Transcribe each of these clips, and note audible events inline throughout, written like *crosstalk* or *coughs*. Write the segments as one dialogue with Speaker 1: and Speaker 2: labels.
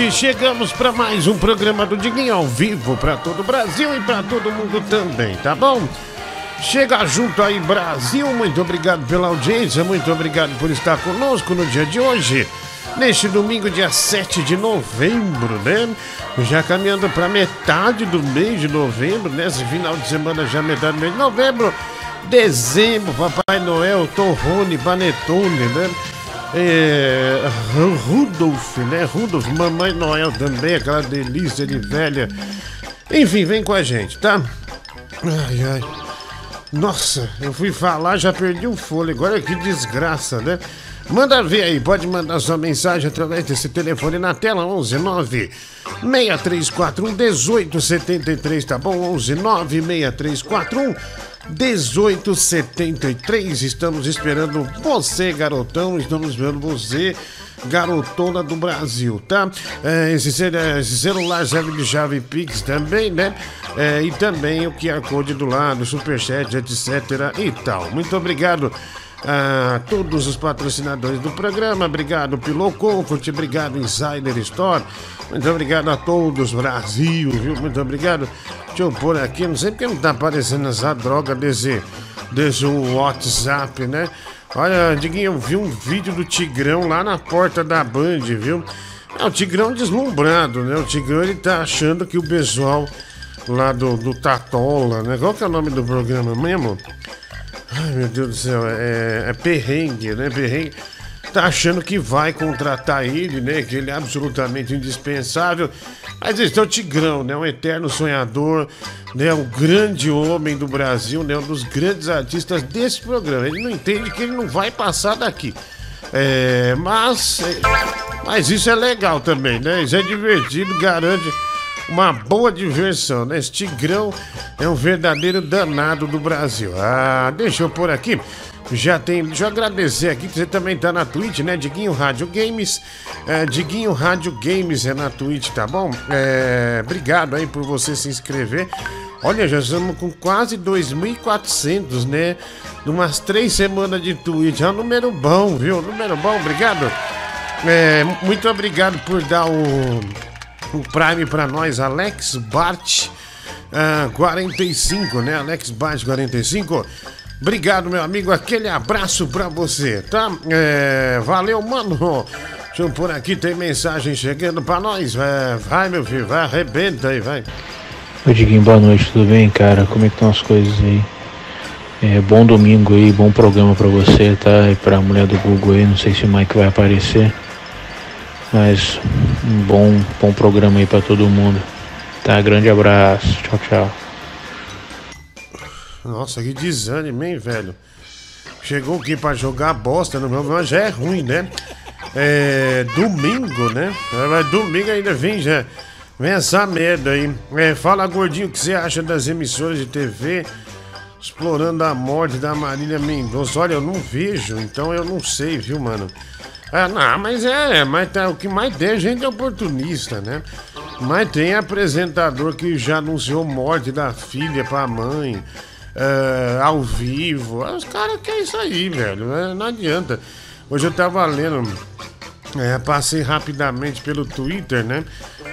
Speaker 1: noite. Chegamos para mais um programa do Diguinho ao vivo para todo o Brasil e para todo mundo também, tá bom? Chega junto aí, Brasil. Muito obrigado pela audiência, muito obrigado por estar conosco no dia de hoje. Neste domingo, dia 7 de novembro, né? Já caminhando para metade do mês de novembro, nesse final de semana já metade do mês de novembro. Dezembro, Papai Noel, Torrone, Panetone, né? É, Rudolf, né? Rudolf, Mamãe Noel também, aquela delícia de velha. Enfim, vem com a gente, tá? Ai, ai. Nossa, eu fui falar, já perdi o fôlego. Olha que desgraça, né? Manda ver aí, pode mandar sua mensagem através desse telefone na tela 11 9 6341 1873, tá bom? 11 9 6341 1873. Estamos esperando você, garotão. Estamos esperando você, garotona do Brasil, tá? É, esse, esse, celular serve de chave Pix também, né? É, e também o QR Code do lado, Superchat, etc. e tal. Muito obrigado a todos os patrocinadores do programa. Obrigado, Pillow Comfort. Obrigado, Insider Store. Muito obrigado a todos, Brasil, viu? Muito obrigado. Deixa eu pôr aqui, não sei porque não tá aparecendo essa droga desse, desse WhatsApp, né? Olha, Diguinho, eu vi um vídeo do Tigrão lá na porta da Band, viu? É, o Tigrão deslumbrado, né? O Tigrão ele tá achando que o pessoal lá do, do Tatola, né? Qual que é o nome do programa mesmo? Ai, meu Deus do céu, é, é perrengue, né? Perrengue. Tá achando que vai contratar ele, né? Que ele é absolutamente indispensável. Mas esse é o Tigrão, né? Um eterno sonhador, né? Um grande homem do Brasil, né? Um dos grandes artistas desse programa. Ele não entende que ele não vai passar daqui. É, mas, mas isso é legal também, né? Isso é divertido, garante uma boa diversão, né? Esse Tigrão é um verdadeiro danado do Brasil. Ah, deixa eu pôr aqui. Já tem. Deixa eu agradecer aqui que você também tá na Twitch, né? Diguinho Rádio Games. É, Diguinho Rádio Games é na Twitch, tá bom? É, obrigado aí por você se inscrever. Olha, já estamos com quase 2.400, né? Numas três semanas de Twitch. É um número bom, viu? Número bom, obrigado. É, muito obrigado por dar o o Prime para nós, Alex Bart uh, 45, né? Alex Bart 45. Obrigado, meu amigo. Aquele abraço para você, tá? É, valeu, mano. Deixa eu por aqui, tem mensagem chegando para nós. É, vai, meu filho, vai, arrebenta aí, vai.
Speaker 2: Oi, Diguinho, boa noite, tudo bem, cara? Como é que estão as coisas aí? É, bom domingo aí, bom programa para você, tá? E pra mulher do Google aí, não sei se o Mike vai aparecer. Mas um bom, bom programa aí para todo mundo. Tá, grande abraço. Tchau, tchau.
Speaker 1: Nossa, que desânimo, hein, velho? Chegou aqui para jogar bosta no meu, mas já é ruim, né? É. Domingo, né? É, mas domingo ainda vem já. Vem essa merda aí. É, fala, gordinho, o que você acha das emissoras de TV explorando a morte da Marília Mendonça? Olha, eu não vejo, então eu não sei, viu, mano? É, não, mas é, mas tá, o que mais tem é gente oportunista, né? Mas tem apresentador que já anunciou morte da filha pra mãe, é, ao vivo. Os caras querem isso aí, velho. Não adianta. Hoje eu tava lendo, é, passei rapidamente pelo Twitter, né?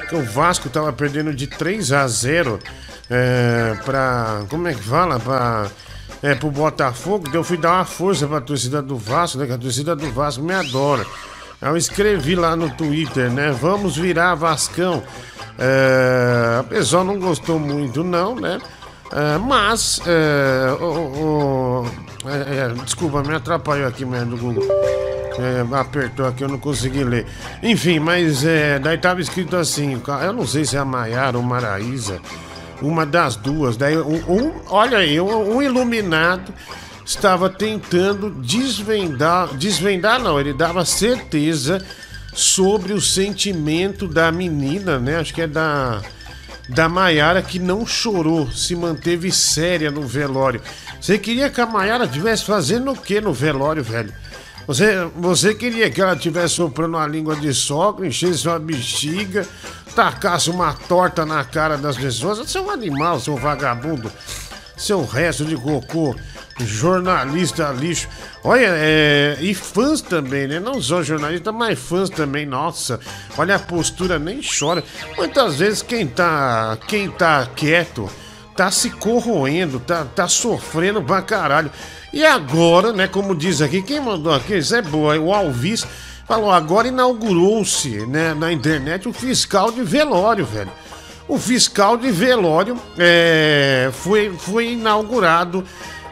Speaker 1: Que o Vasco tava perdendo de 3 a 0 é, pra. Como é que fala? Pra é, pro Botafogo, então eu fui dar uma força pra torcida do Vasco, né? Que a torcida do Vasco me adora. Eu escrevi lá no Twitter, né? Vamos virar Vascão. É, a pessoa não gostou muito, não, né? É, mas, é, é, é, desculpa, me atrapalhou aqui mesmo do Google. É, apertou aqui, eu não consegui ler. Enfim, mas daí tava escrito assim: eu não sei se é a Maiara ou Maraísa uma das duas. Daí um, um olha aí, um, um, iluminado estava tentando desvendar, desvendar não, ele dava certeza sobre o sentimento da menina, né? Acho que é da da Maiara que não chorou, se manteve séria no velório. Você queria que a Maiara estivesse fazendo o que no velório, velho? Você, você queria que ela estivesse soprando a língua de sogra, enchesse sua bexiga, tacasse uma torta na cara das pessoas? Você é um animal, seu vagabundo. Seu resto de cocô. Jornalista lixo. Olha, é, e fãs também, né? Não só jornalistas, mas fãs também. Nossa, olha a postura, nem chora. Muitas vezes quem tá, quem tá quieto tá se corroendo, tá, tá sofrendo pra caralho. E agora, né, como diz aqui, quem mandou aqui, isso é boa, o Alvis falou, agora inaugurou-se, né, na internet o fiscal de velório, velho. O fiscal de velório é, foi, foi inaugurado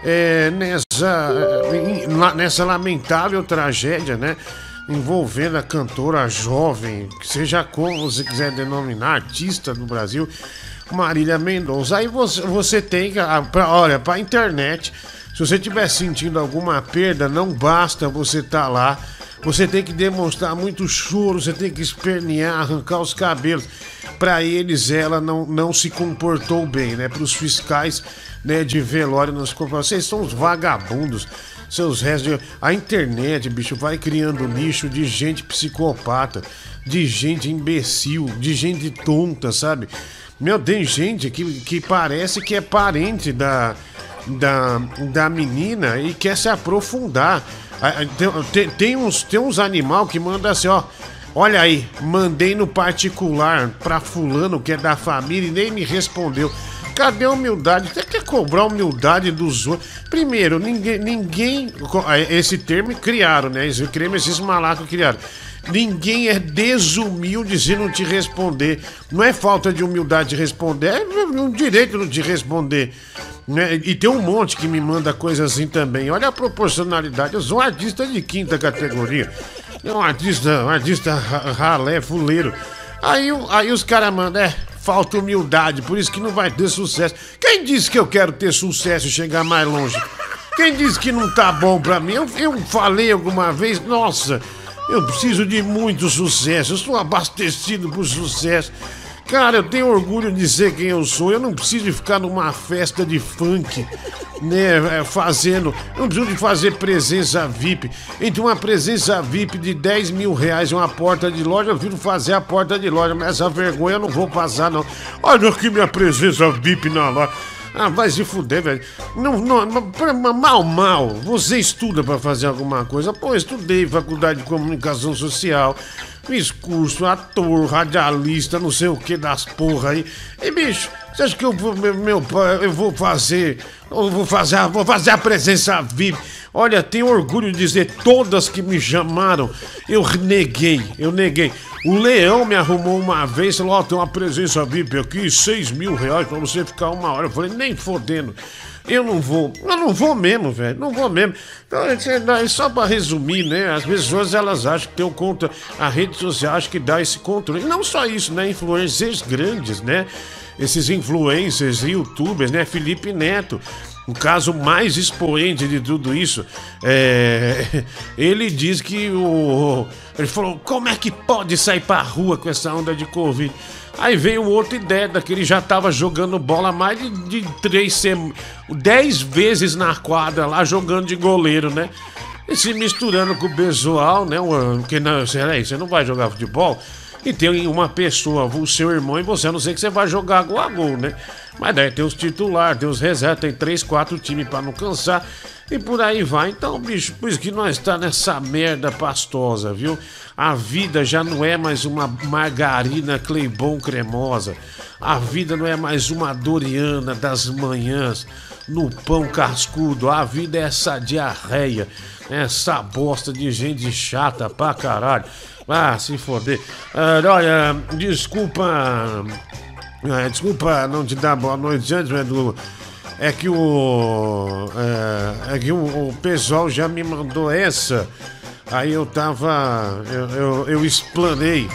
Speaker 1: é, nessa, nessa lamentável tragédia, né? Envolvendo a cantora jovem, seja como você quiser denominar, artista do Brasil, Marília Mendonça. Aí você, você tem que. Pra, olha, pra internet, se você estiver sentindo alguma perda, não basta você estar tá lá. Você tem que demonstrar muito choro, você tem que espernear, arrancar os cabelos. Para eles, ela não, não se comportou bem, né? Para os fiscais né, de velório nos comportou. Vocês são os vagabundos, seus restos. De... A internet, bicho, vai criando nicho de gente psicopata, de gente imbecil, de gente tonta, sabe? Meu, tem gente que, que parece que é parente da, da, da menina e quer se aprofundar. Tem, tem, uns, tem uns animal que manda assim, ó. Olha aí, mandei no particular pra fulano que é da família e nem me respondeu. Cadê a humildade? Você quer cobrar humildade dos outros? Primeiro, ninguém, ninguém. Esse termo criaram, né? Esse termo esses malacos criaram. Ninguém é desumilde se não te responder. Não é falta de humildade de responder, é um direito de responder. Né? E tem um monte que me manda coisa assim também. Olha a proporcionalidade. Eu sou um artista de quinta categoria. É um artista, um artista ralé, fuleiro. Aí, aí os caras mandam, é, falta humildade, por isso que não vai ter sucesso. Quem disse que eu quero ter sucesso e chegar mais longe? Quem disse que não tá bom pra mim? Eu, eu falei alguma vez, nossa, eu preciso de muito sucesso, eu estou abastecido por sucesso. Cara, eu tenho orgulho de ser quem eu sou. Eu não preciso de ficar numa festa de funk, né? É, fazendo. Eu não preciso de fazer presença VIP. Entre uma presença VIP de 10 mil reais e uma porta de loja, eu preciso fazer a porta de loja. Mas essa vergonha eu não vou passar, não. Olha aqui minha presença VIP na loja. Ah, vai se fuder, velho. Não, não, mal, mal. Você estuda para fazer alguma coisa? Pô, estudei faculdade de comunicação social. Fiz curso, ator, radialista, não sei o que das porra aí. E bicho, você acha que eu vou, meu, eu vou fazer, eu vou fazer, vou fazer a presença VIP? Olha, tenho orgulho de dizer, todas que me chamaram, eu neguei, eu neguei. O Leão me arrumou uma vez, falou, oh, tem uma presença VIP aqui, seis mil reais pra você ficar uma hora. Eu falei, nem fodendo. Eu não vou. Eu não vou mesmo, velho. Não vou mesmo. Então, é, só para resumir, né? As pessoas elas acham que tem um conta. A rede social acha que dá esse controle. Não só isso, né? Influencers grandes, né? Esses influencers, youtubers, né? Felipe Neto. O caso mais expoente de tudo isso é. *laughs* Ele diz que o. Ele falou: como é que pode sair pra rua com essa onda de Covid? Aí veio outra ideia daquele já tava jogando bola mais de, de três semanas, dez vezes na quadra lá jogando de goleiro, né? E se misturando com o pessoal, né? Porque não, você não vai jogar futebol e tem uma pessoa, o seu irmão e você, a não sei que você vai jogar gol a gol, né? Mas daí tem os titulares, tem os reservas, tem três, quatro times para não cansar e por aí vai. Então, bicho, por isso que nós está nessa merda pastosa, viu? A vida já não é mais uma margarina Cleibon cremosa. A vida não é mais uma Doriana das manhãs no pão cascudo. A vida é essa diarreia, essa bosta de gente chata pra caralho. Ah, se foder. Ah, olha, desculpa. Ah, desculpa não te dar boa noite antes, Edu. É que o. É, é que o, o pessoal já me mandou essa. Aí eu tava. Eu, eu, eu explanei.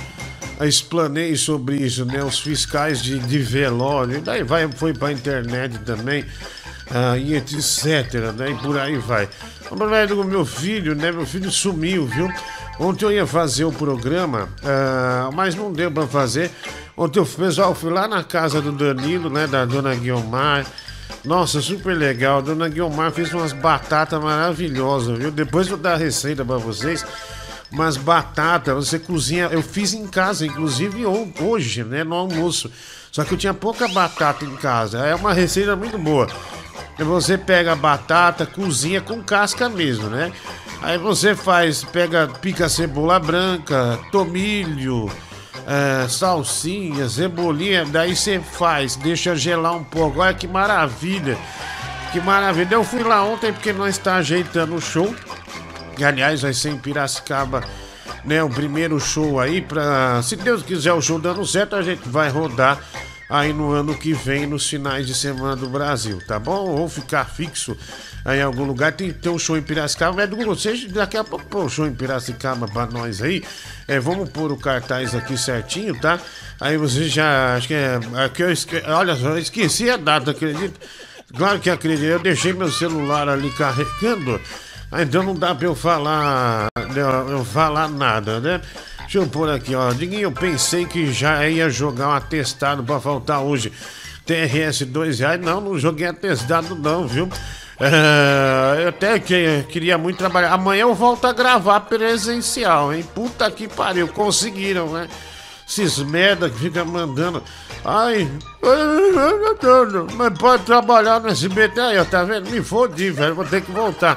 Speaker 1: Explanei sobre isso, né? Os fiscais de, de velório. Daí vai, foi pra internet também. Ah, e etc, né? E por aí vai. Mas o meu filho, né? Meu filho sumiu, viu? Ontem eu ia fazer o programa, uh, mas não deu para fazer. Ontem o pessoal foi lá na casa do Danilo, né? Da dona Guiomar. Nossa, super legal. A dona Guiomar fez umas batatas maravilhosas, viu? Depois eu vou dar a receita para vocês. Umas batatas, você cozinha. Eu fiz em casa, inclusive hoje, né? No almoço. Só que eu tinha pouca batata em casa. É uma receita muito boa. Você pega a batata, cozinha com casca mesmo, né? Aí você faz, pega, pica cebola branca, tomilho, é, salsinha, cebolinha, daí você faz, deixa gelar um pouco. Olha que maravilha! Que maravilha! Eu fui lá ontem porque nós está ajeitando o show. E, aliás, vai ser em Piracicaba, né? O primeiro show aí pra. Se Deus quiser o show dando certo, a gente vai rodar aí no ano que vem, nos finais de semana do Brasil, tá bom? Ou ficar fixo aí em algum lugar. Tem que ter um show em Piracicaba. Mas do seja daqui a pouco pôr um show em Piracicaba pra nós aí. É, vamos pôr o cartaz aqui certinho, tá? Aí você já. Acho que é. Aqui eu esque, olha só, eu esqueci a data, acredito. Claro que acredito. Eu deixei meu celular ali carregando. Então não dá pra eu falar. Eu falar nada, né? Deixa eu pôr aqui, ó. Diguinho, eu pensei que já ia jogar um atestado pra faltar hoje. TRS 2 reais. Não, não joguei atestado não, viu? É, eu até que, queria muito trabalhar. Amanhã eu volto a gravar presencial, hein? Puta que pariu, conseguiram, né? Esses merda que fica mandando. Ai, mas pode trabalhar no SBT aí, ó, tá vendo? Me fodi, velho, vou ter que voltar.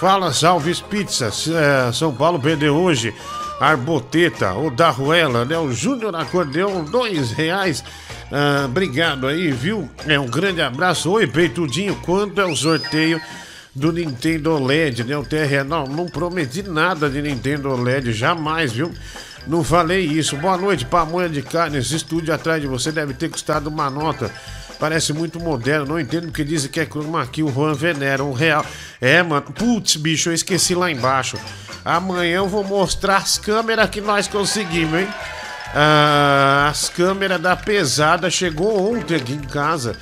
Speaker 1: Fala, Salves Pizza, é, São Paulo perdeu hoje. Arboteta, o da Ruela, né? O Júnior Acordeão, dois reais. Ah, obrigado aí, viu? É um grande abraço. Oi, Peitudinho, quanto é o sorteio do Nintendo LED, né? O TR, não, não prometi nada de Nintendo LED, jamais, viu? Não falei isso. Boa noite, pamonha de carne. Esse estúdio atrás de você deve ter custado uma nota. Parece muito moderno, não entendo porque dizem que é chroma aqui, o Juan Venera, um real. É, mano, putz, bicho, eu esqueci lá embaixo. Amanhã eu vou mostrar as câmeras que nós conseguimos, hein? Ah, as câmeras da pesada chegou ontem aqui em casa.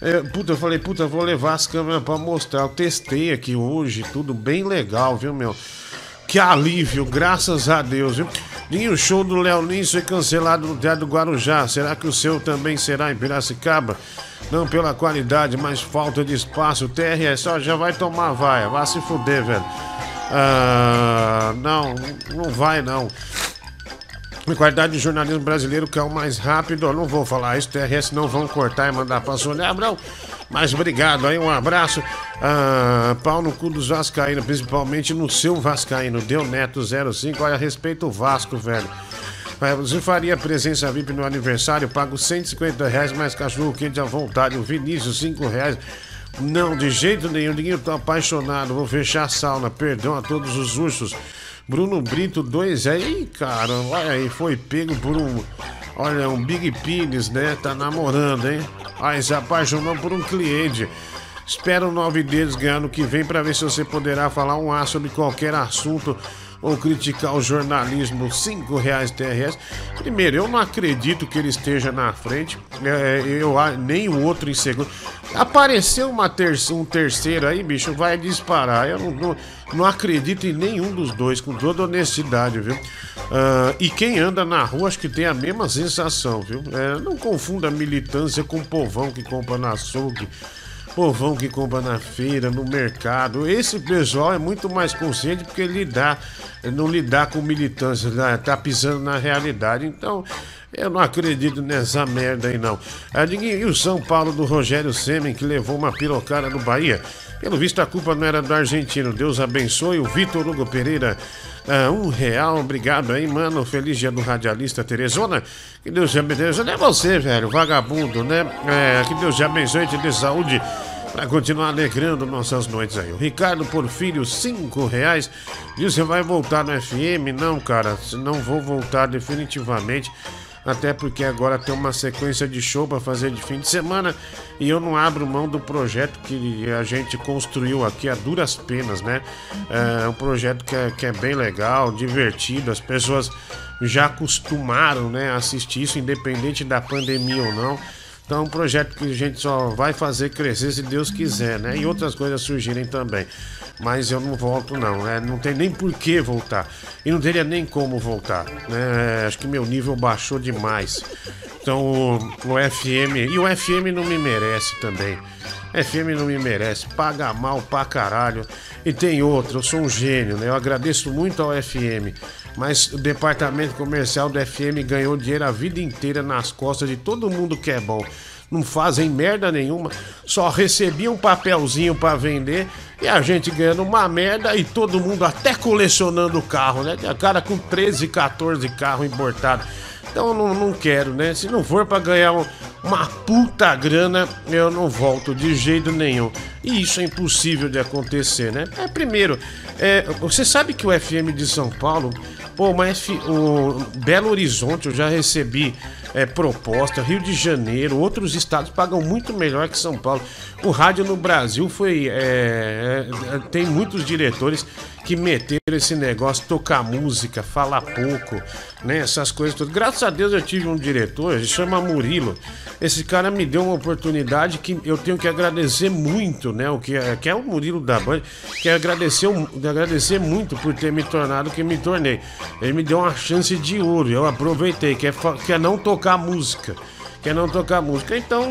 Speaker 1: É, puta, eu falei, puta, vou levar as câmeras para mostrar. Eu testei aqui hoje, tudo bem legal, viu, meu? Que alívio, graças a Deus, viu? E o show do Léo foi cancelado no Teatro Guarujá. Será que o seu também será em Piracicaba? Não pela qualidade, mas falta de espaço. TRS já vai tomar vaia. Vai se fuder, velho. Ah, não, não vai não. A qualidade de jornalismo brasileiro que é o mais rápido. Eu não vou falar isso, TRS não vão cortar e mandar pra Sônia Abrão. Mas obrigado aí, um abraço. Ah, pau no cu dos Vascaínos, principalmente no seu Vascaíno. Deu Neto 05. Olha, respeito o Vasco, velho. Você faria presença VIP no aniversário? Pago 150 reais mais cachorro quente à vontade. O Vinícius, 5 reais. Não, de jeito nenhum, ninguém tá apaixonado. Vou fechar a sauna. Perdão a todos os ursos. Bruno Brito 2. Aí, cara, olha aí, foi pego por um. Olha, um Big Pines, né? Tá namorando, hein? Aí se apaixonou por um cliente. Espero nove deles ganhar no que vem para ver se você poderá falar um A sobre qualquer assunto ou criticar o jornalismo 5 reais TRS. Primeiro, eu não acredito que ele esteja na frente, é, eu nem o outro em segundo. Apareceu uma ter um terceiro aí, bicho, vai disparar. Eu não, não, não, acredito em nenhum dos dois, com toda honestidade, viu? Uh, e quem anda na rua acho que tem a mesma sensação, viu? É, não confunda militância com povão que compra na açougue povão que compra na feira, no mercado. Esse pessoal é muito mais consciente porque lidar, não lidar com militância, né? tá pisando na realidade. Então, eu não acredito nessa merda aí não. E o São Paulo do Rogério Semen que levou uma pirocada no Bahia? Pelo visto a culpa não era do argentino. Deus abençoe o Vitor Hugo Pereira. Ah, um real, obrigado aí, mano. Feliz dia do radialista Teresona. Que Deus te abençoe. Não é você, velho, vagabundo, né? É, que Deus te abençoe e te dê saúde para continuar alegrando nossas noites aí. O Ricardo Porfírio, cinco reais. E você vai voltar no FM? Não, cara, não vou voltar definitivamente até porque agora tem uma sequência de show para fazer de fim de semana e eu não abro mão do projeto que a gente construiu aqui a duras penas, né? É um projeto que é, que é bem legal, divertido, as pessoas já acostumaram né, a assistir isso, independente da pandemia ou não. Então é um projeto que a gente só vai fazer crescer se Deus quiser, né? E outras coisas surgirem também. Mas eu não volto não, né? Não tem nem por que voltar. E não teria nem como voltar, né? Acho que meu nível baixou demais. Então o, o FM... E o FM não me merece também. FM não me merece, paga mal pra caralho. E tem outro, eu sou um gênio, né? Eu agradeço muito ao FM. Mas o departamento comercial do FM ganhou dinheiro a vida inteira nas costas de todo mundo que é bom. não fazem merda nenhuma, só recebiam um papelzinho para vender e a gente ganhando uma merda e todo mundo até colecionando carro, né? A cara com 13, 14 carros importados. Então não, não quero, né? Se não for para ganhar um, uma puta grana, eu não volto de jeito nenhum. E isso é impossível de acontecer, né? É, primeiro, é, você sabe que o FM de São Paulo, pô, mas o Belo Horizonte eu já recebi é, proposta, Rio de Janeiro, outros estados pagam muito melhor que São Paulo. O rádio no Brasil foi. É, é, tem muitos diretores que meteram esse negócio, tocar música, falar pouco, né? Essas coisas todas. Graças a Deus eu tive um diretor, ele chama Murilo. Esse cara me deu uma oportunidade que eu tenho que agradecer muito, né? O que é, que é o Murilo da Band, que agradecer, agradecer muito por ter me tornado o que me tornei. Ele me deu uma chance de ouro, eu aproveitei, que que é não tocar música quer não tocar música. Então,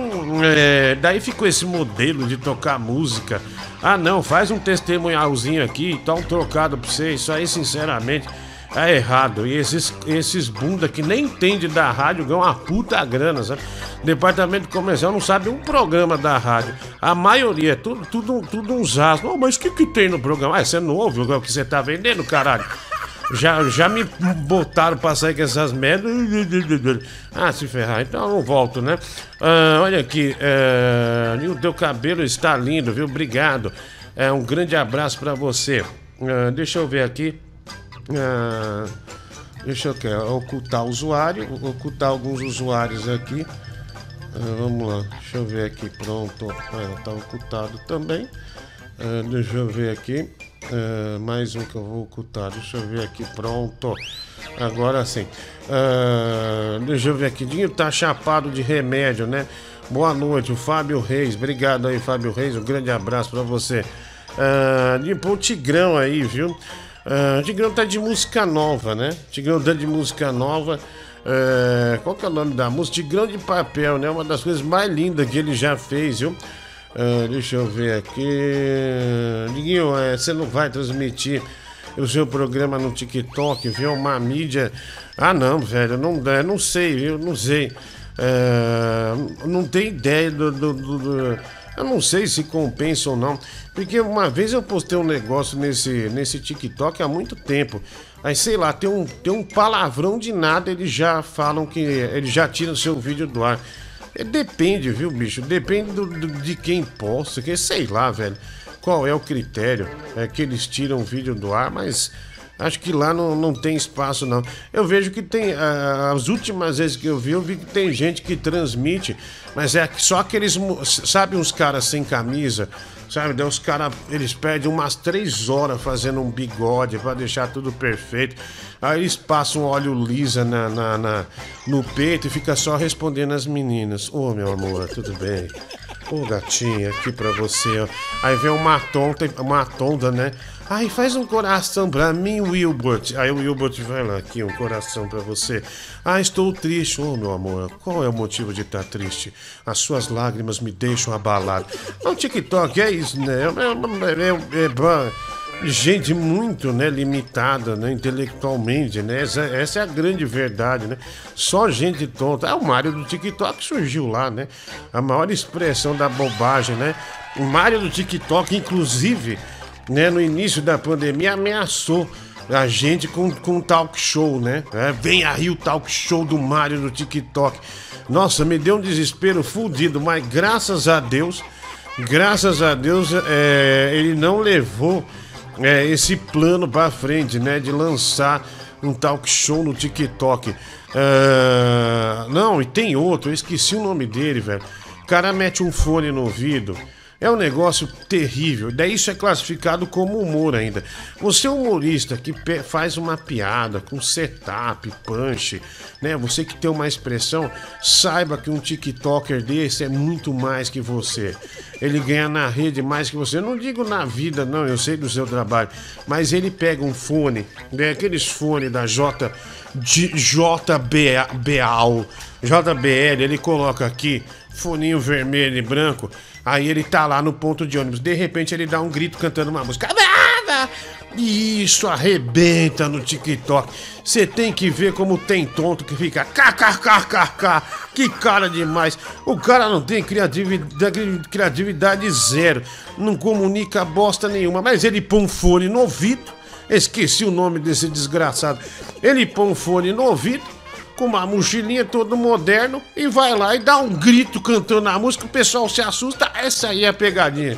Speaker 1: é, daí ficou esse modelo de tocar música. Ah, não, faz um testemunhalzinho aqui, tá um trocado pra você. Isso aí, sinceramente, é errado. E esses, esses bunda que nem entende da rádio ganham uma puta grana, sabe? Departamento comercial não sabe um programa da rádio. A maioria é tudo, tudo, tudo uns asnos. Oh, mas o que, que tem no programa? Ah, você não ouve o que você tá vendendo, caralho? Já, já me botaram pra sair com essas merdas. Ah, se ferrar, então eu não volto, né? Ah, olha aqui, o teu cabelo está lindo, viu? Obrigado. É, um grande abraço para você. Ah, deixa eu ver aqui. Ah, deixa eu quer, ocultar o usuário, ocultar alguns usuários aqui. Ah, vamos lá, deixa eu ver aqui. Pronto, ah, tá ocultado também. Deixa eu ver aqui. Uh, mais um que eu vou ocultar. Deixa eu ver aqui. Pronto. Agora sim. Uh, deixa eu ver aqui. Dinho tá chapado de remédio, né? Boa noite, o Fábio Reis. Obrigado aí, Fábio Reis. Um grande abraço para você. Uh, de o Tigrão aí, viu? Uh, Tigrão tá de música nova, né? Tigrão tá de música nova. Uh, qual que é o nome da música? Tigrão de papel, né? Uma das coisas mais lindas que ele já fez, viu? Uh, deixa eu ver aqui. Diguinho, é, você não vai transmitir o seu programa no TikTok, viu? Uma mídia. Ah, não, velho, não, não sei, viu? Não sei. Não tem ideia do, do, do, do, Eu não sei se compensa ou não. Porque uma vez eu postei um negócio nesse, nesse TikTok há muito tempo. Aí sei lá, tem um, tem um palavrão de nada, eles já falam que. Eles já tiram seu vídeo do ar. Depende, viu, bicho? Depende do, do, de quem posta, que sei lá, velho. Qual é o critério? É que eles tiram o vídeo do ar, mas acho que lá não, não tem espaço, não. Eu vejo que tem. As últimas vezes que eu vi, eu vi que tem gente que transmite, mas é só aqueles. Sabe, uns caras sem camisa Sabe, daí os caras, eles perdem umas três horas fazendo um bigode para deixar tudo perfeito. Aí eles passam óleo lisa na, na, na, no peito e fica só respondendo as meninas. Ô, oh, meu amor, tudo bem? Ô, oh, gatinha, aqui pra você, ó. Aí vem uma tonta, uma tonda, né? Ai, faz um coração pra mim, Wilbert. Aí o Wilbert vai lá, aqui, um coração pra você. Ah, estou triste. Oh, meu amor, qual é o motivo de estar triste? As suas lágrimas me deixam abalado. O TikTok é isso, né? É, é, é, é, gente muito né, limitada né, intelectualmente, né? Essa, essa, é a grande verdade, né? Só gente tonta. É o Mário do TikTok surgiu lá, né? A maior expressão da bobagem, né? O Mário do TikTok, inclusive né, no início da pandemia, ameaçou a gente com, com um talk show, né? É, vem aí o talk show do Mário no TikTok. Nossa, me deu um desespero fudido, mas graças a Deus, graças a Deus, é, ele não levou é, esse plano para frente, né? De lançar um talk show no TikTok. É, não, e tem outro, eu esqueci o nome dele, velho. O cara mete um fone no ouvido é um negócio terrível. Daí isso é classificado como humor ainda. Você é um humorista que faz uma piada com setup, punch, né? Você que tem uma expressão, saiba que um TikToker desse é muito mais que você. Ele ganha na rede mais que você. Eu não digo na vida, não, eu sei do seu trabalho. Mas ele pega um fone, né? aqueles fones da J, JBL, JBL, ele coloca aqui, foninho vermelho e branco. Aí ele tá lá no ponto de ônibus. De repente ele dá um grito cantando uma música. E isso arrebenta no TikTok. Você tem que ver como tem tonto que fica kkkk. Que cara demais. O cara não tem criatividade, criatividade zero. Não comunica bosta nenhuma. Mas ele põe um fone no ouvido. Esqueci o nome desse desgraçado. Ele põe um fone no ouvido com uma mochilinha todo moderno e vai lá e dá um grito cantando a música, o pessoal se assusta, essa aí é a pegadinha.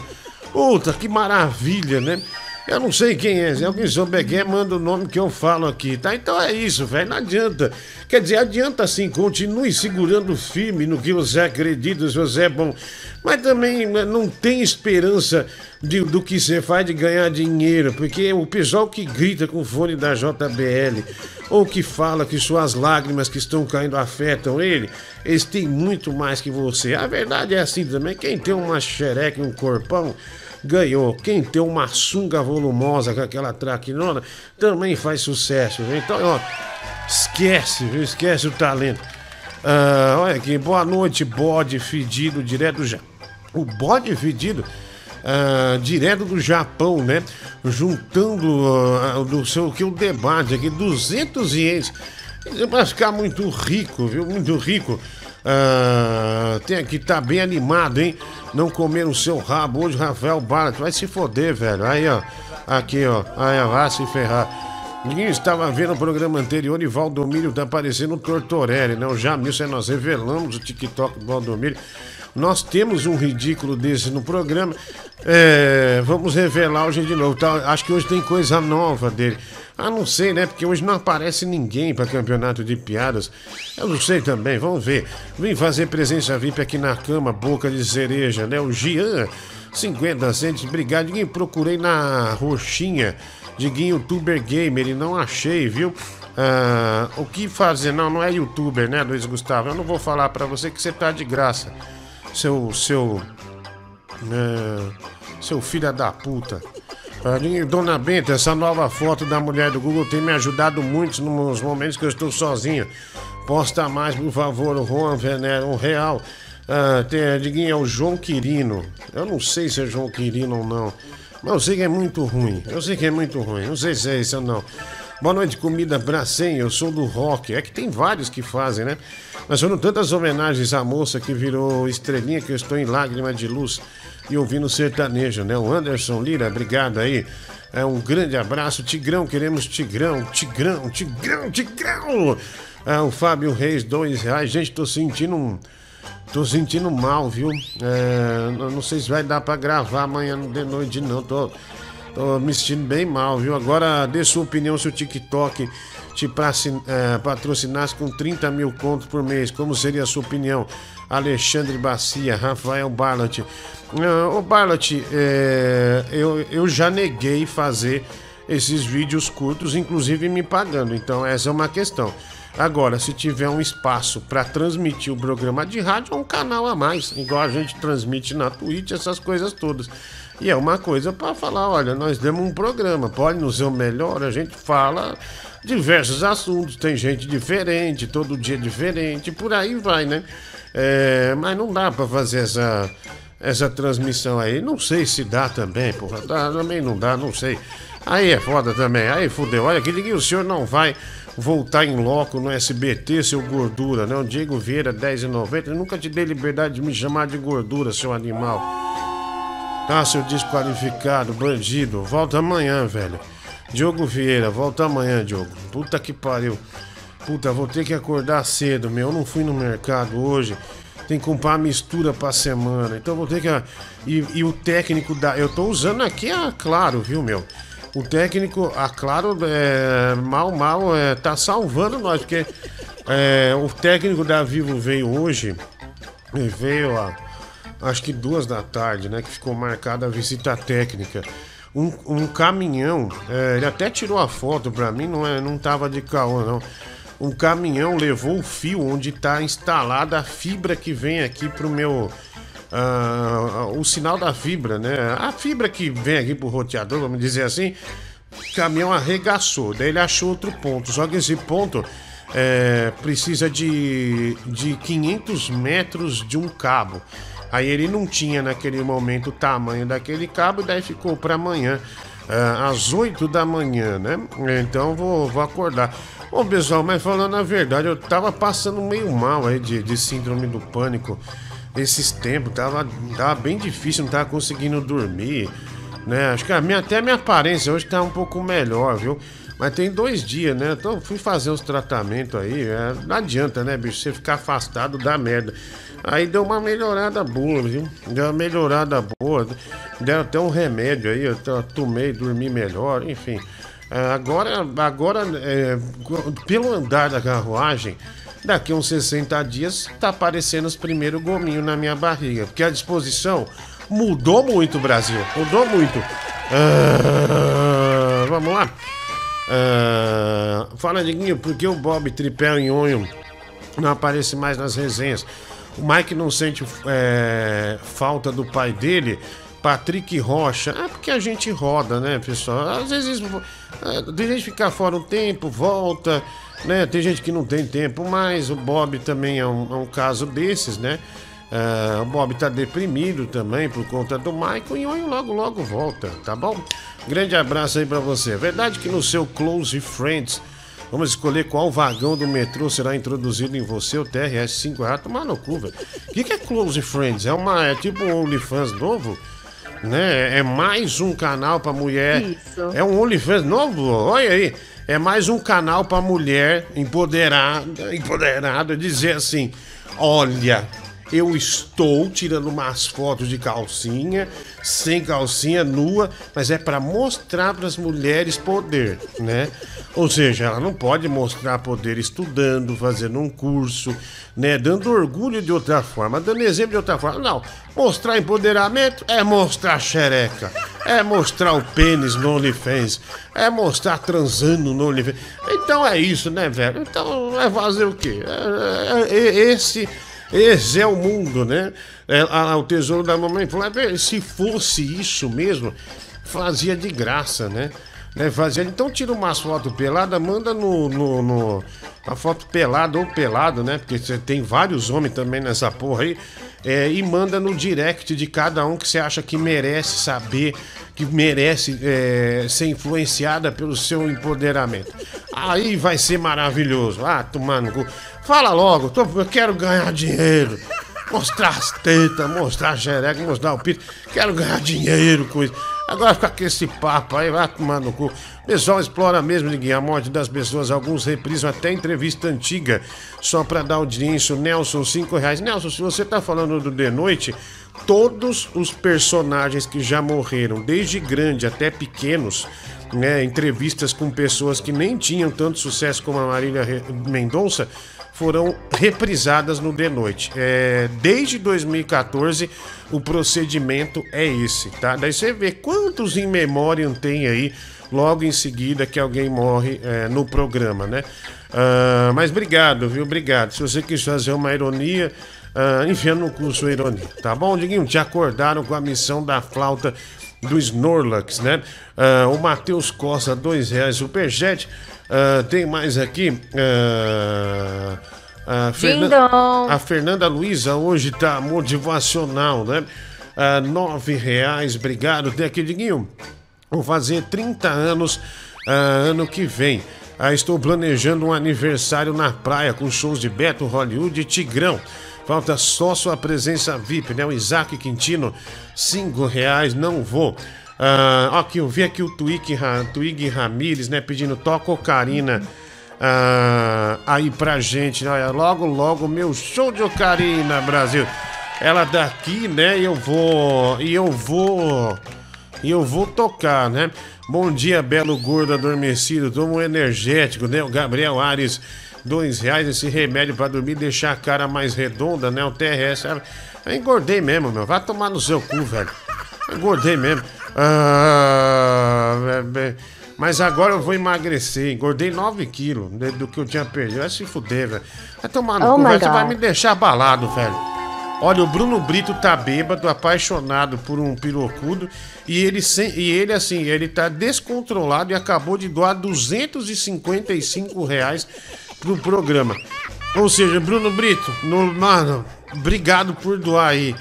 Speaker 1: Puta, que maravilha, né? Eu não sei quem é, se alguém souber quem é, manda o nome que eu falo aqui, tá? Então é isso, velho, não adianta. Quer dizer, adianta sim, continue segurando firme no que você acredita, se você é bom. Mas também né, não tem esperança de, do que você faz de ganhar dinheiro, porque o pessoal que grita com o fone da JBL ou que fala que suas lágrimas que estão caindo afetam ele, eles têm muito mais que você. A verdade é assim também, quem tem uma xereca e um corpão ganhou. Quem tem uma sunga volumosa com aquela traquinona também faz sucesso. Viu? Então, ó, esquece, viu? esquece o talento. Ah, olha aqui, boa noite, bode fedido direto já. O bode fedido. Uh, direto do Japão, né? Juntando uh, do seu que o debate aqui, 200 ienes. Vai ficar muito rico, viu? Muito rico. Uh, tem estar tá bem animado, hein? Não comer o seu rabo. Hoje, Rafael Barlet vai se foder, velho. Aí, ó. Aqui, ó. Aí, ó. Vai se ferrar. Ninguém estava vendo o programa anterior e Valdomiro tá aparecendo o Tortorelli, né? O Jamilson, nós revelamos o TikTok do Valdomiro. Nós temos um ridículo desse no programa. É, vamos revelar hoje de novo. Tá? Acho que hoje tem coisa nova dele. Ah, não sei, né? Porque hoje não aparece ninguém para campeonato de piadas. Eu não sei também, vamos ver. Vim fazer presença VIP aqui na cama, boca de cereja, né? O Gian, 50 centos, obrigado. Ninguém procurei na roxinha. Diguinho youtuber gamer e não achei, viu? Ah, o que fazer? Não, não é youtuber, né, Luiz Gustavo? Eu não vou falar para você que você tá de graça. Seu. Seu. É, seu filho da puta. Dona Benta, essa nova foto da mulher do Google tem me ajudado muito nos momentos que eu estou sozinho. Posta mais, por favor, o Juan Venero, um real. Ah, tem, Diguinho, é o João Quirino. Eu não sei se é João Quirino ou não. Mas eu sei que é muito ruim. Eu sei que é muito ruim. Não sei se é isso ou não. Boa noite, comida Bracem. Eu sou do rock. É que tem vários que fazem, né? Mas foram tantas homenagens à moça que virou estrelinha que eu estou em lágrima de luz e ouvindo sertanejo, né? O Anderson Lira, obrigado aí. É um grande abraço, Tigrão, queremos Tigrão, Tigrão, Tigrão, Tigrão. É, o Fábio Reis, dois reais. Gente, tô sentindo um. Tô sentindo mal, viu? É, não sei se vai dar pra gravar amanhã de noite, não. Tô, tô me sentindo bem mal, viu? Agora dê sua opinião se o TikTok te é, patrocinasse com 30 mil contos por mês. Como seria a sua opinião? Alexandre Bacia, Rafael Barlat. Ô Barlat, é, eu, eu já neguei fazer esses vídeos curtos, inclusive me pagando. Então essa é uma questão. Agora, se tiver um espaço para transmitir o programa de rádio, é um canal a mais, igual a gente transmite na Twitch, essas coisas todas. E é uma coisa para falar, olha, nós demos um programa, pode não ser o melhor, a gente fala diversos assuntos, tem gente diferente, todo dia diferente, por aí vai, né? É, mas não dá para fazer essa, essa transmissão aí. Não sei se dá também, porra. Dá, também não dá, não sei. Aí é foda também. Aí fudeu. Olha, que o senhor não vai voltar em loco no SBT, seu gordura, né? O Diego Vieira, 10,90. Eu nunca te dei liberdade de me chamar de gordura, seu animal. Tá, seu desqualificado, bandido. Volta amanhã, velho. Diogo Vieira, volta amanhã, Diogo. Puta que pariu. Puta, vou ter que acordar cedo, meu. Eu não fui no mercado hoje. Tem que comprar mistura pra semana. Então vou ter que. E, e o técnico da. Eu tô usando aqui a Claro, viu, meu? O técnico, a Claro, é, mal, mal, é, tá salvando nós, porque é, o técnico da Vivo veio hoje. Veio a. Acho que duas da tarde, né? Que ficou marcada a visita técnica. Um, um caminhão, é, ele até tirou a foto pra mim, não, é, não tava de caô, não um caminhão levou o fio onde está instalada a fibra que vem aqui para o meu. Uh, o sinal da fibra, né? A fibra que vem aqui pro roteador, vamos dizer assim. O caminhão arregaçou, daí ele achou outro ponto. Só que esse ponto é, precisa de, de 500 metros de um cabo. Aí ele não tinha naquele momento o tamanho daquele cabo, daí ficou para amanhã uh, às 8 da manhã, né? Então vou, vou acordar. Ô pessoal, mas falando a verdade, eu tava passando meio mal aí de, de síndrome do pânico esses tempos. Tava, tava bem difícil, não tava conseguindo dormir, né? Acho que a minha, até a minha aparência hoje tá um pouco melhor, viu? Mas tem dois dias, né? Então fui fazer os tratamentos aí. É, não adianta, né, bicho? Você ficar afastado da merda. Aí deu uma melhorada boa, viu? Deu uma melhorada boa. Deu até um remédio aí, eu tomei, dormi melhor, enfim. É, agora, agora é, pelo andar da carruagem, daqui uns 60 dias tá aparecendo os primeiros gominhos na minha barriga. Porque a disposição mudou muito, Brasil. Mudou muito. Ah, vamos lá. Ah, fala, Diguinho, por que o Bob Tripel em Onho não aparece mais nas resenhas? O Mike não sente é, falta do pai dele, Patrick Rocha. É porque a gente roda, né, pessoal? Às vezes é, tem gente que fica fora um tempo, volta, né? Tem gente que não tem tempo, mas o Bob também é um, é um caso desses, né? Uh, o Bob tá deprimido também por conta do Michael e o logo logo volta, tá bom? Grande abraço aí para você. É verdade que no seu Close Friends vamos escolher qual vagão do metrô será introduzido em você, o TRS 5 rato, tomar no cu, velho. O que, que é Close Friends? É uma é tipo um OnlyFans novo? Né? É mais um canal para mulher. Isso. É um OnlyFans novo? Olha aí. É mais um canal para mulher empoderada, empoderada dizer assim: "Olha, eu estou tirando umas fotos de calcinha, sem calcinha, nua, mas é para mostrar para as mulheres poder, né? Ou seja, ela não pode mostrar poder estudando, fazendo um curso, né? Dando orgulho de outra forma, dando exemplo de outra forma. Não, mostrar empoderamento é mostrar xereca, é mostrar o pênis no OnlyFans, é mostrar transando no OnlyFans. Então é isso, né, velho? Então é fazer o quê? É, é, é, esse esse é o mundo, né? É, a, o tesouro da mamãe falou: é, se fosse isso mesmo, fazia de graça, né? né? Fazia, então tira umas fotos peladas, manda no, no, no, a foto pelada ou pelado, né? Porque você tem vários homens também nessa porra aí. É, e manda no direct de cada um que você acha que merece saber, que merece é, ser influenciada pelo seu empoderamento. Aí vai ser maravilhoso. Ah, tomando. Fala logo, tô, eu quero ganhar dinheiro. Mostrar as tetas, mostrar a xereca, mostrar o pito. Quero ganhar dinheiro com isso. Agora fica com esse papo aí, vai tomar no cu. O pessoal explora mesmo, ninguém, a morte das pessoas. Alguns reprisam até entrevista antiga, só pra dar audiência. Nelson, cinco reais. Nelson, se você tá falando do De Noite, todos os personagens que já morreram, desde grande até pequenos, né, entrevistas com pessoas que nem tinham tanto sucesso como a Marília Mendonça, foram reprisadas no The Noite. É, desde 2014, o procedimento é esse, tá? Daí você vê quantos in memoriam tem aí logo em seguida que alguém morre é, no programa, né? Uh, mas obrigado, viu? Obrigado. Se você quis fazer uma ironia, uh, enfia no curso ironia, tá bom, Diguinho? Te acordaram com a missão da flauta do Snorlax, né? Uh, o Matheus Costa, dois reais, superjet. Uh, tem mais aqui. Uh, a, Fernan a Fernanda Luiza hoje tá motivacional, né? Uh, nove reais, obrigado. Tem aqui, Diguinho. Vou fazer 30 anos uh, ano que vem. Uh, estou planejando um aniversário na praia com shows de Beto, Hollywood e Tigrão. Falta só sua presença VIP, né? O Isaac Quintino, cinco reais, não vou. Uh, aqui, eu vi aqui o Twig, Twig Ramires, né? Pedindo toca ocarina uh, aí pra gente. Olha, logo, logo, meu show de ocarina, Brasil. Ela daqui, né? Eu vou. E eu vou. E eu vou tocar, né? Bom dia, belo gordo adormecido. Toma um energético, né? O Gabriel Ares, dois reais esse remédio para dormir, deixar a cara mais redonda, né? O TRS. Eu engordei mesmo, meu. Vai tomar no seu cu, velho. Engordei mesmo. Ah, mas agora eu vou emagrecer. Engordei 9 quilos do que eu tinha perdido. Vai se fuder, velho. Vai tomar no oh cu, velho. Você vai me deixar abalado, velho. Olha, o Bruno Brito tá bêbado, apaixonado por um pirocudo. E ele, e ele assim, ele tá descontrolado e acabou de doar 255 reais pro programa. Ou seja, Bruno Brito, no, mano, obrigado por doar aí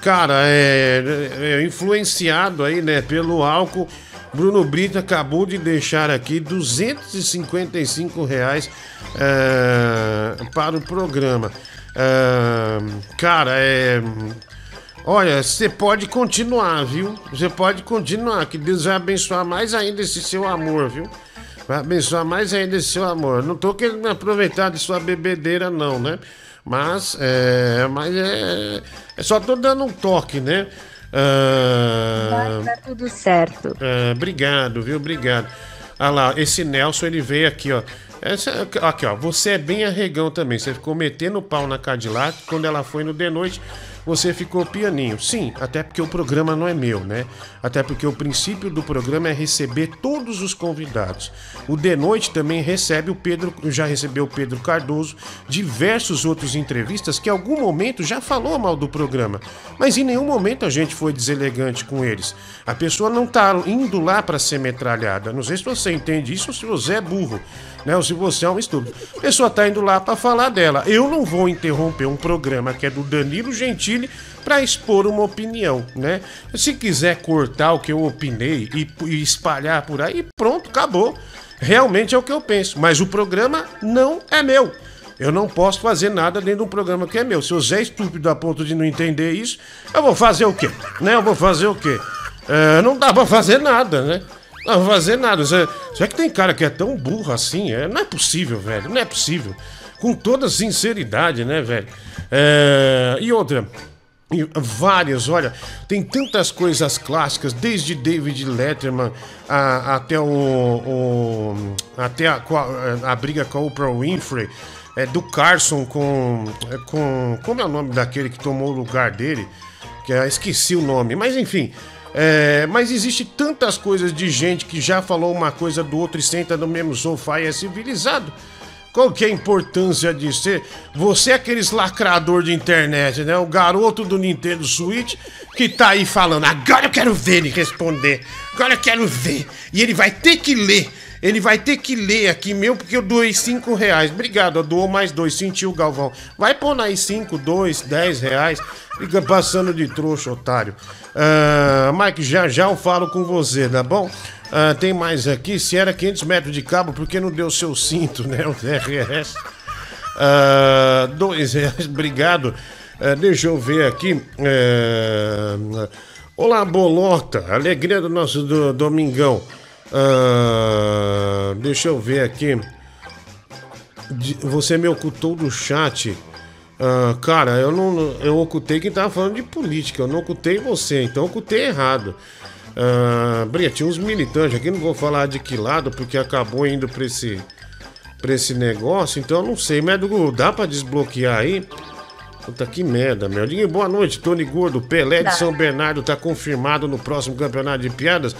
Speaker 1: cara, é, é, influenciado aí, né, pelo álcool, Bruno Brito acabou de deixar aqui 255 reais uh, para o programa. Uh, cara, é. Olha, você pode continuar, viu? Você pode continuar, que Deus vai abençoar mais ainda esse seu amor, viu? Vai abençoar mais ainda esse seu amor. Não tô querendo me aproveitar de sua bebedeira, não, né? Mas, é. Mas é. É só tô dando um toque, né?
Speaker 3: Ah, Vai dar tudo certo.
Speaker 1: Ah, obrigado, viu? Obrigado. Ah lá, esse Nelson, ele veio aqui, ó. Essa, aqui, ó. Você é bem arregão também. Você ficou metendo pau na Cadillac quando ela foi no de noite você ficou pianinho. Sim, até porque o programa não é meu, né? Até porque o princípio do programa é receber todos os convidados. O De Noite também recebe o Pedro, já recebeu o Pedro Cardoso, diversos outros entrevistas que em algum momento já falou mal do programa, mas em nenhum momento a gente foi deselegante com eles. A pessoa não tá indo lá para ser metralhada. Não sei se você entende isso ou se você é burro né? Ou se você é um estúpido. A pessoa tá indo lá para falar dela. Eu não vou interromper um programa que é do Danilo Gentili para expor uma opinião, né? Se quiser cortar o que eu opinei e, e espalhar por aí, pronto, acabou. Realmente é o que eu penso. Mas o programa não é meu. Eu não posso fazer nada dentro de um programa que é meu. Se eu é estúpido a ponto de não entender isso, eu vou fazer o quê? Né? Eu vou fazer o quê? É, não dá pra fazer nada, né? Não fazer nada. Será que tem cara que é tão burro assim? É, não é possível, velho. Não é possível. Com toda sinceridade, né, velho? É, e outra. E várias, olha, tem tantas coisas clássicas, desde David Letterman a, até o, o até a, a, briga com a Oprah Winfrey, é, do Carson com, com como é o nome daquele que tomou o lugar dele, que é, esqueci o nome, mas enfim, é, mas existe tantas coisas de gente que já falou uma coisa do outro e senta no mesmo sofá e é civilizado. Qual que é a importância de ser? Você é aqueles lacrador de internet, né? O garoto do Nintendo Switch que tá aí falando. Agora eu quero ver ele responder. Agora eu quero ver. E ele vai ter que ler. Ele vai ter que ler aqui meu, porque eu doei 5 reais. Obrigado, dou mais dois. Sentiu, Galvão. Vai pôr aí 5, 2, 10 reais. Fica passando de trouxa, otário. Uh, Mike, já já eu falo com você, tá bom? Uh, tem mais aqui. Se era 500 metros de cabo, por que não deu seu cinto, né? O DRS. Uh, dois reais, *laughs* obrigado. Uh, deixa eu ver aqui. Uh, olá, Bolota. Alegria do nosso do, Domingão. Uh, deixa eu ver aqui. Você me ocultou do chat. Uh, cara, eu não eu ocultei quem tava falando de política, eu não ocultei você, então eu ocultei errado. Uh, Bria, tinha uns militantes aqui, não vou falar de que lado, porque acabou indo pra esse, pra esse negócio, então eu não sei, mas dá pra desbloquear aí? Puta que merda, meu. Boa noite, Tony Gordo. Pelé de São Bernardo tá confirmado no próximo campeonato de piadas.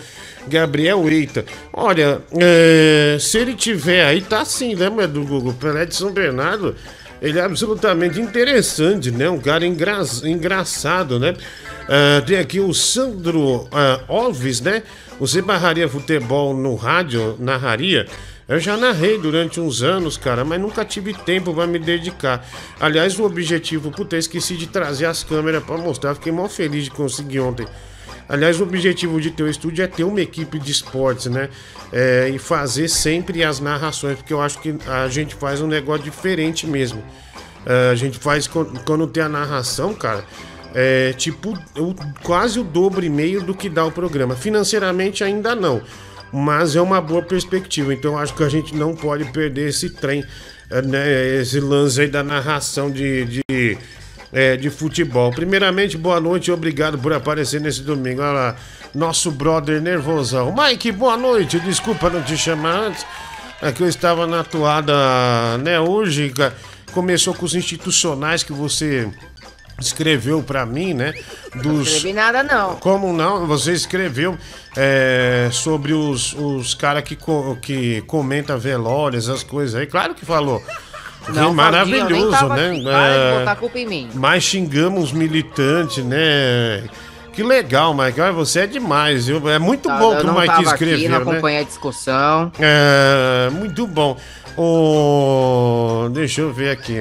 Speaker 1: Gabriel Eita. Olha, é, se ele tiver aí, tá sim, né, meu do Google? Pelé de São Bernardo ele é absolutamente interessante, né? Um cara engra... engraçado, né? Uh, tem aqui o Sandro uh, Alves, né? Você barraria futebol no rádio, narraria? Eu já narrei durante uns anos, cara, mas nunca tive tempo para me dedicar. Aliás, o objetivo, puta, esqueci de trazer as câmeras para mostrar, fiquei mal feliz de conseguir ontem. Aliás, o objetivo de ter o estúdio é ter uma equipe de esportes, né? É, e fazer sempre as narrações, porque eu acho que a gente faz um negócio diferente mesmo. É, a gente faz quando tem a narração, cara. É tipo o, quase o dobro e meio do que dá o programa. Financeiramente ainda não, mas é uma boa perspectiva. Então acho que a gente não pode perder esse trem, é, né, esse lance aí da narração de, de é, de futebol. Primeiramente, boa noite e obrigado por aparecer nesse domingo. Olha lá, nosso brother nervosão. Mike, boa noite. Desculpa não te chamar antes. É que eu estava na toada, né? Hoje começou com os institucionais que você escreveu para mim, né?
Speaker 3: Dos... Não escrevi nada, não.
Speaker 1: Como não? Você escreveu é, sobre os, os caras que, co que comenta velórios, as coisas aí. Claro que falou. Não, maravilhoso, né? Aqui.
Speaker 3: É... botar culpa em mim.
Speaker 1: Mas xingamos militantes, né? Que legal, Mike. Você é demais, viu? É muito bom que o Mike escreveu, aqui, não
Speaker 3: né? acompanhei a discussão.
Speaker 1: É, muito bom. Oh, deixa eu ver aqui.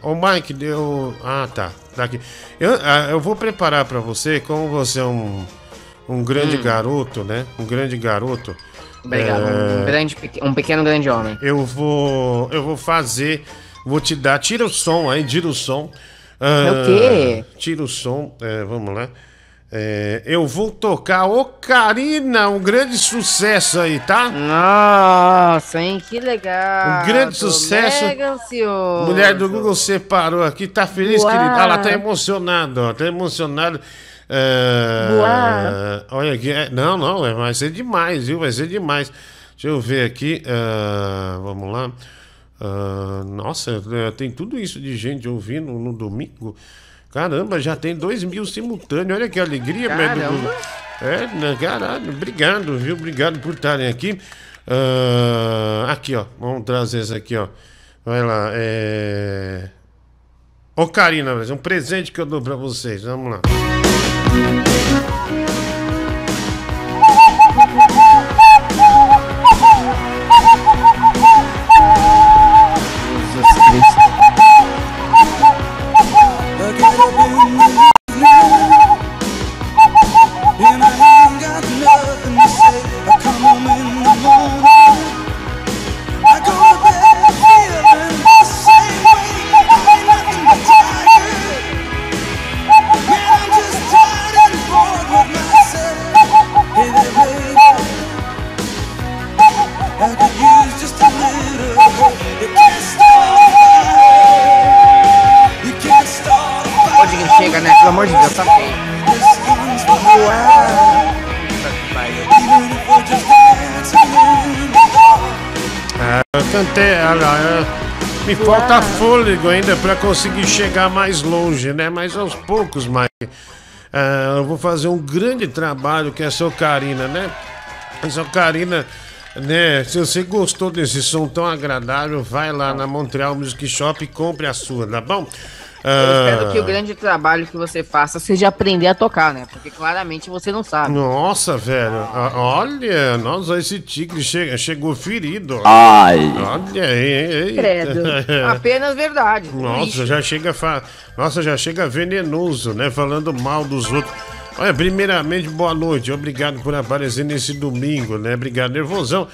Speaker 1: O oh, Mike deu. Ah, tá. Tá aqui. Eu, ah, eu vou preparar para você, como você é um, um grande garoto, né? Um grande garoto.
Speaker 4: Obrigado.
Speaker 1: É.
Speaker 4: Um, grande, peque- um pequeno grande homem.
Speaker 1: Eu vou, eu vou fazer, vou te dar. Tira o som aí, tira o som. Ah,
Speaker 4: É o quê?
Speaker 1: Tira o som, é, vamos lá. É, eu vou tocar Ocarina, um grande sucesso aí, tá?
Speaker 4: Nossa, hein? Que legal.
Speaker 1: Um grande
Speaker 4: Tô
Speaker 1: sucesso.
Speaker 4: Mega ansioso.
Speaker 1: Mulher do Google separou aqui, tá feliz,
Speaker 3: Uau.
Speaker 1: querida? Ah, ela tá emocionada, ó, tá emocionada. É, olha aqui, é, não, não, é, vai ser demais, viu? Vai ser demais. Deixa eu ver aqui, ah, vamos lá. Ah, nossa, tem tudo isso de gente ouvindo no domingo. Caramba, já tem dois mil simultâneos. Olha que alegria,
Speaker 4: Caramba.
Speaker 1: É, né, caralho, obrigado, viu? Obrigado por estarem aqui. Ah, aqui, ó, vamos trazer esse aqui, ó. Vai lá, é. Ô, Karina, um presente que eu dou pra vocês. Vamos lá. Fôlego ainda pra conseguir chegar mais longe, né? Mas aos poucos, Mike. É, eu vou fazer um grande trabalho que é a Karina, né? A Karina, né? Se você gostou desse som tão agradável, vai lá na Montreal Music Shop e compre a sua, tá bom?
Speaker 4: Eu
Speaker 1: Ah,
Speaker 4: espero que o grande trabalho que você faça seja aprender a tocar, né? Porque claramente você não sabe.
Speaker 1: Nossa, velho. Ah, Olha, nossa, esse tigre chegou ferido.
Speaker 5: Ai.
Speaker 1: Olha aí,
Speaker 3: Credo. *laughs*
Speaker 4: Apenas verdade.
Speaker 1: Nossa,
Speaker 4: Ixi.
Speaker 1: já chega fa... Nossa, já chega venenoso, né? Falando mal dos outros. Olha, primeiramente, boa noite. Obrigado por aparecer nesse domingo, né? Obrigado, nervosão.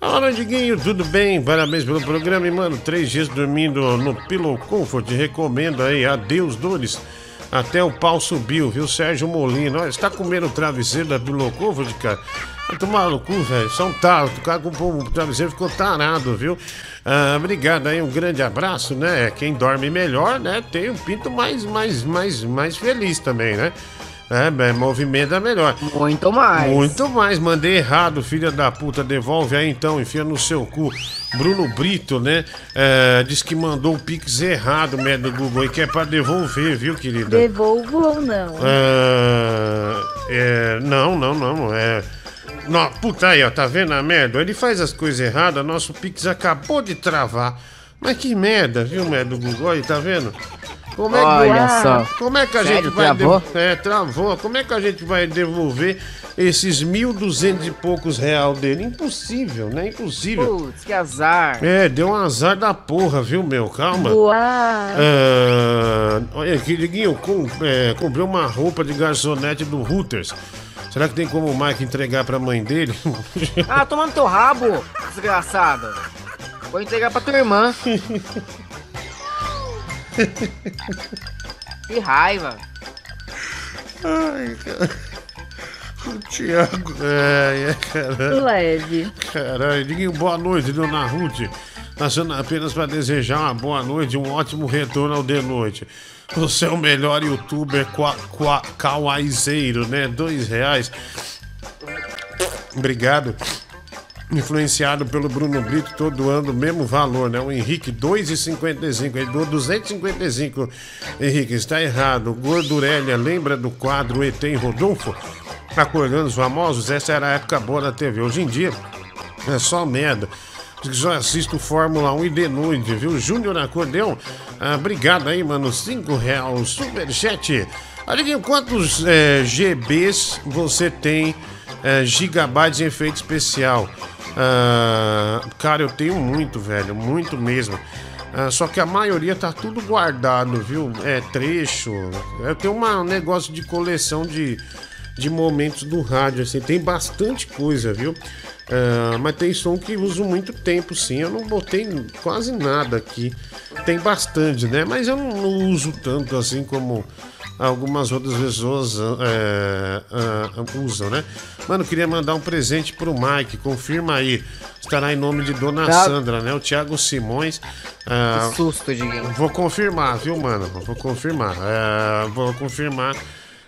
Speaker 1: Olá, Diguinho, tudo bem? Parabéns pelo programa, e, mano. Três dias dormindo no Pillow Comfort. Recomendo aí. Adeus, dores. Até o pau subiu, viu? Sérgio Molina. Olha, você tá comendo o travesseiro da Pillow Comfort, cara? Vai tomar no cu, velho. Um talo. O cara com o travesseiro ficou tarado, viu? Ah, obrigado aí, um grande abraço, né? Quem dorme melhor, né? Tem um pinto mais, mais, mais, mais feliz também, né? É, bem, movimenta melhor.
Speaker 4: Muito mais.
Speaker 1: Muito mais, mandei errado, filha da puta. Devolve aí então, enfia no seu cu. Bruno Brito, né? É, diz que mandou o Pix errado, merda do Google, e que é pra devolver, viu, querida?
Speaker 3: Devolvo ou não?
Speaker 1: Ah, é, não, não, não. É. Não, puta aí, ó, tá vendo a merda? Ele faz as coisas erradas, nosso Pix acabou de travar. Mas que merda, viu, merda do Google? Aí, tá vendo? Como é que,
Speaker 4: Olha só.
Speaker 1: como é que a
Speaker 4: Sério,
Speaker 1: gente vai.
Speaker 4: travou?
Speaker 1: dev- É, travou. Como é que a gente vai devolver esses 1.200 e poucos real dele? Impossível, né? Impossível.
Speaker 4: Putz, que azar.
Speaker 1: É, deu um azar da porra, viu, meu? Calma.
Speaker 3: Voar.
Speaker 1: Ah, olha aqui, Diguinho, com, é, comprei uma roupa de garçonete do Hooters. Será que tem como o Mike entregar pra mãe dele?
Speaker 4: Ah, toma no teu rabo, desgraçado. Vou entregar pra tua irmã. *laughs* *laughs* que raiva.
Speaker 1: Ai, cara. O Thiago. Ai, é, caralho.
Speaker 3: Leve.
Speaker 1: Caralho, Diguinho, boa noite, dona Ruth. Passando apenas para desejar uma boa noite, um ótimo retorno ao de noite. Você é o melhor youtuber qua, qua, kawaizeiro, né? Dois reais. Obrigado. Influenciado pelo Bruno Brito, todo ano o mesmo valor, né? O Henrique, 2,55. Ele doou 255. Henrique, está errado. Gordurélia, lembra do quadro ET em Rodolfo? Acordando os famosos, essa era a época boa da TV. Hoje em dia, é só merda. Só assisto Fórmula 1 e de noite, viu? Júnior Acordeão, ah, obrigado aí, mano. 5 reais, superchat. Olha quantos eh, GBs você tem, eh, gigabytes em efeito especial? Ah, cara, eu tenho muito, velho, muito mesmo. Ah, só que a maioria tá tudo guardado, viu? É trecho. Eu tenho uma- um negócio de coleção de, de momentos do rádio, assim, tem bastante coisa, viu? Ah, mas tem som que uso muito tempo, sim. Eu não botei quase nada aqui. Tem bastante, né? Mas eu não, não uso tanto assim como algumas outras pessoas é, ah, usam, né? Mano, queria mandar um presente pro Mike. Confirma aí. Estará em nome de Dona
Speaker 4: Tá.
Speaker 1: Sandra, né? O Thiago Simões. ah,
Speaker 4: Que susto, Diguinho.
Speaker 1: Vou confirmar, viu, mano? Vou confirmar. É, vou confirmar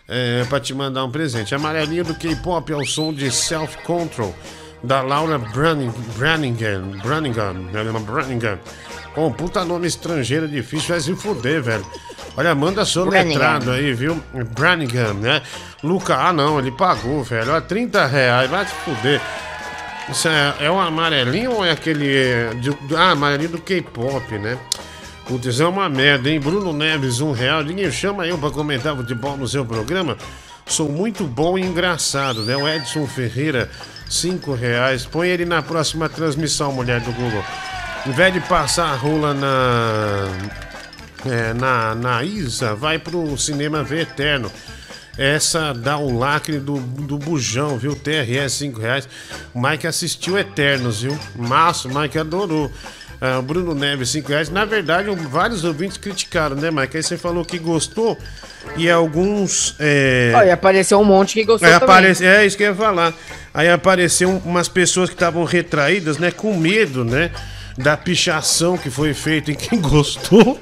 Speaker 1: é, pra te mandar um presente. Amarelinho do K-pop é o som de Self Control da Laura Branning, Branningham. Branningham. Branningham. Branningham. Pô, puta nome estrangeiro difícil, vai se fuder, velho. Olha, manda seu letrado aí, viu? Branningham, né? Luca, ah não, ele pagou, velho. Olha, 30 reais, vai se fuder. Isso é, é um amarelinho ou é aquele. é, de- ah, amarelinho do K-pop, né? Putz, é uma merda, hein? Bruno Neves, um real. Ninguém chama eu pra comentar futebol no seu programa. Sou muito bom e engraçado, né? O Edson Ferreira, cinco reais. Põe ele na próxima transmissão, mulher do Google. Em vez de passar a rola na. é, na, na Isa, vai pro cinema ver Eterno. Essa dá o lacre do, do bujão, viu? TRS 5 reais. O Mike assistiu Eternos, viu? Massa, o Mike adorou. Ah, Bruno Neves, 5 reais. Na verdade, vários ouvintes criticaram, né, Mike? Aí você falou que gostou e alguns. É...
Speaker 4: Olha, apareceu um monte que gostou
Speaker 1: Aí aparece, é isso que eu ia falar. Aí apareceu um- umas pessoas que estavam retraídas, né? Com medo, né? Da pichação que foi feita em quem gostou.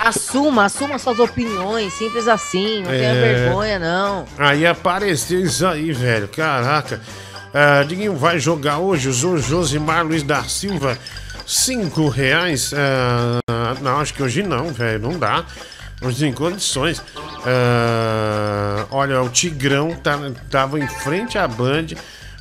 Speaker 3: Assuma, assuma suas opiniões, simples assim, não tenha
Speaker 1: É.
Speaker 3: vergonha, não.
Speaker 1: Aí apareceu isso aí, velho. Caraca. Ah, Diguinho vai jogar hoje. Usou Josimar Luiz da Silva. Cinco reais. Ah, não, acho que hoje não, velho. Não dá. Hoje tem condições. Ah, olha, o Tigrão tá, tava em frente à Band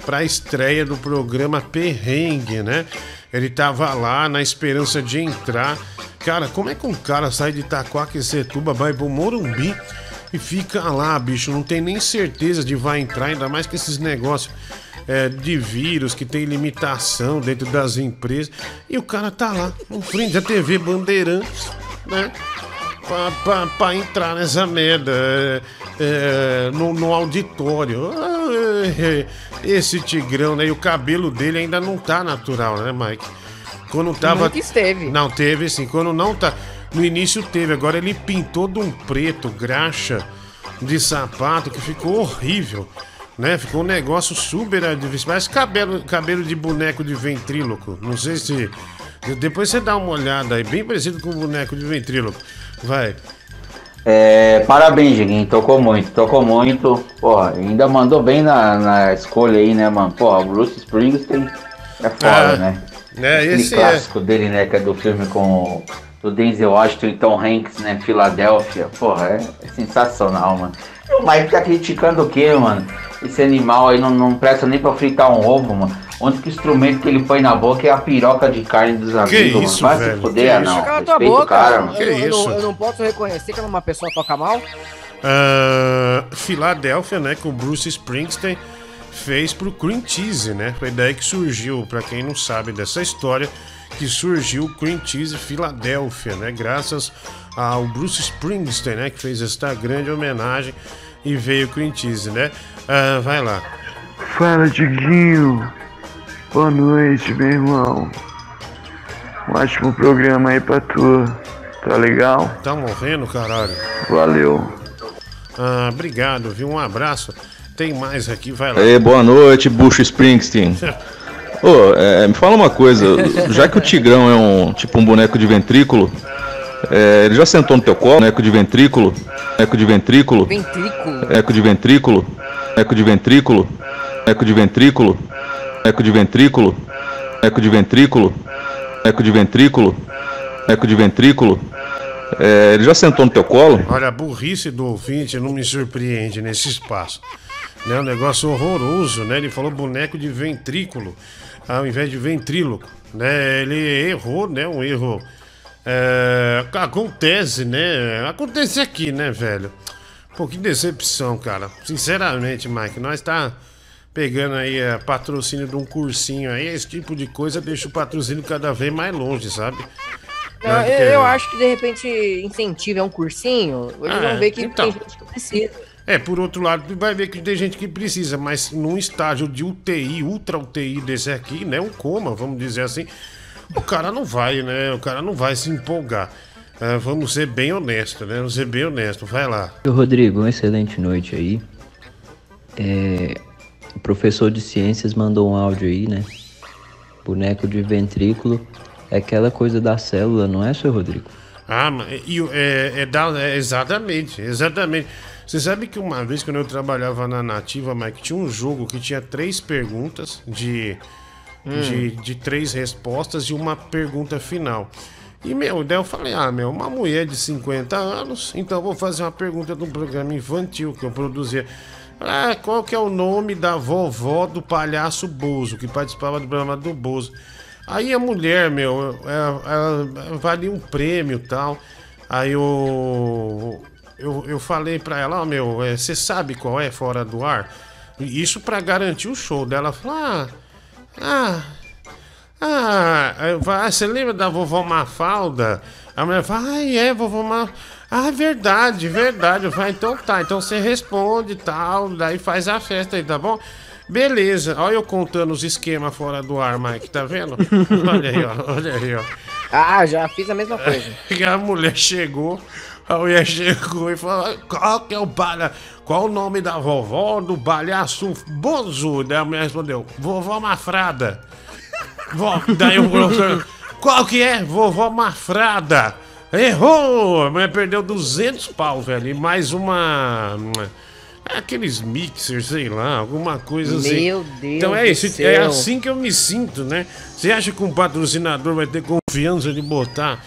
Speaker 1: para a estreia do programa Perrengue, né? Ele tava lá na esperança de entrar. Cara, como é que um cara sai de Itaquaquecetuba, vai pro Morumbi e fica lá, bicho? Não tem nem certeza de vai entrar, ainda mais que esses negócios é, de vírus que tem limitação dentro das empresas. E o cara tá lá, em frente à TV Bandeirantes, né? Pra, pra, pra entrar nessa merda é, é, no, no auditório. Ah, é, esse tigrão, né? E o cabelo dele ainda não tá natural, né, Mike? Quando tava.
Speaker 4: Nunca esteve.
Speaker 1: Não, teve sim. Quando não tá. No início teve, agora ele pintou de um preto, graxa de sapato, que ficou horrível. Né? Ficou um negócio super difícil. Parece cabelo, cabelo de boneco de ventríloco. Não sei se. Depois você dá uma olhada aí, bem parecido com o boneco de ventríloco. Vai.
Speaker 5: É, parabéns, Diguinho. Tocou muito, tocou muito. Porra, ainda mandou bem na, na escolha aí, né, mano? Porra, o Bruce Springsteen é foda,
Speaker 1: É,
Speaker 5: né?
Speaker 1: É,
Speaker 5: Aquele
Speaker 1: esse é.
Speaker 5: clássico dele, né? Que é do filme com o Denzel Washington e Tom Hanks, né? Filadélfia. Porra, é, é sensacional, mano. E o Mike tá criticando o quê, mano? Esse animal aí não, não presta nem pra fritar um ovo, mano. Onde que o instrumento que ele põe na boca é a piroca de carne dos amigos,
Speaker 1: isso,
Speaker 5: mano. Vai
Speaker 1: velho?
Speaker 5: se fuder,
Speaker 1: Que
Speaker 5: não.
Speaker 1: isso?
Speaker 4: Cala tua boca.
Speaker 5: cara, mano.
Speaker 1: Que
Speaker 4: eu, eu
Speaker 1: isso?
Speaker 4: não, eu não posso reconhecer que uma pessoa toca mal.
Speaker 1: Ah, Filadélfia, né? Que o Bruce Springsteen fez pro Cream Cheese, né? Foi daí que surgiu, pra quem não sabe dessa história, que surgiu o Cream Cheese Filadélfia, né? Graças ao Bruce Springsteen, né? Que fez esta grande homenagem e veio o Cream Cheese, né? Ah, vai lá.
Speaker 6: Fala, Diguinho. Boa noite, meu irmão. Um ótimo programa aí pra tu. Tá legal?
Speaker 1: Tá morrendo, caralho?
Speaker 6: Valeu.
Speaker 1: Ah, obrigado, viu? Um abraço. Tem mais aqui, vai lá.
Speaker 7: Ei, boa noite, Bush Springsteen. *laughs* Ô, é, me fala uma coisa, já que o Tigrão é um tipo um boneco de ventrículo, é, ele já sentou no teu colo, boneco de ventrículo, boneco de ventrículo,
Speaker 4: Ventrículo.
Speaker 7: eco de ventrículo, eco de ventrículo, eco de ventrículo, eco de ventrículo, eco de ventrículo, eco de ventrículo, eco de ventrículo, é, ele já sentou no teu colo?
Speaker 1: Olha, a burrice do ouvinte não me surpreende nesse espaço. Né, um negócio horroroso, né? Ele falou boneco de ventrículo ao invés de ventríloco. Né? Ele errou, né? Um erro. é, acontece, né? Acontece aqui, né, velho? Pô, que decepção, cara. Sinceramente, Mike, nós tá pegando aí é, patrocínio de um cursinho aí, esse tipo de coisa deixa o patrocínio cada vez mais longe, sabe?
Speaker 4: Não,
Speaker 1: É,
Speaker 4: eu, eu
Speaker 1: porque-
Speaker 4: acho que de repente incentiva é um cursinho, eles
Speaker 1: Ah,
Speaker 4: vão ver que
Speaker 1: então.
Speaker 4: tem gente que precisa.
Speaker 1: É, por outro lado, vai ver que tem gente que precisa, mas num estágio de UTI, ultra UTI desse aqui, né? Um coma, vamos dizer assim, o cara não vai, né? O cara não vai se empolgar. É, vamos ser bem honestos, né? Vamos ser bem honestos. Vai lá.
Speaker 8: Rodrigo, uma excelente noite aí. É, o professor de ciências mandou um áudio aí, né? Boneco de ventrículo é aquela coisa da célula, não é, seu Rodrigo?
Speaker 1: Ah, mas e é, é da- é exatamente, exatamente. Você sabe que uma vez quando eu trabalhava na Nativa, Mike, tinha um jogo que tinha três perguntas de,
Speaker 9: Hum.
Speaker 1: de, de três respostas e uma pergunta final. E, meu, daí eu falei, ah, meu, uma mulher de 50 anos, então eu vou fazer uma pergunta de um programa infantil que eu produzia. Ah, qual que é o nome da vovó do palhaço Bozo, que participava do programa do Bozo? Aí a mulher, meu, ela, ela valia um prêmio e tal. Aí eu, eu, eu falei pra ela, ó, meu, você sabe qual é fora do ar? Isso pra garantir o show dela. Ah, ah, ah, você lembra da vovó Mafalda? A mulher fala, ah, é, vovó Mafalda. Ah, verdade, verdade. Falo, então tá, então você responde e tal, daí faz a festa aí, tá bom? Beleza, olha eu contando os esquemas fora do ar, Mike, tá vendo? *laughs* Olha aí, ó, olha aí, ó.
Speaker 4: Ah, já fiz a mesma coisa. *laughs*
Speaker 1: A mulher chegou, a mulher chegou e falou: qual que é o palha? Qual o nome da vovó do palhaço Bozo? Daí a mulher respondeu: Vovó Mafrada. Vó, daí o professor: Qual que é? Vovó Mafrada. Errou! Mulher perdeu 200 pau, velho. E mais uma. uma- Aqueles mixers, sei lá, alguma coisa assim.
Speaker 4: Meu Deus
Speaker 1: Então é isso, é assim que eu me sinto, né? Você acha que um patrocinador vai ter confiança de botar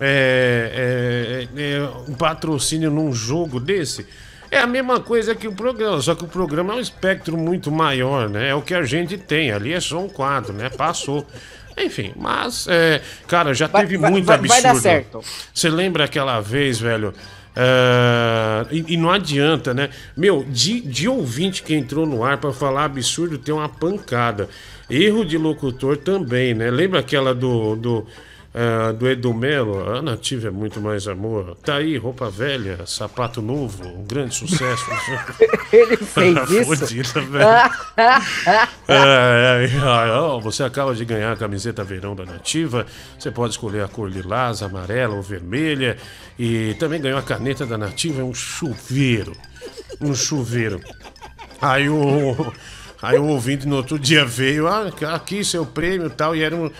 Speaker 1: é, é, é, um patrocínio num jogo desse? É a mesma coisa que o programa, só que o programa é um espectro muito maior, né? É o que a gente tem. Ali é só um quadro, né? Passou. Enfim, mas, é, cara, já
Speaker 4: Vai-
Speaker 1: teve
Speaker 4: vai-
Speaker 1: muito
Speaker 4: vai-
Speaker 1: absurdo.
Speaker 4: vai dar certo.
Speaker 1: Você lembra aquela vez, velho? Ah, e, e não adianta, né? Meu, de, de ouvinte que entrou no ar pra falar absurdo tem uma pancada. Erro de locutor também, né? Lembra aquela do. do ah, do Edu Melo, a Nativa é muito mais amor. Tá aí, roupa velha, sapato novo, um grande sucesso. *laughs*
Speaker 4: Ele fez isso?
Speaker 1: Fodida, velho. *laughs* É, é, é, ó, você acaba de ganhar a camiseta verão da Nativa. Você pode escolher a cor lilás, amarela ou vermelha. E também ganhou a caneta da Nativa, é um chuveiro. Um chuveiro. Aí o. Aí o ouvinte no outro dia veio, ah, aqui seu prêmio e tal, e era um.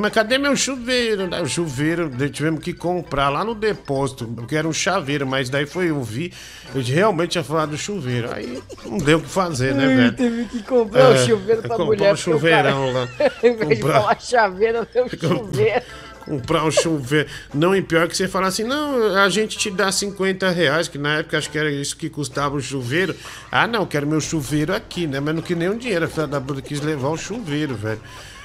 Speaker 1: Mas cadê meu chuveiro? Daí o chuveiro, tivemos que comprar lá no depósito, porque era um chaveiro, mas daí foi ouvir, eu realmente tinha falado do chuveiro. Aí não deu o que fazer, né, velho?
Speaker 4: Teve que comprar o
Speaker 1: É,
Speaker 4: chuveiro pra
Speaker 1: comprar
Speaker 4: mulher.
Speaker 1: um
Speaker 4: porque o
Speaker 1: chuveirão lá.
Speaker 4: cara, *laughs* Em vez de
Speaker 1: Comprar-
Speaker 4: falar chaveiro, deu *laughs* chuveiro.
Speaker 1: Comprar um chuveiro. Não, e pior que você fala assim, não, a gente te dá 50 reais, que na época acho que era isso que custava o chuveiro. Ah, não, quero meu chuveiro aqui, né? Mas não que nem um dinheiro, a filha da puta quis levar o chuveiro, velho.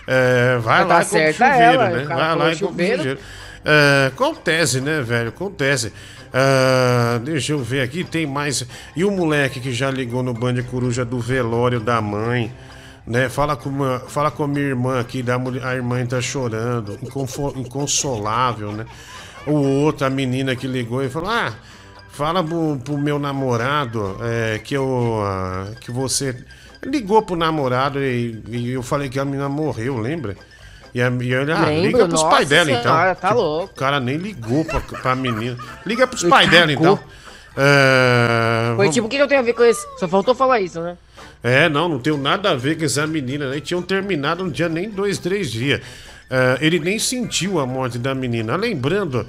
Speaker 1: É, vai lá
Speaker 4: tá
Speaker 1: e compra o
Speaker 4: certa
Speaker 1: chuveiro,
Speaker 4: ela,
Speaker 1: né?
Speaker 4: o cara
Speaker 1: Vai lá e compra o
Speaker 4: chuveiro.
Speaker 1: chuveiro. É, acontece, né, velho? Acontece. Ah, deixa eu ver aqui, tem mais. E o moleque que já ligou no Band Coruja do velório da mãe, né? Fala com, uma, fala com a minha irmã aqui, da, mulher- a irmã tá chorando, inconfo- inconsolável, né? O outro, a menina que ligou e falou: Ah, fala pro, pro meu namorado é, que eu. ah, que você. Ligou pro namorado e, e eu falei que a menina morreu, lembra? E, a, e ele, ah,
Speaker 4: Lembro,
Speaker 1: liga pros pais dela então.
Speaker 4: tá louco.
Speaker 1: O cara nem ligou pra, pra menina. Liga pros pais dela então. É,
Speaker 4: Foi
Speaker 1: vamos-
Speaker 4: tipo, o que que eu tenho a ver com isso? Só faltou falar isso, né?
Speaker 1: É, não, não tenho nada a ver com essa menina, né? Tinham terminado um dia, nem dois, três dias. É, ele nem sentiu a morte da menina. Lembrando,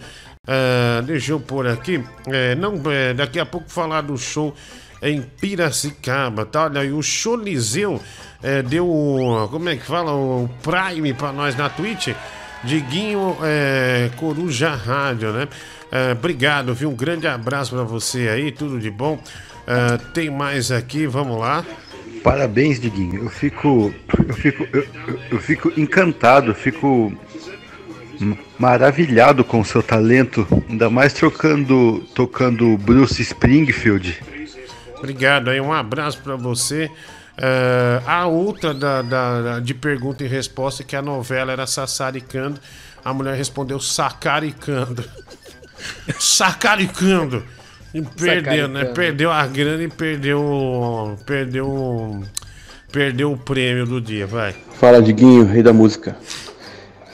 Speaker 1: é, deixa eu pôr aqui, é, não, é, daqui a pouco falar do show em Piracicaba, tá? Olha, e o Choliseu deu, como é que fala, o Prime pra nós na Twitch. Diguinho Coruja Rádio, né? Obrigado, viu? Um grande abraço pra você aí, tudo de bom. Tem mais aqui, vamos lá.
Speaker 10: Parabéns, Diguinho. Eu fico. Eu fico. Eu, eu- fico encantado, fico maravilhado com o seu talento. Ainda mais trocando, tocando Bruce Springfield.
Speaker 1: Obrigado aí, um abraço pra você. É, a outra da- da- de pergunta e resposta, que a novela era Sassaricando, a mulher respondeu Sacaricando. *laughs* Sacaricando. E perdeu, né? Perdeu a grana e perdeu. Perdeu. Perdeu o prêmio do dia, vai.
Speaker 9: Fala, Diguinho, rei da música.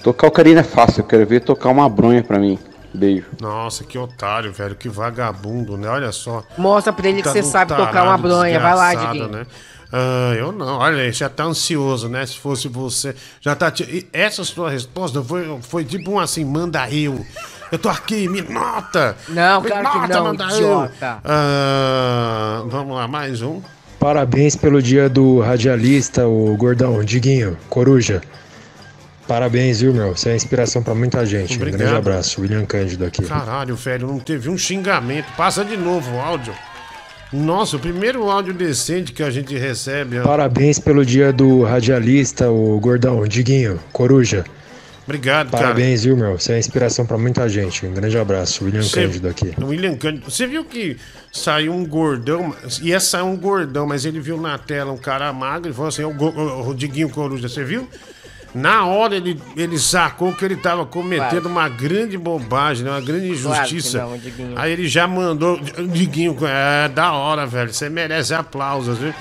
Speaker 9: Tocar o Karina é fácil, eu quero ver tocar uma bronha pra mim. Beijo.
Speaker 1: Nossa, que otário, velho. Que vagabundo, né? Olha só.
Speaker 4: Mostra pra ele que
Speaker 1: Tá
Speaker 4: você
Speaker 1: num
Speaker 4: sabe tocar uma bronha. Vai lá, Diguinho.
Speaker 1: Né? Ah, eu não, olha aí, já tá ansioso, né? Se fosse você. Já tá. ti- e Essa sua resposta foi, foi tipo um assim, manda eu. Eu tô aqui, me nota!
Speaker 4: Não,
Speaker 1: me
Speaker 4: claro que
Speaker 1: nota,
Speaker 4: não,
Speaker 1: manda eu.
Speaker 4: idiota.
Speaker 1: Ah, vamos lá, mais um.
Speaker 11: Parabéns pelo dia do radialista, o gordão, Diguinho, Coruja. Parabéns, viu, meu? Você é inspiração pra muita gente.
Speaker 1: Obrigado.
Speaker 11: Um grande abraço, William Cândido aqui.
Speaker 1: Caralho, velho, não teve um xingamento. Passa de novo o áudio. Nossa, o primeiro áudio decente que a gente recebe. ó.
Speaker 11: Parabéns pelo dia do radialista, o gordão, Diguinho, Coruja.
Speaker 1: Obrigado, cara.
Speaker 11: Parabéns, viu, meu? Você é inspiração pra muita gente. Um grande abraço, William
Speaker 1: Você-
Speaker 11: Cândido aqui.
Speaker 1: William Cândido. Você viu que saiu um gordão, ia sair um gordão, mas ele viu na tela um cara magro e falou assim: "É o, o Diguinho Coruja, você viu? Na hora ele, ele sacou que ele tava cometendo
Speaker 4: Claro.
Speaker 1: uma grande bobagem, né? uma grande
Speaker 4: Claro
Speaker 1: injustiça.
Speaker 4: não, Diguinho.
Speaker 1: Aí ele já mandou. Diguinho, é da hora, velho. Você merece aplausos, viu?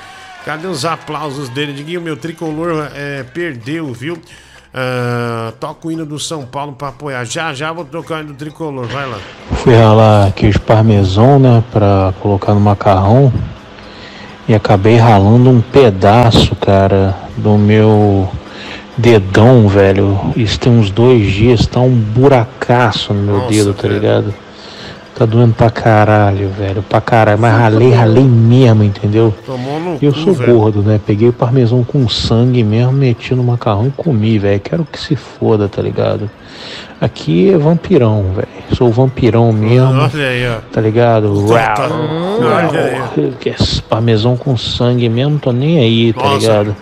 Speaker 1: Cadê os aplausos dele? Diguinho, meu tricolor é, perdeu, viu? Ah, toca o hino do São Paulo pra apoiar. Já já vou tocar o hino do tricolor, vai lá.
Speaker 2: Fui ralar queijo parmesão, né, pra colocar no macarrão. E acabei ralando um pedaço, cara, do meu dedão, velho. Isso tem uns dois dias, tá um buracaço no meu
Speaker 1: Nossa,
Speaker 2: dedo, tá ligado? Tá doendo pra caralho, velho, pra caralho. Mas ralei, ralei mesmo, entendeu?
Speaker 1: Tomou no
Speaker 2: Eu sou gordo, né? Peguei o parmesão com sangue mesmo, meti no macarrão e comi, velho. Quero que se foda, tá ligado? Aqui é vampirão, velho. Sou vampirão mesmo.
Speaker 1: Olha aí, ó.
Speaker 2: Tá ligado?
Speaker 1: Tá, tá.
Speaker 2: Uau.
Speaker 1: Olha
Speaker 2: Que é parmesão com sangue mesmo, tô nem aí, tá
Speaker 1: Nossa,
Speaker 2: ligado?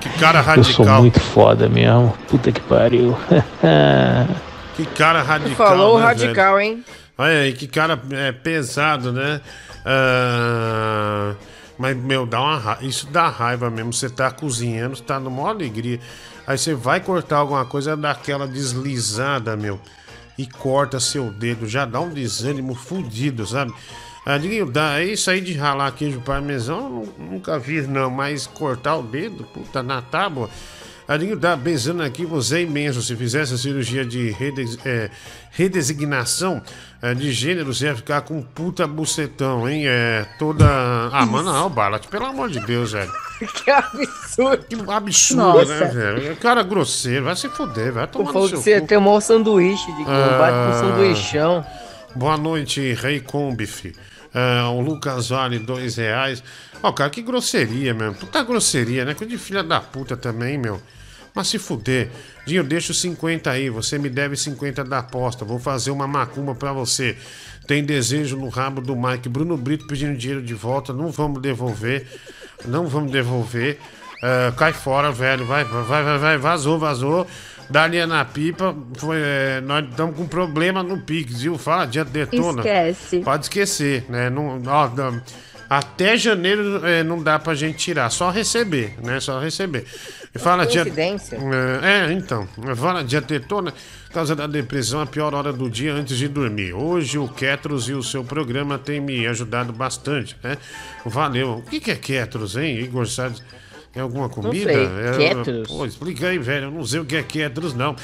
Speaker 1: que *laughs* cara
Speaker 2: Eu sou
Speaker 1: radical.
Speaker 2: muito foda mesmo. Puta que pariu. *laughs*
Speaker 1: Que cara radical.
Speaker 4: falou
Speaker 1: né,
Speaker 4: radical,
Speaker 1: velho?
Speaker 4: hein?
Speaker 1: Olha aí, que cara é, pesado, né? Ah, mas, meu, dá uma ra... isso dá raiva mesmo. Você tá cozinhando, tá numa alegria. Aí você vai cortar alguma coisa, dá aquela deslizada, meu. E corta seu dedo. Já dá um desânimo fudido, sabe? Ah, Diguinho, dá, é isso aí de ralar queijo parmesão, nunca vi, não. Mas cortar o dedo, puta, na tábua. Adinho tá pensando aqui, você é imenso. Se fizesse a cirurgia de redes- é, redesignação é, de gênero, você ia ficar com um puta bucetão, hein? É, toda. Ah, mano, não, Balat, pelo amor de Deus, velho. *laughs*
Speaker 4: Que absurdo.
Speaker 1: Que absurdo,
Speaker 4: Nossa.
Speaker 1: né, velho? Cara grosseiro, vai se fuder, vai tomar no seu
Speaker 4: você
Speaker 1: cu.
Speaker 4: tem um maior sanduíche, Diguinho. Bate com
Speaker 1: Ah,
Speaker 4: sanduichão.
Speaker 1: Boa noite, Rei Combif. Ah, o Lucas vale dois reais. Ó, cara, que grosseria, mesmo. Puta grosseria, né? Coisa de filha da puta também, meu. Mas se fuder. Dinho, deixa os 50 aí. Você me deve 50 da aposta. Vou fazer uma macumba pra você. Tem desejo no rabo do Mike. Bruno Brito pedindo dinheiro de volta. Não vamos devolver. Não vamos devolver. Ah, cai fora, velho. Vai, vai, vai, vai. Vazou, vazou. Dali na pipa. Foi, é, nós estamos com problema no Pix, viu? Fala, dia detona.
Speaker 3: Esquece.
Speaker 1: Pode esquecer, né? Não, ó, não- até janeiro é, não dá pra gente tirar, só receber, né? Só receber. E fala dia.
Speaker 4: Coincidência.
Speaker 1: É, é, então. Fala dia tetona, causa da depressão, a pior hora do dia antes de dormir. Hoje o Ketros e o seu programa têm me ajudado bastante, né? Valeu. O que que é Ketros, hein, Igor Salles? É alguma comida?
Speaker 4: sei.
Speaker 1: É,
Speaker 4: Ketros?
Speaker 1: Pô, explica aí, velho. Eu não sei o que é Ketros, não.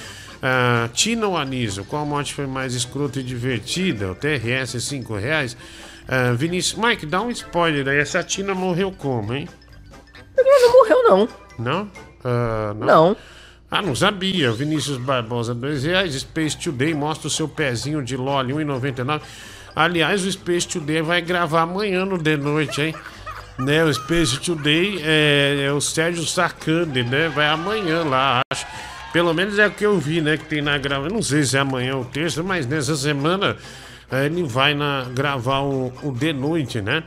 Speaker 1: Ah, Tina ou Anísio, qual morte foi mais escrota e divertida? O TRS, 5 reais. Ah, Vinícius, Mike, dá um spoiler aí. Essa Tina morreu como, hein?
Speaker 4: Ele não morreu, não.
Speaker 1: Não? Ah, não?
Speaker 4: Não.
Speaker 1: Ah, não sabia. Vinícius Barbosa, 2 reais. Space Today mostra o seu pezinho de LOL, 1,99. Aliás, o Space Today vai gravar amanhã no de noite, hein? Né, o Space Today é, é o Sérgio Sacande, né? Vai amanhã lá, acho. Pelo menos é o que eu vi, né? Que tem na gravação. Eu não sei se é amanhã ou terça, mas nessa semana ele vai na, gravar o, o de noite, né?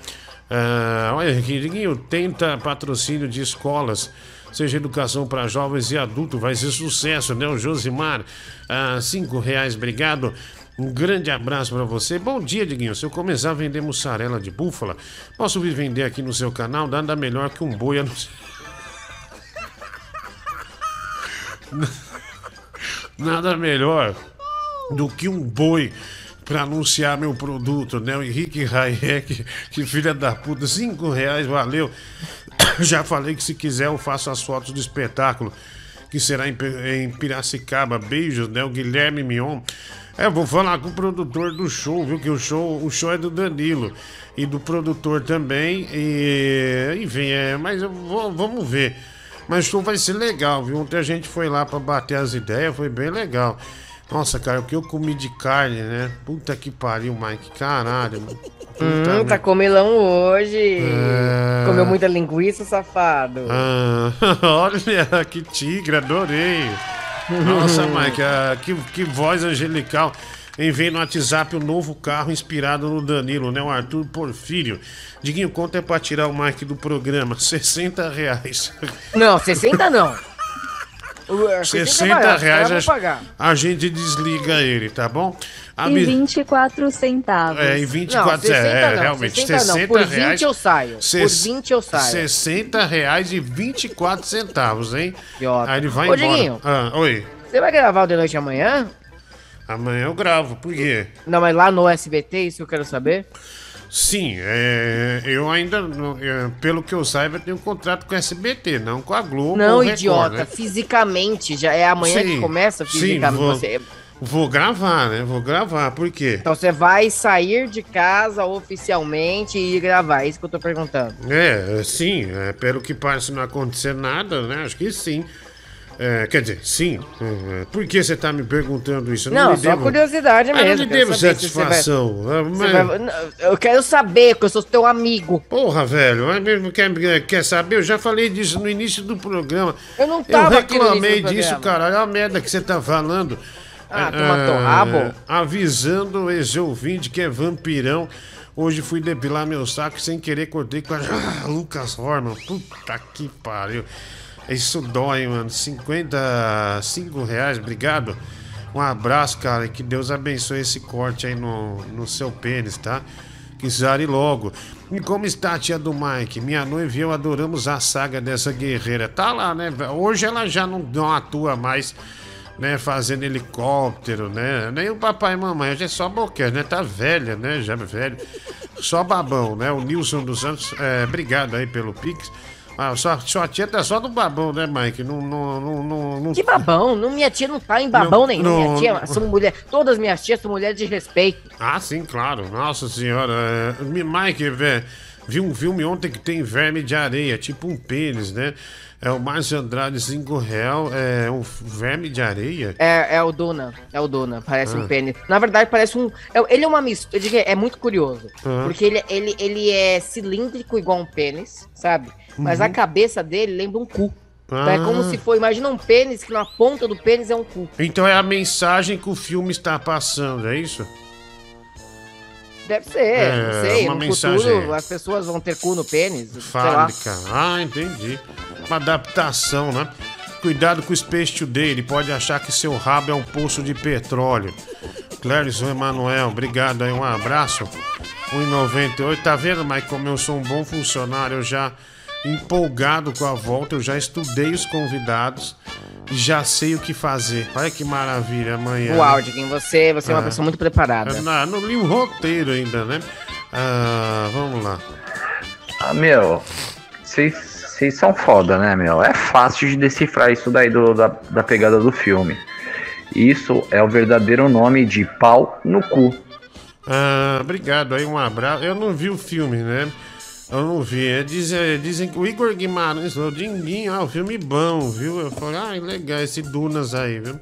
Speaker 1: Ah, olha aqui, Diguinho, tenta patrocínio de escolas, seja educação para jovens e adultos, vai ser sucesso, né? O Josimar, ah, cinco reais, obrigado. Um grande abraço para você. Bom dia, Diguinho. Se eu começar a vender mussarela de búfala, posso vir vender aqui no seu canal? Nada melhor que um boi. *laughs* Nada melhor do que um boi pra anunciar meu produto, né? O Henrique Hayek, que filha da puta, cinco reais, valeu. *coughs* Já falei que se quiser eu faço as fotos do espetáculo, que será em, em Piracicaba. Beijos, né? O Guilherme Mion. É, vou falar com o produtor do show, viu? Que o show, o show é do Danilo e do produtor também. E, enfim, é, mas vou- vamos ver. Mas o show vai ser legal, viu? Ontem a gente foi lá pra bater as ideias, foi bem legal. Nossa, cara, o que eu comi de carne, né? Puta que pariu, Mike. Caralho. mano. Puta
Speaker 4: Hum, tá comilão hoje.
Speaker 1: É.
Speaker 4: Comeu muita linguiça, safado.
Speaker 1: Ah, *laughs* olha, que tigre, adorei. Nossa, *laughs* Mike, ah, que, que voz angelical. Enviei no WhatsApp o novo carro inspirado no Danilo, né? O Arthur Porfírio. Diguinho, quanto é pra tirar o Mike do programa? *laughs* 60 reais.
Speaker 4: Não, 60 não. O-
Speaker 1: 60
Speaker 4: barato,
Speaker 1: reais
Speaker 4: vou
Speaker 1: a,
Speaker 4: pagar.
Speaker 1: a gente desliga ele, tá bom? A
Speaker 3: E
Speaker 1: mi-
Speaker 3: 24 centavos.
Speaker 1: É, em 24
Speaker 4: Não, 60
Speaker 1: é,
Speaker 4: não,
Speaker 1: realmente,
Speaker 4: 60
Speaker 1: 60,
Speaker 4: não. Por 20
Speaker 1: reais.
Speaker 4: eu saio. Por
Speaker 1: Ses-
Speaker 4: 20 eu saio.
Speaker 1: 60 reais e 24 centavos, hein? Aí ele vai
Speaker 4: Ô,
Speaker 1: embora.
Speaker 4: Diguinho.
Speaker 1: Ah, oi.
Speaker 4: Você vai gravar o de noite amanhã?
Speaker 1: Amanhã eu gravo, por quê?
Speaker 4: Não, mas lá no SBT, isso que eu quero saber.
Speaker 1: Sim, é, eu ainda, é, pelo que eu saiba, tenho um contrato com a SBT, não com a Globo.
Speaker 4: Não,
Speaker 1: Record,
Speaker 4: idiota.
Speaker 1: né?
Speaker 4: Fisicamente, já é amanhã que
Speaker 1: Sim,
Speaker 4: começa
Speaker 1: sim,
Speaker 4: fisicamente.
Speaker 1: vou-
Speaker 4: Você-
Speaker 1: Vou gravar, né? Vou gravar, por quê?
Speaker 4: Então você vai sair de casa oficialmente e gravar. É isso que eu tô perguntando.
Speaker 1: É, sim, é, pelo que parece não acontecer nada, né? Acho que sim. É, quer dizer, sim. É, por que você tá me perguntando isso? Eu
Speaker 4: Não,
Speaker 1: lhe
Speaker 4: só
Speaker 1: devo-
Speaker 4: curiosidade
Speaker 1: Ah, Eu
Speaker 4: mesmo.
Speaker 1: não lhe devo
Speaker 4: você vai-
Speaker 1: satisfação. Ah,
Speaker 4: você
Speaker 1: mas-
Speaker 4: vai- Não, Eu quero saber, que eu sou teu amigo.
Speaker 1: Porra, velho, mas mesmo quer, quer saber? Eu já falei disso no início do programa.
Speaker 4: Eu não
Speaker 1: Eu
Speaker 4: tava no
Speaker 1: reclamei disso, cara. Olha a merda que você tá falando.
Speaker 4: Ah,
Speaker 1: É,
Speaker 4: toma teu rabo.
Speaker 1: Avisando esse ouvinte que é vampirão. Hoje fui depilar meu saco sem querer cortei com a ah, Lucas Horman. Puta que pariu. Isso dói, mano. 55 reais, obrigado. Um abraço, cara. e Que Deus abençoe esse corte aí no, no seu pênis, tá? Que zare logo. E como está a tia do Mike? Minha noiva e eu adoramos a saga dessa guerreira. Tá lá, né? Hoje ela já não, não atua mais, né? Fazendo helicóptero, né? Nem o papai e mamãe. Hoje é só boquete, né? Tá velha, né? Já velho. Só babão, né? O Nilson dos Santos, é, obrigado aí pelo Pix. Ah, sua, sua tia tá só no babão, né, Mike? Não, não, não, não, não-
Speaker 4: Que babão? Não, minha tia não tá em babão
Speaker 1: Não,
Speaker 4: nenhum.
Speaker 1: não.
Speaker 4: Minha tia, são mulher, todas minhas tias são mulheres de respeito.
Speaker 1: Ah, sim, claro. Nossa senhora. É, Mike, velho, vi um filme ontem que tem verme de areia, tipo um pênis, né? É o Márcio Andrade, 5 real, é um verme de areia.
Speaker 4: É, é o Duna, é o Duna, parece
Speaker 1: Ah.
Speaker 4: um pênis. Na verdade, parece um. é- Ele é uma mistura. É muito curioso.
Speaker 1: Ah.
Speaker 4: Porque ele, ele, ele é cilíndrico igual um pênis, sabe? Mas
Speaker 1: Uhum.
Speaker 4: a cabeça dele lembra um cu. Então é como
Speaker 1: Ah.
Speaker 4: se for, imagina um pênis que na ponta do pênis é um cu.
Speaker 1: Então é a mensagem que o filme está passando, é isso?
Speaker 4: Deve ser,
Speaker 1: É,
Speaker 4: não sei.
Speaker 1: uma
Speaker 4: no
Speaker 1: mensagem.
Speaker 4: futuro as pessoas vão ter cu no pênis.
Speaker 1: Fábrica. Ah, entendi. Uma adaptação, né? Cuidado com o Space Today, ele pode achar que seu rabo é um poço de petróleo. Clérison Emanuel, obrigado aí, um abraço. 1,98. Tá vendo, Mike, como eu sou um bom funcionário, eu já empolgado com a volta, eu já estudei os convidados e já sei o que fazer. Olha que maravilha amanhã.
Speaker 4: Uau,
Speaker 1: né?
Speaker 4: Diguinho, você, você é uma
Speaker 1: Ah.
Speaker 4: pessoa muito preparada.
Speaker 1: Eu não, não li o roteiro ainda, né? Ah, vamos lá.
Speaker 5: Ah, meu, vocês vocês são foda, né, meu? É fácil de decifrar isso daí do- da, da pegada do filme. Isso é o verdadeiro nome de pau no cu.
Speaker 1: Ah, obrigado aí, um abraço. Eu não vi o filme, né? Eu não vi. É, diz- é, dizem que o Igor Guimarães falou, Dinguinho, ah, o filme bom, viu? Eu falei, ah, legal, esse Dunas aí, viu?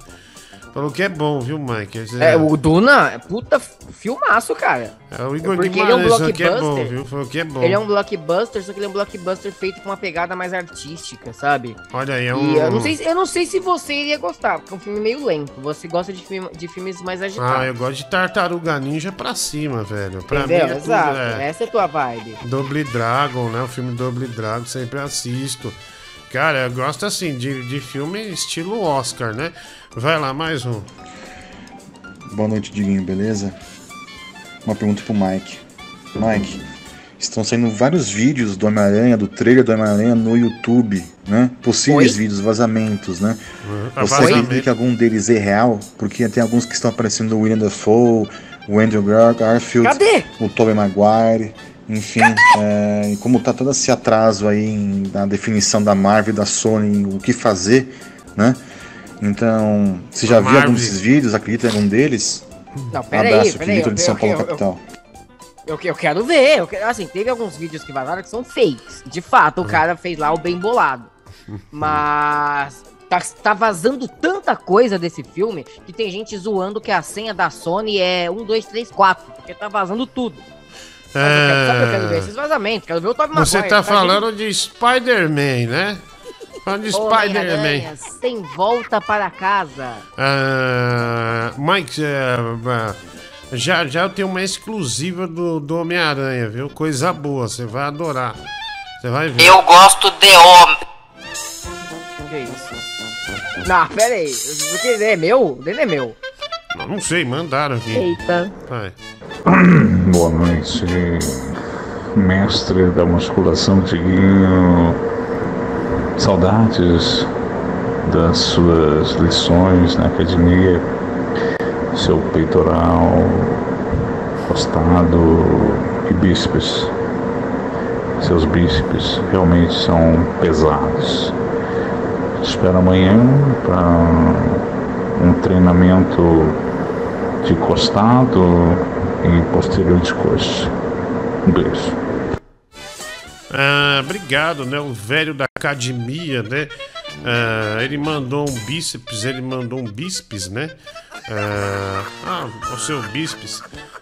Speaker 1: Falou que é bom, viu, Mike? Esse-
Speaker 4: É, o Duna é puta filmaço, cara.
Speaker 1: É, o Igor
Speaker 4: porque ele é um
Speaker 1: Guimarães que é bom,
Speaker 4: blockbuster.
Speaker 1: viu? Falou que é bom.
Speaker 4: Ele é um blockbuster, só que ele é um blockbuster feito com uma pegada mais artística, sabe?
Speaker 1: Olha aí, é um...
Speaker 4: eu não, sei, se- eu não sei se você iria gostar, porque é um filme meio lento. Você gosta de, filme- de filmes mais agitados.
Speaker 1: Ah, eu gosto de Tartaruga Ninja pra cima, velho. Pra
Speaker 4: Entendeu?
Speaker 1: mim é tudo,
Speaker 4: Exato.
Speaker 1: é.
Speaker 4: Essa é a tua vibe.
Speaker 1: Double Dragon, né? O filme Double Dragon, sempre assisto. Cara, eu gosto assim de, de filme estilo Oscar, né? Vai lá, mais um.
Speaker 12: Boa noite, Diguinho, beleza? Uma pergunta pro Mike. Mike, estão saindo vários vídeos do Homem-Aranha, do trailer do Homem-Aranha no YouTube, né? Possíveis
Speaker 4: Oi?
Speaker 12: vídeos, vazamentos, né?
Speaker 1: Ah,
Speaker 12: Você
Speaker 1: vazamento.
Speaker 12: acredita que algum deles é real? Porque tem alguns que estão aparecendo o William Dafoe, o Andrew Gar- Garfield,
Speaker 4: Cadê?
Speaker 12: o Tobey Maguire, enfim, é, como tá todo esse atraso aí em- na definição da Marvel e da Sony, em o que fazer, né? Então, você já viu algum desses vídeos? Acredita em algum deles?
Speaker 4: Não,
Speaker 12: Um
Speaker 4: peraí,
Speaker 12: abraço,
Speaker 4: peraí.
Speaker 12: Vitor de
Speaker 4: eu-
Speaker 12: São Paulo,
Speaker 4: eu- eu-
Speaker 12: capital.
Speaker 4: Eu, eu quero ver. Eu quero- assim, teve alguns vídeos que vazaram que são fakes. De fato, o cara fez lá o bem bolado. Mas tá, tá vazando tanta coisa desse filme que tem gente zoando que a senha da Sony é 1, 2, 3, 4. Porque tá vazando tudo. Quero, sabe o que eu quero ver? Esses vazamentos. Quero ver o Tobey
Speaker 1: É. Você
Speaker 4: Maguire,
Speaker 1: tá falando de Spider-Man, né? Falando de Spider-Man.
Speaker 4: Homem-Aranha Sem volta para casa.
Speaker 1: Ah, Mike, é, ah, já, já eu tenho uma exclusiva do, do Homem-Aranha, viu? Coisa boa, você vai adorar. Você vai ver.
Speaker 4: Eu gosto de homem. Que isso? Não, pera aí. Porque ele é meu? O dele é meu.
Speaker 1: Não, não sei, mandaram aqui.
Speaker 4: Eita.
Speaker 1: Vai. *clears throat*
Speaker 13: Boa noite, mestre da musculação Tiguinho. Saudades das suas lições na academia, seu peitoral, costado e bíceps. Seus bíceps realmente são pesados. Te Espero amanhã para um treinamento de costado e posterior de coxa. Um beijo.
Speaker 1: Ah, obrigado, né? O velho da academia, né? Ah, ele mandou um bíceps, ele mandou um bíceps, né? Ah, ah, o seu bíceps.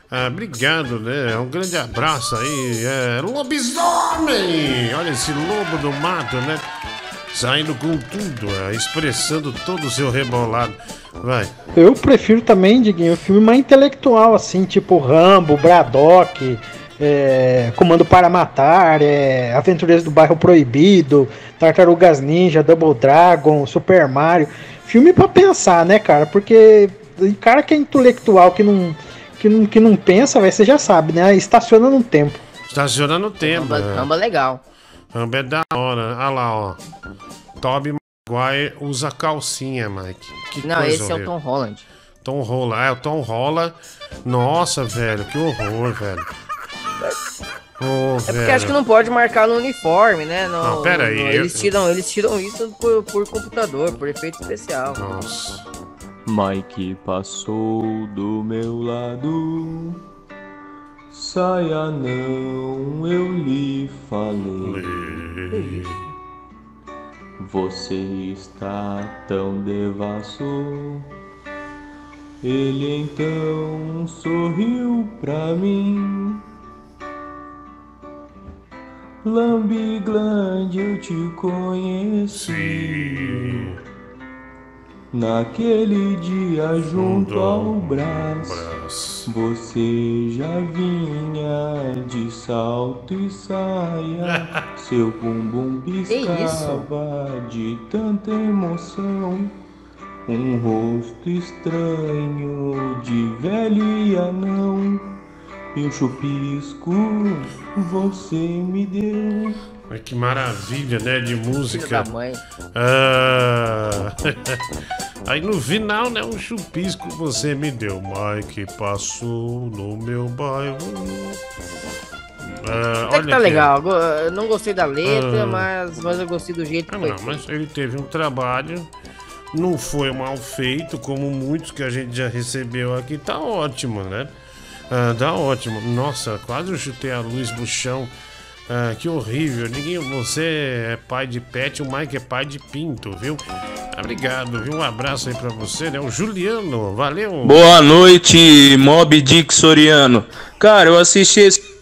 Speaker 1: Ah, obrigado, né? Um grande abraço aí. É, lobisomem! Olha esse lobo do mato, né? Saindo com tudo, é, expressando todo o seu rebolado. Vai.
Speaker 14: Eu prefiro também, Diguinho, filme mais intelectual, assim, tipo Rambo, Braddock, é, Comando para Matar, é, Aventureiros do Bairro Proibido, Tartarugas Ninja, Double Dragon, Super Mario. Filme pra pensar, né, cara? Porque o cara que é intelectual, que não, que não, que não pensa, véio, você já sabe, né? Estaciona no tempo.
Speaker 1: Estaciona no tempo.
Speaker 4: Ramba,
Speaker 1: é.
Speaker 4: ramba legal.
Speaker 1: Ramba é da hora. Olha lá, ó. Toby Maguire usa calcinha, Mike. Que
Speaker 4: Não,
Speaker 1: coisa
Speaker 4: esse é o
Speaker 1: horrível.
Speaker 4: Tom Holland.
Speaker 1: Tom Rola, é o Tom Rola. Nossa, velho, que horror, velho. Ô,
Speaker 4: É porque
Speaker 1: velho.
Speaker 4: acho que não pode marcar no uniforme, né? No,
Speaker 1: Não, pera aí,
Speaker 4: no-
Speaker 1: eu-
Speaker 4: eles, tiram, eles tiram isso por, por computador, por efeito especial.
Speaker 1: Nossa.
Speaker 15: Mike passou do meu lado. Saia não, eu lhe falei. Você está tão devasso. Ele então sorriu pra mim. Lambiglande, eu te conheci. Naquele dia junto ao braço, você já vinha de salto e saia. *laughs* Seu bumbum piscava de tanta emoção. Um rosto estranho de velho e anão. E um chupisco você me deu.
Speaker 1: Mas que maravilha, né? De música. Ah, *laughs* Aí no final, né? Um chupisco você me deu. Mike passou no meu bairro. Ah,
Speaker 4: Até que tá
Speaker 1: aqui.
Speaker 4: legal. eu Não gostei da letra,
Speaker 1: Ah.
Speaker 4: mas, mas eu gostei do jeito que
Speaker 1: Ah,
Speaker 4: foi.
Speaker 1: não, mas ele teve um trabalho, não foi mal feito, como muitos que a gente já recebeu aqui, tá ótimo, né? Ah, tá ótimo. Nossa, quase eu chutei a luz no chão. Ah, que horrível. Ninguém, você é pai de pet, o Mike é pai de pinto, viu? Obrigado, viu? Um abraço aí pra você, né? O Juliano, valeu.
Speaker 16: Boa noite, Mob Dick Soriano. Cara, eu assisti esse.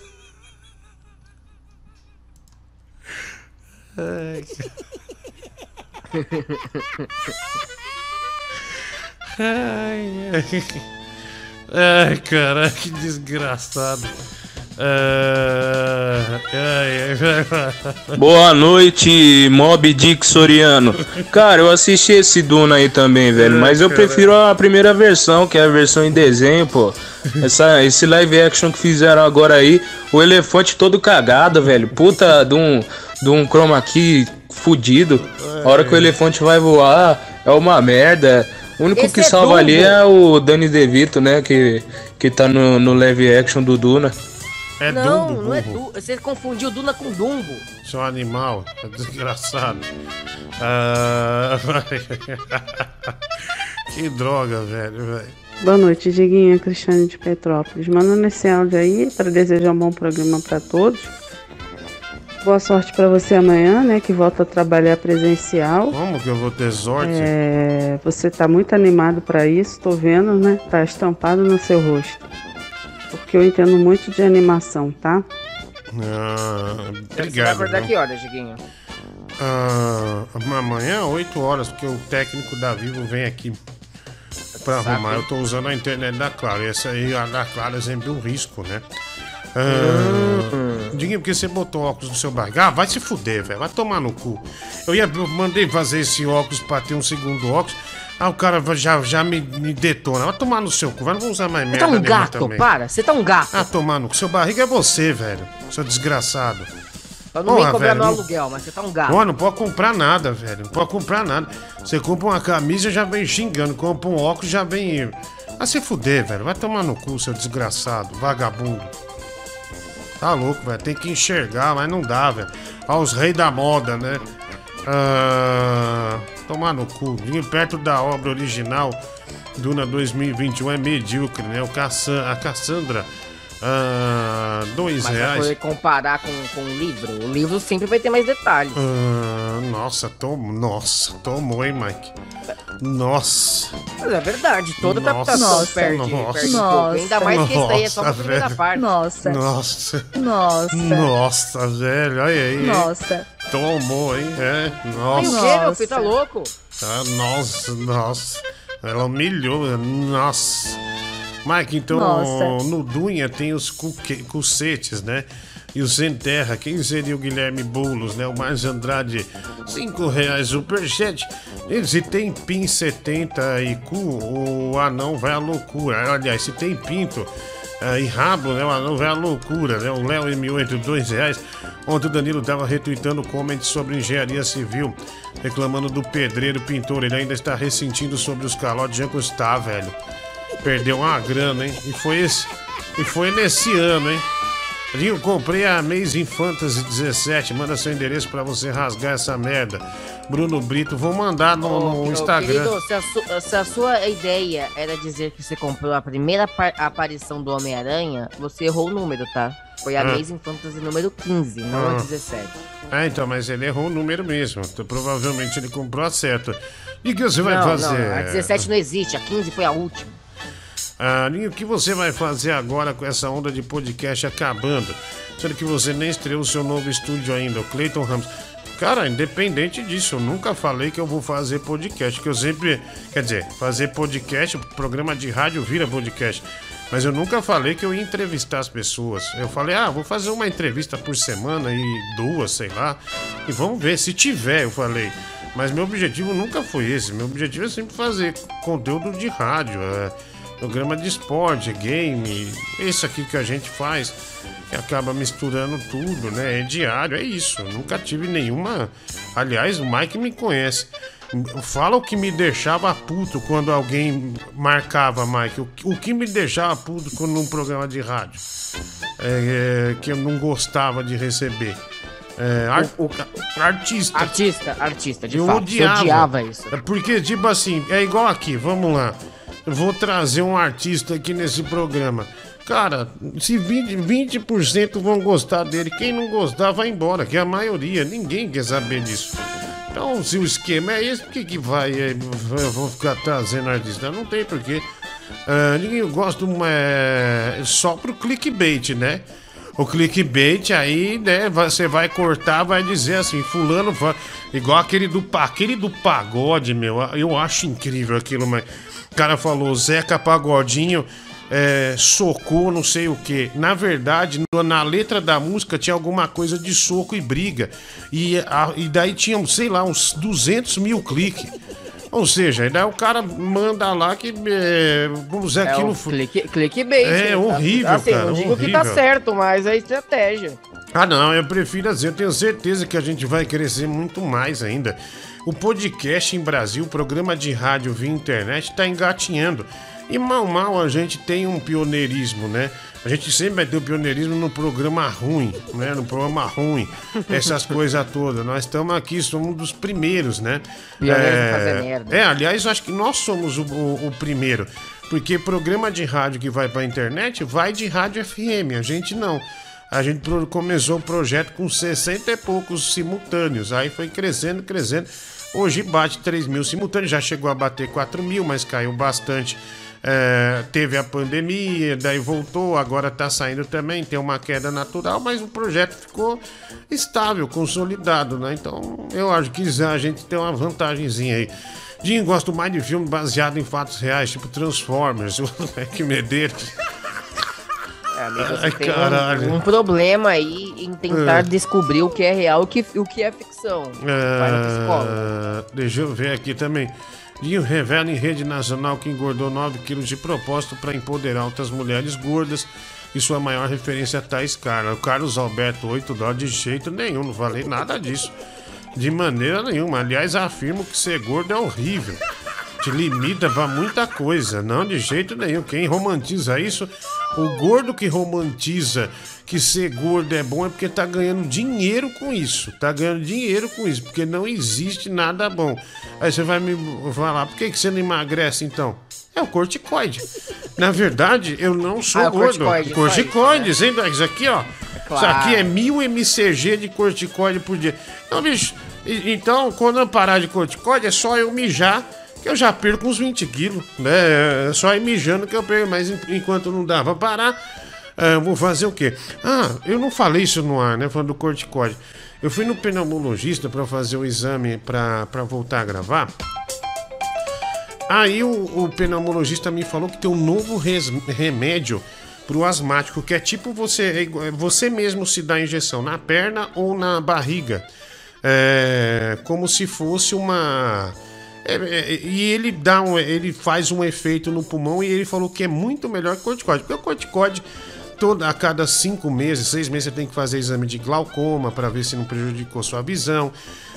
Speaker 1: Ai, Ai, *laughs* ai. Ai, cara, que desgraçado. Ah, ai, ai.
Speaker 16: Boa noite, Mob Dick Soriano. Cara, eu assisti esse Duna aí também, velho. Mas eu prefiro a primeira versão, que é a versão em desenho, pô. Essa, esse live action que fizeram agora aí, o elefante todo cagado, velho. Puta de um, de um chroma key fudido. A hora que o elefante vai voar, é uma merda. O único
Speaker 4: Esse
Speaker 16: que
Speaker 4: é
Speaker 16: salva ali é o Danny DeVito, né? Que, que tá no, no live action do Duna.
Speaker 1: É
Speaker 4: não,
Speaker 1: Dumbo,
Speaker 4: não é. Dumbo. Você confundiu Duna com Dumbo.
Speaker 1: Seu animal, é desgraçado. Ah, *laughs* que droga, velho, velho.
Speaker 17: Boa noite, Diguinha Cristiane de Petrópolis. Mandando esse áudio aí para desejar um bom programa para todos. Boa sorte para você amanhã, né? Que volta a trabalhar presencial.
Speaker 1: Como que eu vou ter sorte?
Speaker 17: É, você tá muito animado para isso, tô vendo, né? Tá estampado no seu rosto. Porque eu entendo muito de animação, tá?
Speaker 1: Ah,
Speaker 4: Você vai
Speaker 1: obrigado.
Speaker 4: acordar que horas, Diguinho?
Speaker 1: Ah, amanhã, 8 horas, porque o técnico da Vivo vem aqui pra
Speaker 4: Saco,
Speaker 1: arrumar. Eu tô usando a internet da Claro. E essa aí, a da Claro, é sempre um risco, né? Ah, Diga porque você botou óculos no seu barriga. Ah, vai se fuder, velho. Vai tomar no cu. Eu ia, eu mandei fazer esse óculos pra ter um segundo óculos. Ah, o cara já, já me, me detona. Vai tomar no seu cu. Vai, não vou usar mais
Speaker 4: Você
Speaker 1: merda.
Speaker 4: tá um gato,
Speaker 1: também.
Speaker 4: para. Você tá um gato.
Speaker 1: Ah, tomar no cu. Seu barriga é você, velho. Seu desgraçado.
Speaker 4: Eu não
Speaker 1: Porra,
Speaker 4: cobrar
Speaker 1: velho,
Speaker 4: meu
Speaker 1: não-
Speaker 4: aluguel, mas você tá um gato.
Speaker 1: Ó, não pode comprar nada, velho. Não pode comprar nada. Você compra uma camisa já vem xingando. Compra um óculos já vem. Vai se fuder, velho. Vai tomar no cu, seu desgraçado, vagabundo. Tá louco, velho. Tem que enxergar, mas não dá, velho. Ó, os reis da moda, né? Ah, tomar no cu. Vim perto da obra original. Duna 2021 é medíocre, né? O Cassan, a Cassandra. Ah, dois
Speaker 4: Mas se
Speaker 1: reais.
Speaker 4: for comparar com, com o livro, o livro sempre vai ter mais detalhes.
Speaker 1: Ah, nossa, tomou. Nossa, tomou, hein, Mike? Nossa.
Speaker 4: Mas é verdade, toda
Speaker 1: Nossa,
Speaker 4: adaptação
Speaker 1: nossa,
Speaker 4: perde,
Speaker 1: nossa.
Speaker 4: perde pouco. Ainda mais que isso aí é só a
Speaker 1: Nossa,
Speaker 4: primeira parte.
Speaker 3: Nossa.
Speaker 1: Nossa.
Speaker 3: Nossa.
Speaker 1: Nossa, velho, olha aí.
Speaker 3: Nossa.
Speaker 1: Tomou, hein? É, nossa.
Speaker 4: o quê, meu filho? Tá louco?
Speaker 1: Ah, nossa, nossa. Ela humilhou, nossa. Mike, então
Speaker 3: Nossa.
Speaker 1: no Dunha tem os cuque- cucetes, né? E o Sem Terra, quem seria o Guilherme Boulos, né? O Márcio Andrade, 5 reais superchat. E se tem PIN 70 e cu, o anão vai à loucura. Aliás, se tem pinto ah, e rabo, né? O anão vai à loucura, né? O Léo M8, 2 reais. Ontem o Danilo tava retweetando comments sobre engenharia civil, reclamando do pedreiro pintor. Ele ainda está ressentindo sobre os calotes. Já está, velho. Perdeu uma grana, hein? E foi esse. E foi nesse ano, hein? Eu comprei a Amazing Fantasy 17. Manda seu endereço pra você rasgar essa merda. Bruno Brito, vou mandar no,
Speaker 4: ô,
Speaker 1: Instagram.
Speaker 4: Querido, se a, su- se a sua ideia era dizer que você comprou a primeira par- aparição do Homem-Aranha, você errou o número, tá? Foi a
Speaker 1: Ah.
Speaker 4: Amazing Fantasy número 15, não a
Speaker 1: Ah.
Speaker 4: 17.
Speaker 1: Ah, então, mas ele errou o número mesmo. Então, provavelmente ele comprou a certa. E o que você vai
Speaker 4: não,
Speaker 1: fazer?
Speaker 4: Não, a 17 não existe, a 15 foi a última.
Speaker 1: Ninho, o que você vai fazer agora com essa onda de podcast acabando? Sendo que você nem estreou o seu novo estúdio ainda, o Clayton Ramos. Cara, independente disso, eu nunca falei que eu vou fazer podcast, que eu sempre. Quer dizer, fazer podcast, programa de rádio vira podcast. Mas eu nunca falei que eu ia entrevistar as pessoas. Eu falei, ah, vou fazer uma entrevista por semana e duas, sei lá. E vamos ver, se tiver, eu falei. Mas meu objetivo nunca foi esse. Meu objetivo é sempre fazer conteúdo de rádio. É, programa de esporte, game, isso aqui que a gente faz, que acaba misturando tudo, né? É diário, é isso. Eu nunca tive nenhuma. Aliás, o Mike me conhece. Fala o que me deixava puto quando alguém marcava, Mike. O, o que me deixava puto quando num programa de rádio é, é, que eu não gostava de receber. É, ar- artista.
Speaker 4: Artista, artista, de
Speaker 1: eu
Speaker 4: fato.
Speaker 1: odiava.
Speaker 4: Você odiava isso.
Speaker 1: É porque, tipo assim, é igual aqui, vamos lá. Vou trazer um artista aqui nesse programa. Cara, se 20%, 20 vão gostar dele, quem não gostar vai embora, que é a maioria, ninguém quer saber disso. Então, se o esquema é esse, por que, que vai? é, Eu vou ficar trazendo artista? Não tem porquê. Ah, ninguém gosta uma, é, só pro clickbait, né? O clickbait aí, né? Você vai cortar, vai dizer assim, fulano, igual aquele do, aquele do pagode, meu. Eu acho incrível aquilo, mas o cara falou, Zeca Pagodinho é, socou não sei o que. Na verdade, na letra da música tinha alguma coisa de soco e briga. E, a- e daí tinha, sei lá, uns 200 mil cliques. Ou seja, aí daí o cara manda lá que. É, vamos dizer
Speaker 4: É
Speaker 1: aquilo.
Speaker 4: o clique, clickbait.
Speaker 1: É
Speaker 4: né?
Speaker 1: horrível,
Speaker 4: Assim,
Speaker 1: cara,
Speaker 4: não digo que tá
Speaker 1: horrível.
Speaker 4: certo, mas é estratégia.
Speaker 1: Ah, não, eu prefiro assim, eu tenho certeza que a gente vai crescer muito mais ainda. O podcast em Brasil, programa de rádio via internet, está engatinhando. E mal, mal a gente tem um pioneirismo, né? A gente sempre vai ter o pioneirismo no programa ruim, né? No programa ruim, *laughs* essas coisas todas. Nós estamos aqui, somos um dos primeiros, né?
Speaker 4: Pioneiros em fazer merda.
Speaker 1: É, aliás, eu acho que nós somos o, o- o primeiro. Porque programa de rádio que vai pra internet vai de rádio FM, a gente não. A gente começou o projeto com 60 e poucos simultâneos. Aí foi crescendo, crescendo. Hoje bate 3 mil simultâneos, já chegou a bater 4 mil, mas caiu bastante. É, teve a pandemia, daí voltou, agora tá saindo também, tem uma queda natural, mas o projeto ficou estável, consolidado, né? Então eu acho que a gente tem uma vantagemzinha aí. Dinho, gosto mais de filme baseado em fatos reais, tipo Transformers, *laughs* o Mac Medeiros.
Speaker 4: É, amigo,
Speaker 1: Ai,
Speaker 4: tem um-
Speaker 1: caralho.
Speaker 4: Um, problema aí em tentar
Speaker 1: É.
Speaker 4: descobrir o que é real e o que, o que é ficção.
Speaker 1: Ah, deixa eu ver aqui também. Dinho revela em rede nacional que engordou 9 quilos de propósito para empoderar outras mulheres gordas e sua maior referência é Thais Carla. O Carlos Alberto, 8 dólares de jeito nenhum, não falei nada disso. De maneira nenhuma. Aliás, afirmo que ser gordo é horrível. Te limita pra muita coisa. Não, de jeito nenhum. Quem romantiza isso, o gordo que romantiza que ser gordo é bom é porque tá ganhando dinheiro com isso. Tá ganhando dinheiro com isso, porque não existe nada bom. Aí você vai me falar, por que, que você não emagrece então? É o corticoide. Na verdade, eu não sou
Speaker 4: Ah, é
Speaker 1: gordo.
Speaker 4: corticoide,
Speaker 1: Corticoide, hein? Isso aqui, ó.
Speaker 4: claro.
Speaker 1: Isso aqui é mil mcg de corticoide por dia. Então, bicho, então quando eu parar de corticoide, é só eu mijar, que eu já perco uns 20 quilos, né? É só ir mijando que eu perco, mas en- enquanto não pra parar, ah, eu vou fazer o quê? Ah, eu não falei isso no ar, né? Falando do corticoide. Eu fui no pneumologista pra fazer o exame pra voltar a gravar. Aí o, o pneumologista me falou que tem um novo res- remédio pro asmático, que é tipo você, é é você mesmo se dá injeção na perna ou na barriga. É, como se fosse uma. É, é, e ele dá um, ele faz um efeito no pulmão e ele falou que é muito melhor que o corticóide. Porque o corticóide, toda, a cada cinco meses, seis meses, você tem que fazer exame de glaucoma para ver se não prejudicou sua visão.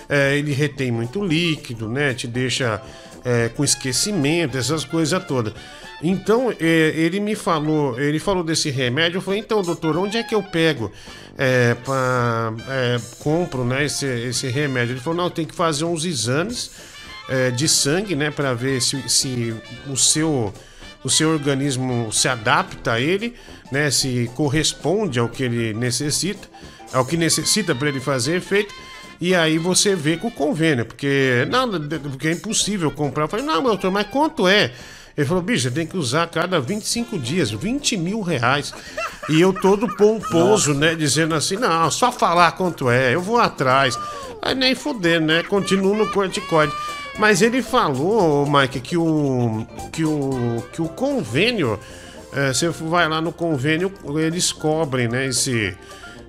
Speaker 1: É, ele retém muito líquido, né? Te deixa é, com esquecimento, essas coisas todas. Então, é, ele me falou, ele falou desse remédio, eu falei, então, doutor, onde é que eu pego? É, pra, é, compro né, esse, esse remédio. Ele falou, não, tem que fazer uns exames é, de sangue, né, para ver se, se o seu o seu organismo se adapta a ele, né, se corresponde ao que ele necessita, ao que necessita para ele fazer efeito. E aí você vê com o convênio, porque não, porque é impossível comprar. Eu falei, não, doutor, mas quanto é? Ele falou, bicho, você tem que usar a cada 25 dias, 20 mil reais. E eu todo pomposo, né? Dizendo assim, não, só falar quanto é, eu vou atrás. Aí nem fuder, né? Continuo no corticoide. Mas ele falou, Mike, que o, que o, que o convênio, eh, você vai lá no convênio, eles cobrem, né? Esse,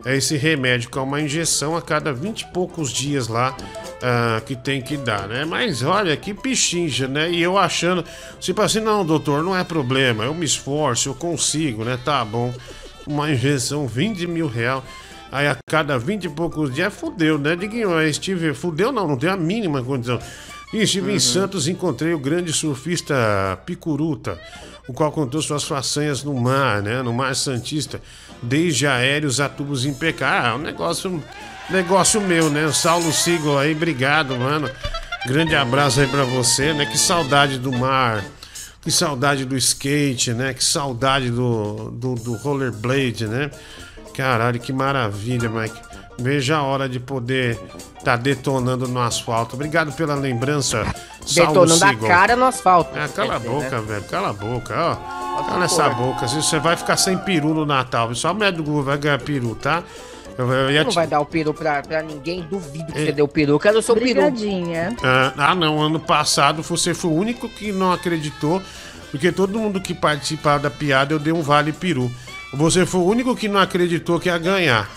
Speaker 1: esse remédio, que é uma injeção a cada 20 e poucos dias lá ah, que tem que dar, né? Mas olha que pichincha, né? E eu achando, tipo assim, não, doutor, não é problema, eu me esforço, eu consigo, né? Tá bom. Uma injeção 20 mil reais. Aí a cada 20 e poucos dias, fudeu, né? Diguinho, eu estive. Fudeu não, não tem a mínima condição. Estive em Santos e encontrei o grande surfista Picuruta, o qual contou suas façanhas no mar, né? No mar Santista, desde aéreos a tubos impecáveis. Ah, um negócio, negócio meu, né? O Saulo Sigel aí, obrigado, mano. Grande abraço aí pra você, né? Que saudade do mar. Que saudade do skate, né? Que saudade do, do, do rollerblade, né? Caralho, que maravilha, Mike. Veja a hora de poder tá detonando no asfalto. Obrigado pela lembrança, Saulo
Speaker 4: Detonando a
Speaker 1: Sigel.
Speaker 4: cara no asfalto.
Speaker 1: Ah, cala a
Speaker 4: dizer,
Speaker 1: boca,
Speaker 4: né?
Speaker 1: velho. Cala a boca, ó. Cala essa
Speaker 4: porra.
Speaker 1: boca. Você vai ficar sem peru no Natal. Só a mulher do Google vai ganhar peru, tá? Eu, eu ia
Speaker 4: Não
Speaker 1: te-
Speaker 4: vai dar o peru pra, pra ninguém, duvido que
Speaker 1: É.
Speaker 4: você deu o peru. Eu quero o seu peru.
Speaker 3: Brigadinha.
Speaker 1: Ah, ah, não. Ano passado você foi o único que não acreditou. Porque todo mundo que participava da piada eu dei um vale peru. Você foi o único que não acreditou que ia ganhar.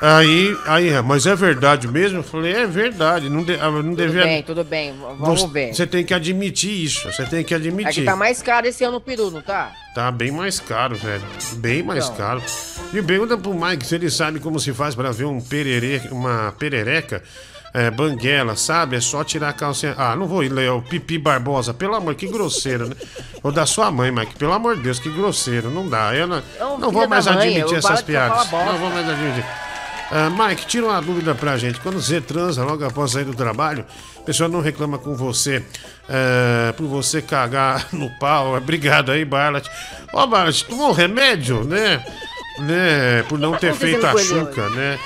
Speaker 1: Aí, aí, mas é verdade mesmo? Eu falei, é verdade. Não, de, ah, não
Speaker 4: Tudo
Speaker 1: devia.
Speaker 4: bem, tudo bem. Vamos
Speaker 1: Você-
Speaker 4: ver.
Speaker 1: Você tem que admitir isso. Você tem que
Speaker 4: É
Speaker 1: admitir.
Speaker 4: que tá mais caro esse ano o peru, não tá?
Speaker 1: Tá bem mais caro, velho. Bem mais
Speaker 4: Então.
Speaker 1: caro. E pergunta pro Mike se ele sabe como se faz pra ver um pererê, uma perereca é, Banguela, sabe? É só tirar a calcinha. Ah, não vou ir ler o Pipi Barbosa, pelo amor, que grosseiro, né? Ou da sua mãe, Mike, pelo amor de Deus, que grosseiro, não dá. Eu não,
Speaker 4: Não,
Speaker 1: não vou mais
Speaker 4: mãe,
Speaker 1: admitir essas piadas. Não vou mais admitir. Ah, Mike, tira uma dúvida pra gente. Quando você transa logo após sair do trabalho, a pessoa não reclama com você ah, por você cagar *laughs* no pau. Obrigado aí, Barlat. Ó, Barlat, tomou um remédio, né? né? Por não ter feito açúcar, né?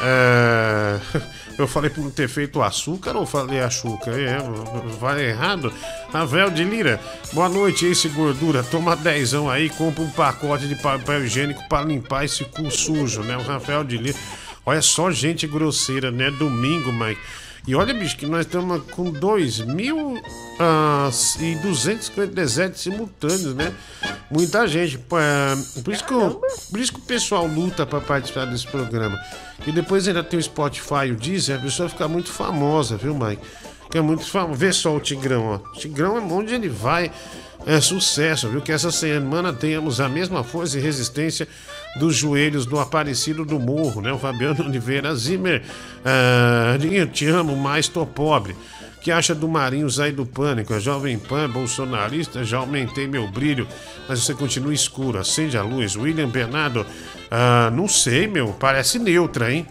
Speaker 1: Ah, *laughs* eu falei por não ter feito açúcar ou falei açúcar? É, vai errado. Ravel de Lira, boa noite, esse gordura. Toma dezão aí, compra um pacote de papel higiênico pra limpar esse cu sujo, né? O Rafael de Lira. Olha só gente grosseira, né? Domingo, Mike. E olha, bicho, que nós estamos com 2.257 simultâneos, né? Muita gente. é, Por isso, que o, por isso que o pessoal luta para participar desse programa. E depois ainda tem o Spotify o Deezer, a pessoa fica muito famosa, viu, Mike? Fica muito famosa. Vê só o Tigrão, ó. O Tigrão é onde ele vai. É sucesso, viu? Que essa semana tenhamos a mesma força e resistência dos joelhos do Aparecido do Morro, né? O Fabiano Oliveira Zimmer. Ah, Diguinho, te amo, mas tô pobre. O que acha do Marinho sair do pânico? É jovem pan, bolsonarista, já aumentei meu brilho, mas você continua escuro. Acende a luz. William Bernardo, ah, não sei, meu, parece neutra, hein?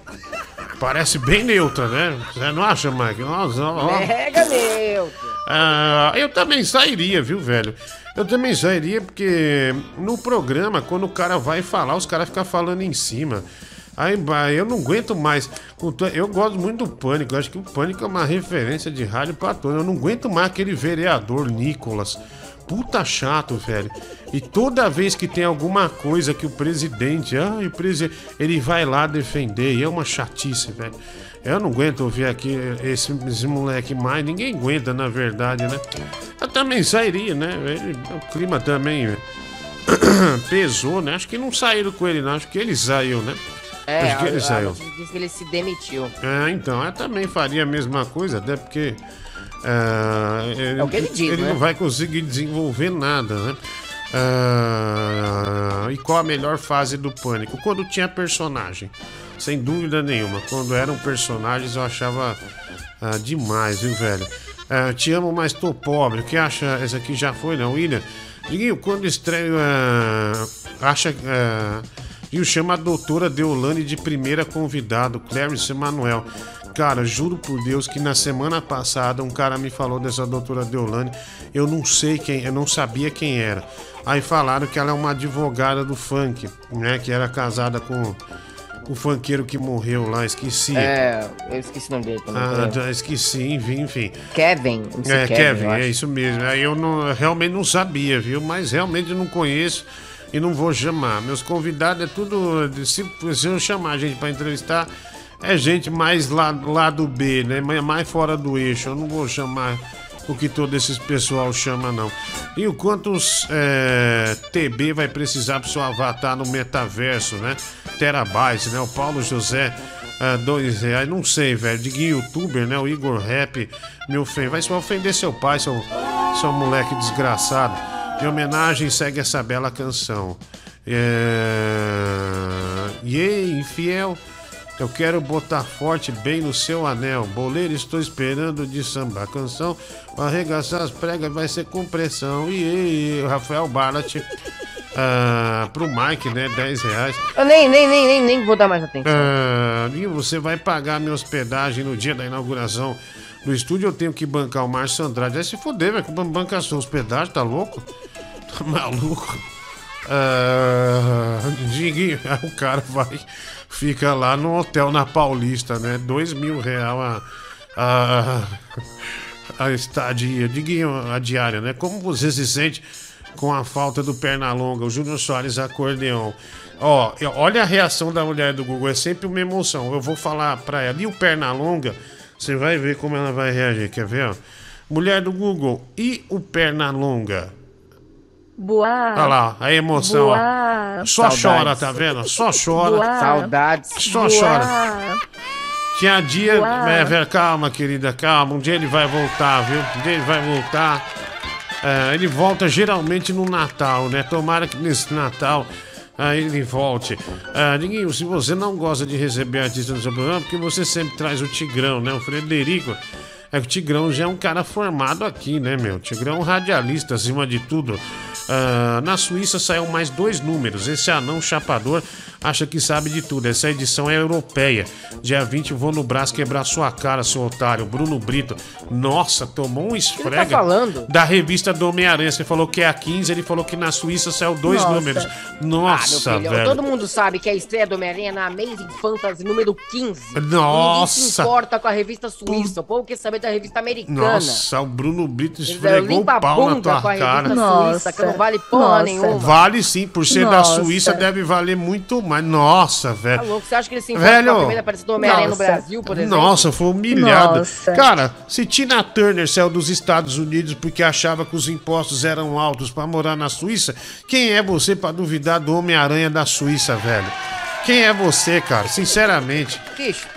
Speaker 1: Parece bem neutra, né? Você não acha, Mike? Nossa, ó.
Speaker 4: Pega meu.
Speaker 1: Ah, eu também sairia, viu, velho? Eu também sairia porque no programa, quando o cara vai falar, os caras ficam falando em cima. Aí eu não aguento mais. Eu gosto muito do Pânico. Eu acho que o Pânico é uma referência de rádio pra todos. Eu não aguento mais aquele vereador Nicolas. Puta chato, velho. E toda vez que tem alguma coisa que o presidente, ai, o presi ele vai lá defender. E é uma chatice, velho. Eu não aguento ouvir aqui esse, esse moleque mais. Ninguém aguenta, na verdade, né? Eu também sairia, né? Ele- o clima também *coughs* pesou, né? Acho que não saíram com ele, não. Acho que ele saiu, né?
Speaker 4: É,
Speaker 1: Acho que ele
Speaker 4: a-
Speaker 1: saiu.
Speaker 4: diz que ele se demitiu.
Speaker 1: É, então, eu também faria a mesma coisa, até porque. é,
Speaker 4: É o que ele diz, né?
Speaker 1: não vai conseguir desenvolver nada, né? Ah, e qual a melhor fase do pânico? Quando tinha personagem, sem dúvida nenhuma. Quando eram personagens eu achava ah, demais, viu, velho? Ah, te amo, mas tô pobre. O que acha? Essa aqui já foi, não, William? Diguinho, quando estreia. acha. e o chama a doutora Deolane de primeira convidado, Clarice Emanuel. Cara, juro por Deus que na semana passada um cara me falou dessa doutora Deolane. Eu não sei quem, eu não sabia quem era. Aí falaram que ela é uma advogada do funk, né? Que era casada com o funkeiro que morreu lá, esqueci.
Speaker 4: É, eu esqueci o nome dele também.
Speaker 1: Ah,
Speaker 4: É.
Speaker 1: já esqueci, enfim, enfim.
Speaker 4: Kevin,
Speaker 1: É,
Speaker 4: Kevin,
Speaker 1: Kevin, é isso mesmo. Aí eu não, realmente não sabia, viu? Mas realmente não conheço e não vou chamar. Meus convidados é tudo. Se, se eu chamar a gente pra entrevistar, é gente mais lá, lá do B, né? Mais- Mais fora do eixo. Eu não vou chamar o que todo esse pessoal chama, não. E o quantos é, TB vai precisar pro seu avatar no metaverso, né? Terabytes, né? O Paulo José. Ah, dois reais, não sei, velho. De youtuber, né? O Igor Rap me ofende. Vai ofender seu pai, seu, seu moleque desgraçado. Em homenagem, segue essa bela canção. É... Yey, infiel. Eu quero botar forte bem no seu anel. Boleiro, estou esperando de samba. A canção, arregaçar as pregas, vai ser com pressão. E Rafael Barlat. *laughs* ah, pro Mike, né? 10 reais.
Speaker 4: Eu nem, nem, nem, nem, nem vou dar mais atenção.
Speaker 1: Ah, e você vai pagar minha hospedagem no dia da inauguração do estúdio? Eu tenho que bancar o Márcio Andrade. Vai se foder, velho. Como bancar a sua hospedagem? Tá louco? Tá maluco? Ah, Diguinho, *laughs* aí o cara vai, fica lá no hotel na Paulista, né? Dois mil real a, a, a estadia, Diguinho, a diária, né? Como você se sente com a falta do Pernalonga, o Júnior Soares acordeon? Ó, olha a reação da mulher do Google, é sempre uma emoção. Eu vou falar pra ela, e o Pernalonga, você vai ver como ela vai reagir, quer ver? ó? Mulher do Google, e o Pernalonga?
Speaker 3: Boa.
Speaker 1: Olha lá, a emoção. ó.
Speaker 3: Boa.
Speaker 1: Só
Speaker 4: Saudades.
Speaker 1: chora, tá vendo? Só chora.
Speaker 3: Boa.
Speaker 4: Saudades.
Speaker 1: Só
Speaker 3: Boa.
Speaker 1: chora. Tinha dia. É, calma, querida, calma. Um dia ele vai voltar, viu? Um dia ele vai voltar. É, ele volta geralmente no Natal, né? Tomara que nesse Natal aí ele volte. Ah, Diguinho, se você não gosta de receber artista no seu programa, porque você sempre traz o Tigrão, né? O Frederico. É que o Tigrão já é um cara formado aqui, né, meu? O Tigrão é um radialista acima de tudo. Ah, na Suíça saiu mais dois números. Esse anão chapador acha que sabe de tudo. Essa edição é europeia. Dia 20 vou no braço quebrar sua cara, seu otário. Bruno Brito. Nossa, tomou um esfrega.
Speaker 4: tá falando?
Speaker 1: Da revista do Homem-Aranha. Você falou que é a 15, ele falou que na Suíça saiu dois
Speaker 4: Nossa.
Speaker 1: números.
Speaker 4: Ah,
Speaker 1: Nossa,
Speaker 4: filho,
Speaker 1: velho.
Speaker 4: todo mundo sabe que a estreia do Homem-Aranha é na Amazing Fantasy número 15. Ninguém se
Speaker 1: Nossa.
Speaker 4: importa com a revista suíça. O povo quer saber da revista americana.
Speaker 1: Nossa, o Bruno Brito
Speaker 4: Eles
Speaker 1: esfregou o pau na tua cara.
Speaker 4: suíça, não vale porra
Speaker 3: Nossa.
Speaker 4: nenhuma.
Speaker 1: Vale sim, por ser da
Speaker 3: Nossa.
Speaker 1: Suíça deve valer muito mais. Nossa,
Speaker 4: Tá
Speaker 1: velho.
Speaker 4: louco? Você acha que eles se
Speaker 1: Velho,
Speaker 4: com a primeira aparição do Homem-Aranha no
Speaker 3: Nossa.
Speaker 4: Brasil, por exemplo?
Speaker 1: Nossa, foi humilhado.
Speaker 3: Nossa.
Speaker 1: Cara, se Tina Turner saiu dos Estados Unidos porque achava que os impostos eram altos pra morar na Suíça, quem é você pra duvidar do Homem-Aranha da Suíça, velho? Quem é você, cara? Sinceramente.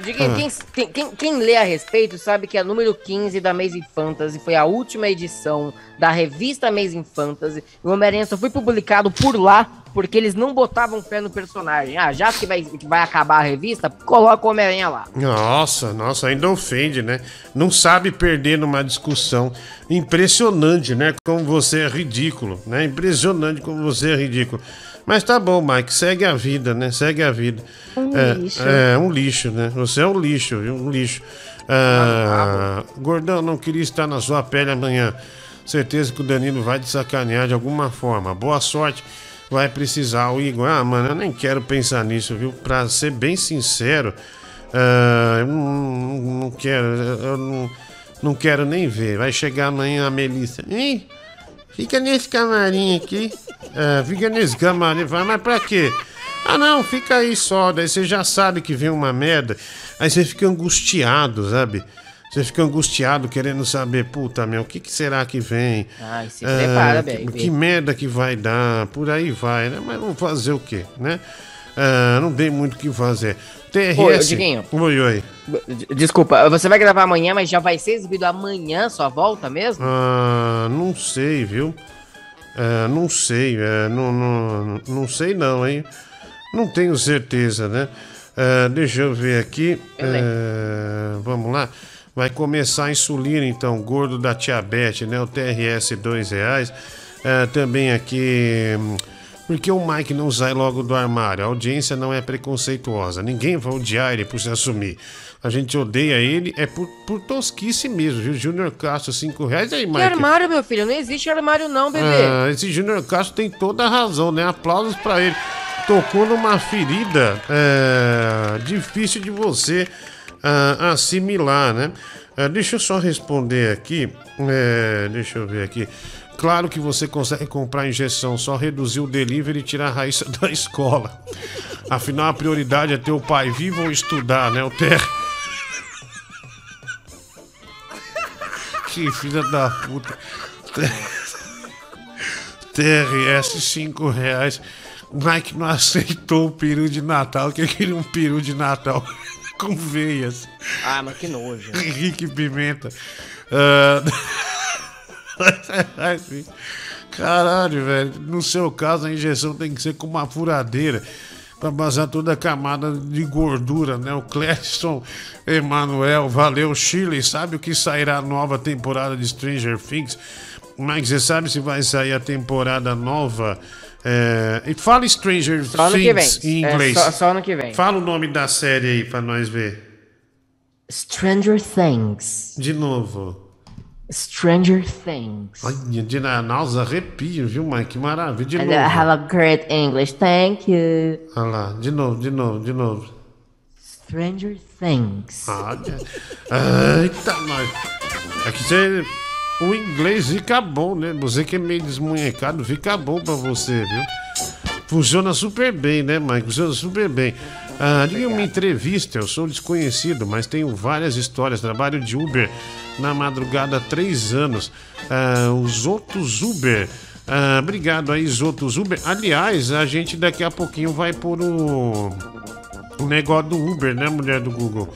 Speaker 4: Diguinho,
Speaker 1: Ah.
Speaker 4: quem, quem, quem, lê a respeito sabe que a número 15 da Amazing Fantasy foi a última edição da revista Amazing Fantasy. E o Homem-Aranha só foi publicado por lá porque eles não botavam fé no personagem. Ah, já que vai, que vai acabar a revista, coloca o Homem-Aranha lá.
Speaker 1: Nossa, nossa, ainda ofende, né? Não sabe perder numa discussão. Impressionante, né? Como você é ridículo, né? Impressionante como você é ridículo. Mas tá bom, Mike, segue a vida, né? Segue a vida.
Speaker 3: Um
Speaker 1: é,
Speaker 3: lixo.
Speaker 1: É, um lixo, né? Você é um lixo, viu? Um lixo. Ah, gordão, não queria estar na sua pele amanhã. Certeza que o Danilo vai te sacanear de alguma forma. Boa sorte. Vai precisar. O Igor, ah, mano, eu nem quero pensar nisso, viu? Pra ser bem sincero, ah, eu não, não- não quero. Eu não, não quero nem ver. Vai chegar amanhã a Melissa. Ih, fica nesse camarim aqui. Ah, fica nesse camarim. Fala, mas pra quê? Ah, não, fica aí só. Daí você já sabe que vem uma merda. Aí você fica angustiado, sabe? Você fica angustiado querendo saber, puta, meu, o que, que será que vem?
Speaker 4: Ai, se
Speaker 1: Ah,
Speaker 4: prepara,
Speaker 1: que, que merda que vai dar? Por aí vai, né? Mas vamos fazer o quê, né? Ah, não tem muito o que fazer. TRS.
Speaker 4: Ô, Diguinho.
Speaker 1: Oi, oi.
Speaker 4: Desculpa, você vai gravar amanhã, mas já vai ser exibido amanhã sua volta mesmo?
Speaker 1: Ah, não sei, viu? Ah, não sei, é, não, não, não sei não, hein? Não tenho certeza, né? Ah, deixa eu ver aqui. Ah, vamos lá. Vai começar a insulina, então, gordo da Tiabete, né? O TRS, dois reais. Também aqui. Hum, Por que o Mike não sai logo do armário? A audiência não é preconceituosa. Ninguém vai odiar ele por se assumir. A gente odeia ele é por, por tosquice mesmo, viu? Júnior Castro, cinco reais. Aí,
Speaker 4: Que
Speaker 1: Mike?
Speaker 4: armário, meu filho? Não existe armário não, bebê.
Speaker 1: Ah, esse Júnior Castro tem toda a razão, né? Aplausos pra ele. Tocou numa ferida é, difícil de você ah, assimilar, né? Ah, deixa eu só responder aqui. É, deixa eu ver aqui. Claro que você consegue comprar injeção, só reduzir o delivery e tirar a Raíssa *laughs* da escola. Afinal, a prioridade é ter o pai vivo ou estudar, né? O TR. *laughs* Que filha da puta. TRS 5 reais. Mike não aceitou o peru de Natal, que queria um peru de Natal *laughs* com veias.
Speaker 4: Ah, mas que nojo.
Speaker 1: Henrique Pimenta. Assim, *laughs* Caralho, velho. No seu caso, a injeção tem que ser com uma furadeira pra passar toda a camada de gordura, né? O Cleston Emanuel, valeu, Chile. Sabe o que sairá a nova temporada de Stranger Things? Mas você sabe se vai sair a temporada nova? É... E fala Stranger
Speaker 4: Só
Speaker 1: Things
Speaker 4: vem.
Speaker 1: em
Speaker 4: É,
Speaker 1: inglês.
Speaker 4: só- só ano que vem.
Speaker 1: Fala o nome da série aí pra nós ver.
Speaker 4: Stranger Things.
Speaker 1: De novo.
Speaker 4: Stranger Things.
Speaker 1: Olha, de nossa, arrepio, viu, mãe? Que maravilha. De
Speaker 4: And
Speaker 1: novo.
Speaker 4: I have a great English, thank you.
Speaker 1: Olha lá, de novo, de novo, de novo.
Speaker 4: Stranger Things.
Speaker 1: Olha. Eita, nós. É que você. O inglês fica bom, né? Você que é meio desmunhecado, fica bom pra você, viu? Funciona super bem, né, Mike? Funciona super bem. Ah, uma entrevista, eu sou desconhecido, mas tenho várias histórias. Trabalho de Uber na madrugada há três anos. Ah, os outros Uber. Ah, obrigado aí, os outros Uber. Aliás, a gente daqui a pouquinho vai pôr o, o negócio do Uber, né, mulher do Google?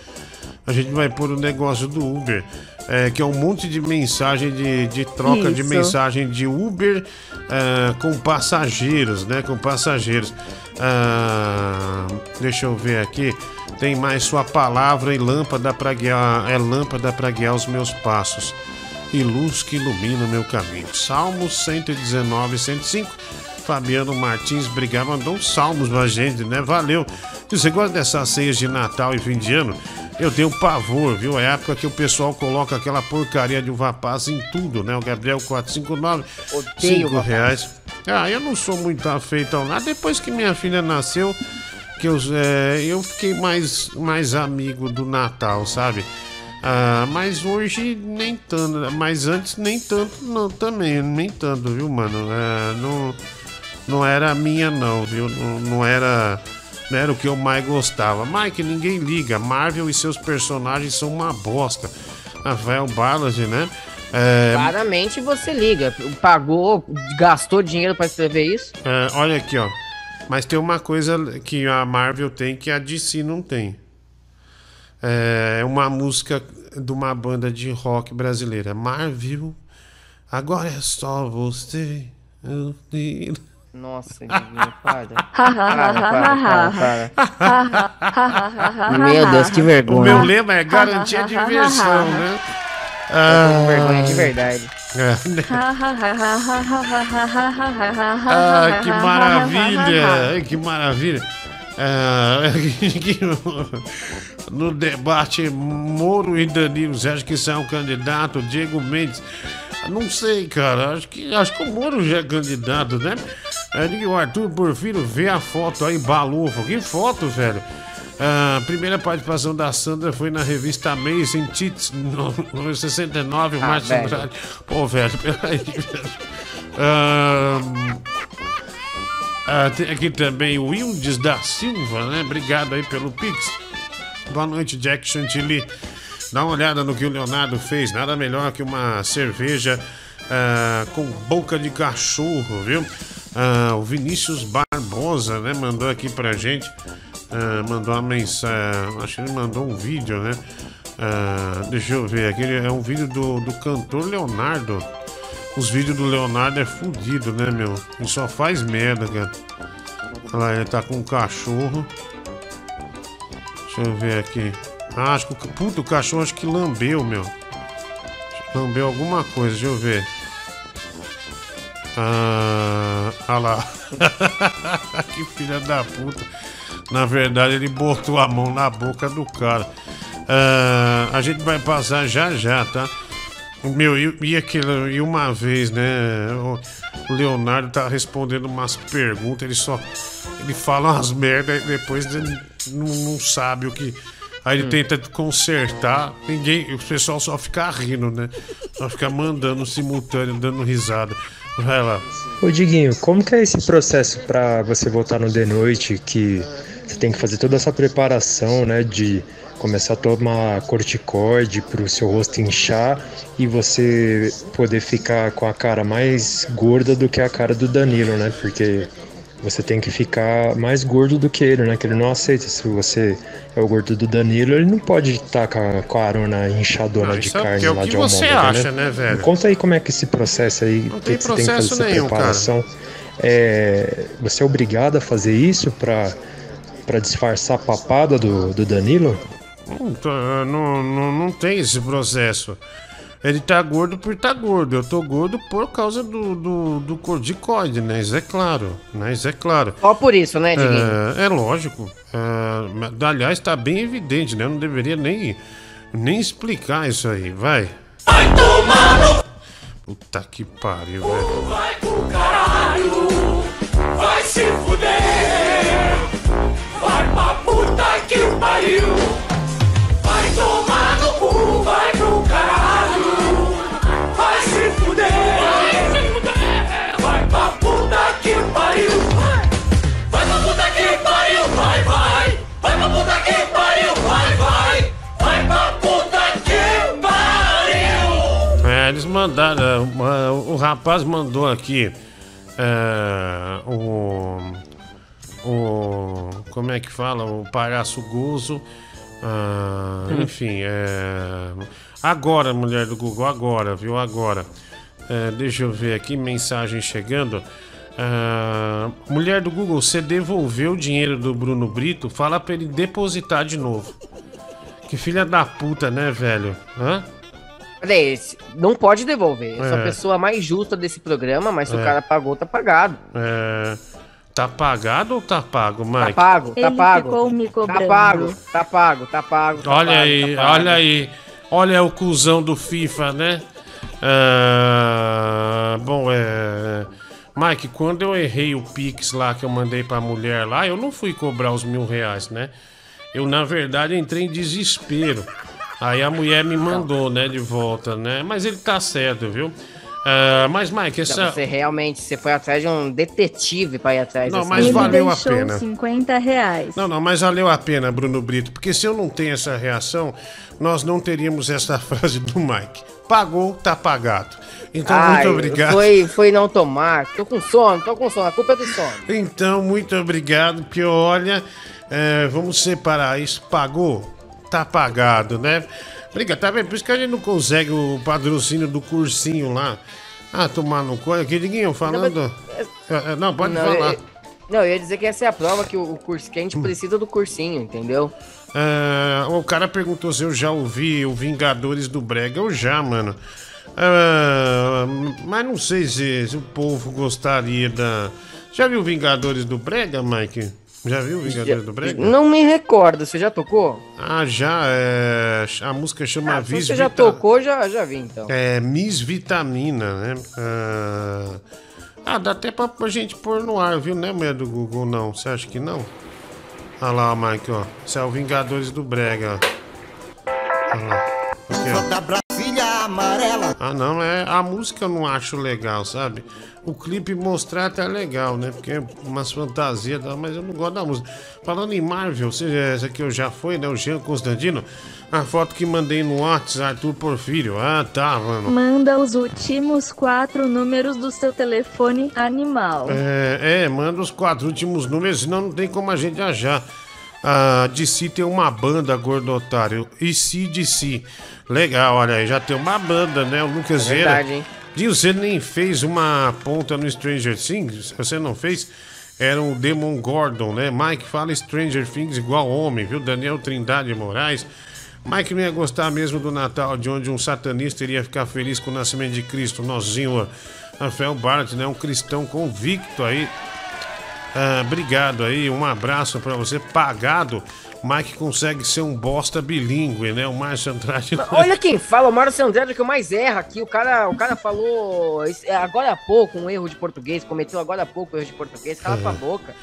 Speaker 1: A gente vai pôr o negócio do Uber. É, que é um monte de mensagem de, de troca de
Speaker 3: Isso.
Speaker 1: mensagem de Uber é, com passageiros, né? Com passageiros. Ah, deixa eu ver aqui. Tem mais sua palavra e lâmpada para guiar, é lâmpada para guiar os meus passos e luz que ilumina o meu caminho. Salmos 119, 105. Fabiano Martins Brigar mandou uns salmos pra gente, né? Valeu. E você gosta dessas ceias de Natal e fim de ano? Eu tenho pavor, viu? É a época que o pessoal coloca aquela porcaria de uva passa em tudo, né? O Gabriel 459,
Speaker 4: Odeio
Speaker 1: 5
Speaker 4: uva
Speaker 1: reais. Ah, eu não sou muito afeito ao nada. Depois que minha filha nasceu, que eu, é, eu fiquei mais, mais amigo do Natal, sabe? Ah, mas hoje nem tanto, mas antes nem tanto não, também, nem tanto, viu, mano? É, não, não era a minha não, viu? Não, não era não era o que eu mais gostava. Mike, ninguém liga. Marvel e seus personagens são uma bosta. Rafael Ballard, né? É,
Speaker 4: Claramente você liga. Pagou, gastou dinheiro pra escrever isso?
Speaker 1: é, olha aqui, ó. Mas tem uma coisa que a Marvel tem que a DC não tem. É uma música de uma banda de rock brasileira. Marvel, agora é só você. eu
Speaker 4: Nossa, Diguinho, para. para, para, para, para. Meu Deus, que vergonha.
Speaker 1: O meu lema é garantir a diversão, né?
Speaker 4: Eu com vergonha de verdade.
Speaker 1: É, né? Ah, que maravilha! Que maravilha! Ah, *laughs* no debate Moro e Danilo, você acha que isso é um candidato? Diego Mendes. Não sei, cara. Acho que, acho que o Moro já é candidato, né? Aí o Arthur Porfiro vê a foto aí, balufo. Que foto, velho? Ah, a primeira participação da Sandra foi na revista Amazing Tits, no, no 69, o
Speaker 4: Ah,
Speaker 1: Márcio. Andrade. Pô, velho, *laughs* peraí, velho. Ah, ah, tem aqui também o Wildes da Silva, né? Obrigado aí pelo Pix. Boa noite, Jack Chantilly. Dá uma olhada no que o Leonardo fez. Nada melhor que uma cerveja ah, com boca de cachorro, viu? Ah, o Vinícius Barbosa, né? Mandou aqui pra gente. ah, mandou uma mensagem. Acho que ele mandou um vídeo, né? Ah, deixa eu ver aqui. É um vídeo do, do cantor Leonardo. Os vídeos do Leonardo é fudido, né, meu? Ele só faz merda, cara. Olha lá, ele tá com um cachorro. Deixa eu ver aqui. Ah, acho que Puta, o cachorro acho que lambeu, meu. Lambeu alguma coisa, deixa eu ver. Ah, ah lá. *laughs* que filha da puta. Na verdade, ele botou a mão na boca do cara. Ah, a gente vai passar já já, tá? Meu, e, e, aquilo, e uma vez, né? O Leonardo tá respondendo umas perguntas, ele só. Ele fala umas merda e depois ele não, não sabe o que. Aí ele tenta consertar, ninguém. O pessoal só fica rindo, né? Só fica mandando simultâneo, dando risada. Vai lá.
Speaker 11: Ô Diguinho, como que é esse processo pra você voltar no The Noite, que você tem que fazer toda essa preparação, né, de começar a tomar corticoide pro seu rosto inchar e você poder ficar com a cara mais gorda do que a cara do Danilo, né? Porque você tem que ficar mais gordo do que ele, né? Que ele não aceita. Se você é o gordo do Danilo, ele não pode estar com a, com a arona inchadona
Speaker 1: Não,
Speaker 11: de
Speaker 1: é o
Speaker 11: carne
Speaker 1: é o
Speaker 11: lá de
Speaker 1: você
Speaker 11: almôndega,
Speaker 1: acha, né, velho?
Speaker 11: Me Conta aí como é que esse processo aí,
Speaker 1: Não
Speaker 11: que
Speaker 1: tem
Speaker 11: que você tem que fazer
Speaker 1: nenhum,
Speaker 11: preparação. É, você é obrigado a fazer isso pra, pra disfarçar a papada do, do Danilo?
Speaker 1: Não, não, não, não tem esse processo. Ele tá gordo por tá gordo. Eu tô gordo por causa do, do, do corticoide, né? Isso é claro. Né? Isso é claro.
Speaker 4: Só por isso, né, Diguinho?
Speaker 1: É, é lógico. É, aliás, tá bem evidente, né? Eu não deveria nem, nem explicar isso aí. Vai. Vai tomar Puta que pariu, velho.
Speaker 18: Vai pro caralho, vai se fuder. Vai pra puta que o pariu. Vai. Pra puta que pariu, vai, vai. Vai pra puta que pariu.
Speaker 1: É, eles mandaram. O rapaz mandou aqui. é, o. O. Como é que fala? O palhaço Gozo. Ah,
Speaker 4: Hum.
Speaker 1: enfim, é... agora, mulher do Google, agora, viu? Agora. É, deixa eu ver aqui, mensagem chegando. Ah, mulher do Google, você devolveu o dinheiro do Bruno Brito? Fala pra ele depositar de novo. Que filha da puta, né, velho? Hã?
Speaker 4: Peraí, não pode devolver. Eu sou a
Speaker 1: É.
Speaker 4: pessoa mais justa desse programa, mas se
Speaker 1: É.
Speaker 4: o cara pagou, tá pagado.
Speaker 1: É, Tá pagado ou tá pago, Mike?
Speaker 4: Tá pago, tá
Speaker 3: Ele
Speaker 4: pago.
Speaker 3: ficou me
Speaker 4: Tá pago, tá pago, tá pago. tá
Speaker 1: Olha
Speaker 4: pago,
Speaker 1: aí,
Speaker 4: tá pago.
Speaker 1: olha aí. Olha o cuzão do FIFA, né? Ah, bom, é. Mike, quando eu errei o Pix lá que eu mandei pra mulher lá, eu não fui cobrar os mil reais, né? Eu, na verdade, entrei em desespero. Aí a mulher me mandou, né, de volta, né? Mas ele tá certo, viu? Ah, mas, Mike,
Speaker 4: Então,
Speaker 1: essa.
Speaker 4: Você realmente você foi atrás de um detetive pra ir atrás
Speaker 1: Não,
Speaker 4: dessa
Speaker 1: mas
Speaker 4: mulher.
Speaker 1: valeu a pena.
Speaker 3: 50 reais.
Speaker 1: Não, não, mas valeu a pena, Bruno Brito, porque se eu não tenho essa reação, nós não teríamos essa *laughs* frase do Mike. Pagou, tá pagado. Então,
Speaker 4: Ai,
Speaker 1: muito obrigado.
Speaker 4: Foi, foi não tomar. Tô com sono, tô com sono. A culpa é do sono.
Speaker 1: Então, muito obrigado, porque olha, é, vamos separar isso. Pagou? Tá pagado, né? Obrigado, tá vendo? Por isso que a gente não consegue o patrocínio do cursinho lá. Ah, tomar no cu. Aqui, Diguinho, falando. É, é, Não, pode
Speaker 4: não,
Speaker 1: falar.
Speaker 4: Eu, não, eu ia dizer que essa é a prova que o, o curso que a gente precisa do cursinho, entendeu?
Speaker 1: Ah, o cara perguntou se eu já ouvi o Vingadores do Brega. Eu já, mano. Ah, mas não sei se, se o povo gostaria da. Já viu Vingadores do Brega, Mike? Já viu Vingadores do Brega?
Speaker 4: Não me recordo, você já tocou?
Speaker 1: Ah, já. É... A música chama
Speaker 4: Ah, se
Speaker 1: Vis
Speaker 4: você já
Speaker 1: Vita-
Speaker 4: tocou, já, já vi então.
Speaker 1: É Miss Vitamina, né? Ah, ah, dá até pra, pra gente pôr no ar, viu, né, mulher do Google? Não, você acha que não? Olha lá, Mike, ó. Isso é o Vingadores do Brega, ó. Olha lá. Aqui, ó.
Speaker 18: Amarela.
Speaker 1: Ah, não, é a música eu não acho legal, sabe? O clipe mostrar até é legal, né? Porque é umas fantasias, mas eu não gosto da música. Falando em Marvel, você, essa aqui eu já foi, né? O Jean Constantino. A foto que mandei no WhatsApp, Arthur Porfírio. Ah, tá, mano.
Speaker 3: Manda os últimos quatro números do seu telefone animal.
Speaker 1: É, é, manda os quatro últimos números, senão não tem como a gente achar. A DC tem uma banda, gordo otário. E de si. Legal, olha aí, já tem uma banda, né? O Lucas
Speaker 4: É verdade, hein?
Speaker 1: Diz, você nem fez uma ponta no Stranger Things? Você não fez? Era o Demon Gordon, né? Mike fala Stranger Things igual homem, viu? Daniel Trindade Moraes. Mike não ia gostar mesmo do Natal, de onde um satanista iria ficar feliz com o nascimento de Cristo. Nozinho, Rafael Bart, né? Um cristão convicto aí. Ah, obrigado aí, um abraço pra você. Pagado, Mike consegue ser um bosta bilíngue, né? O Márcio Andrade.
Speaker 4: Olha quem fala, o Márcio André é que eu mais erro aqui. O cara, o cara falou esse- agora há pouco um erro de português, cometeu agora há pouco um erro de português, cala
Speaker 1: É.
Speaker 4: tua boca.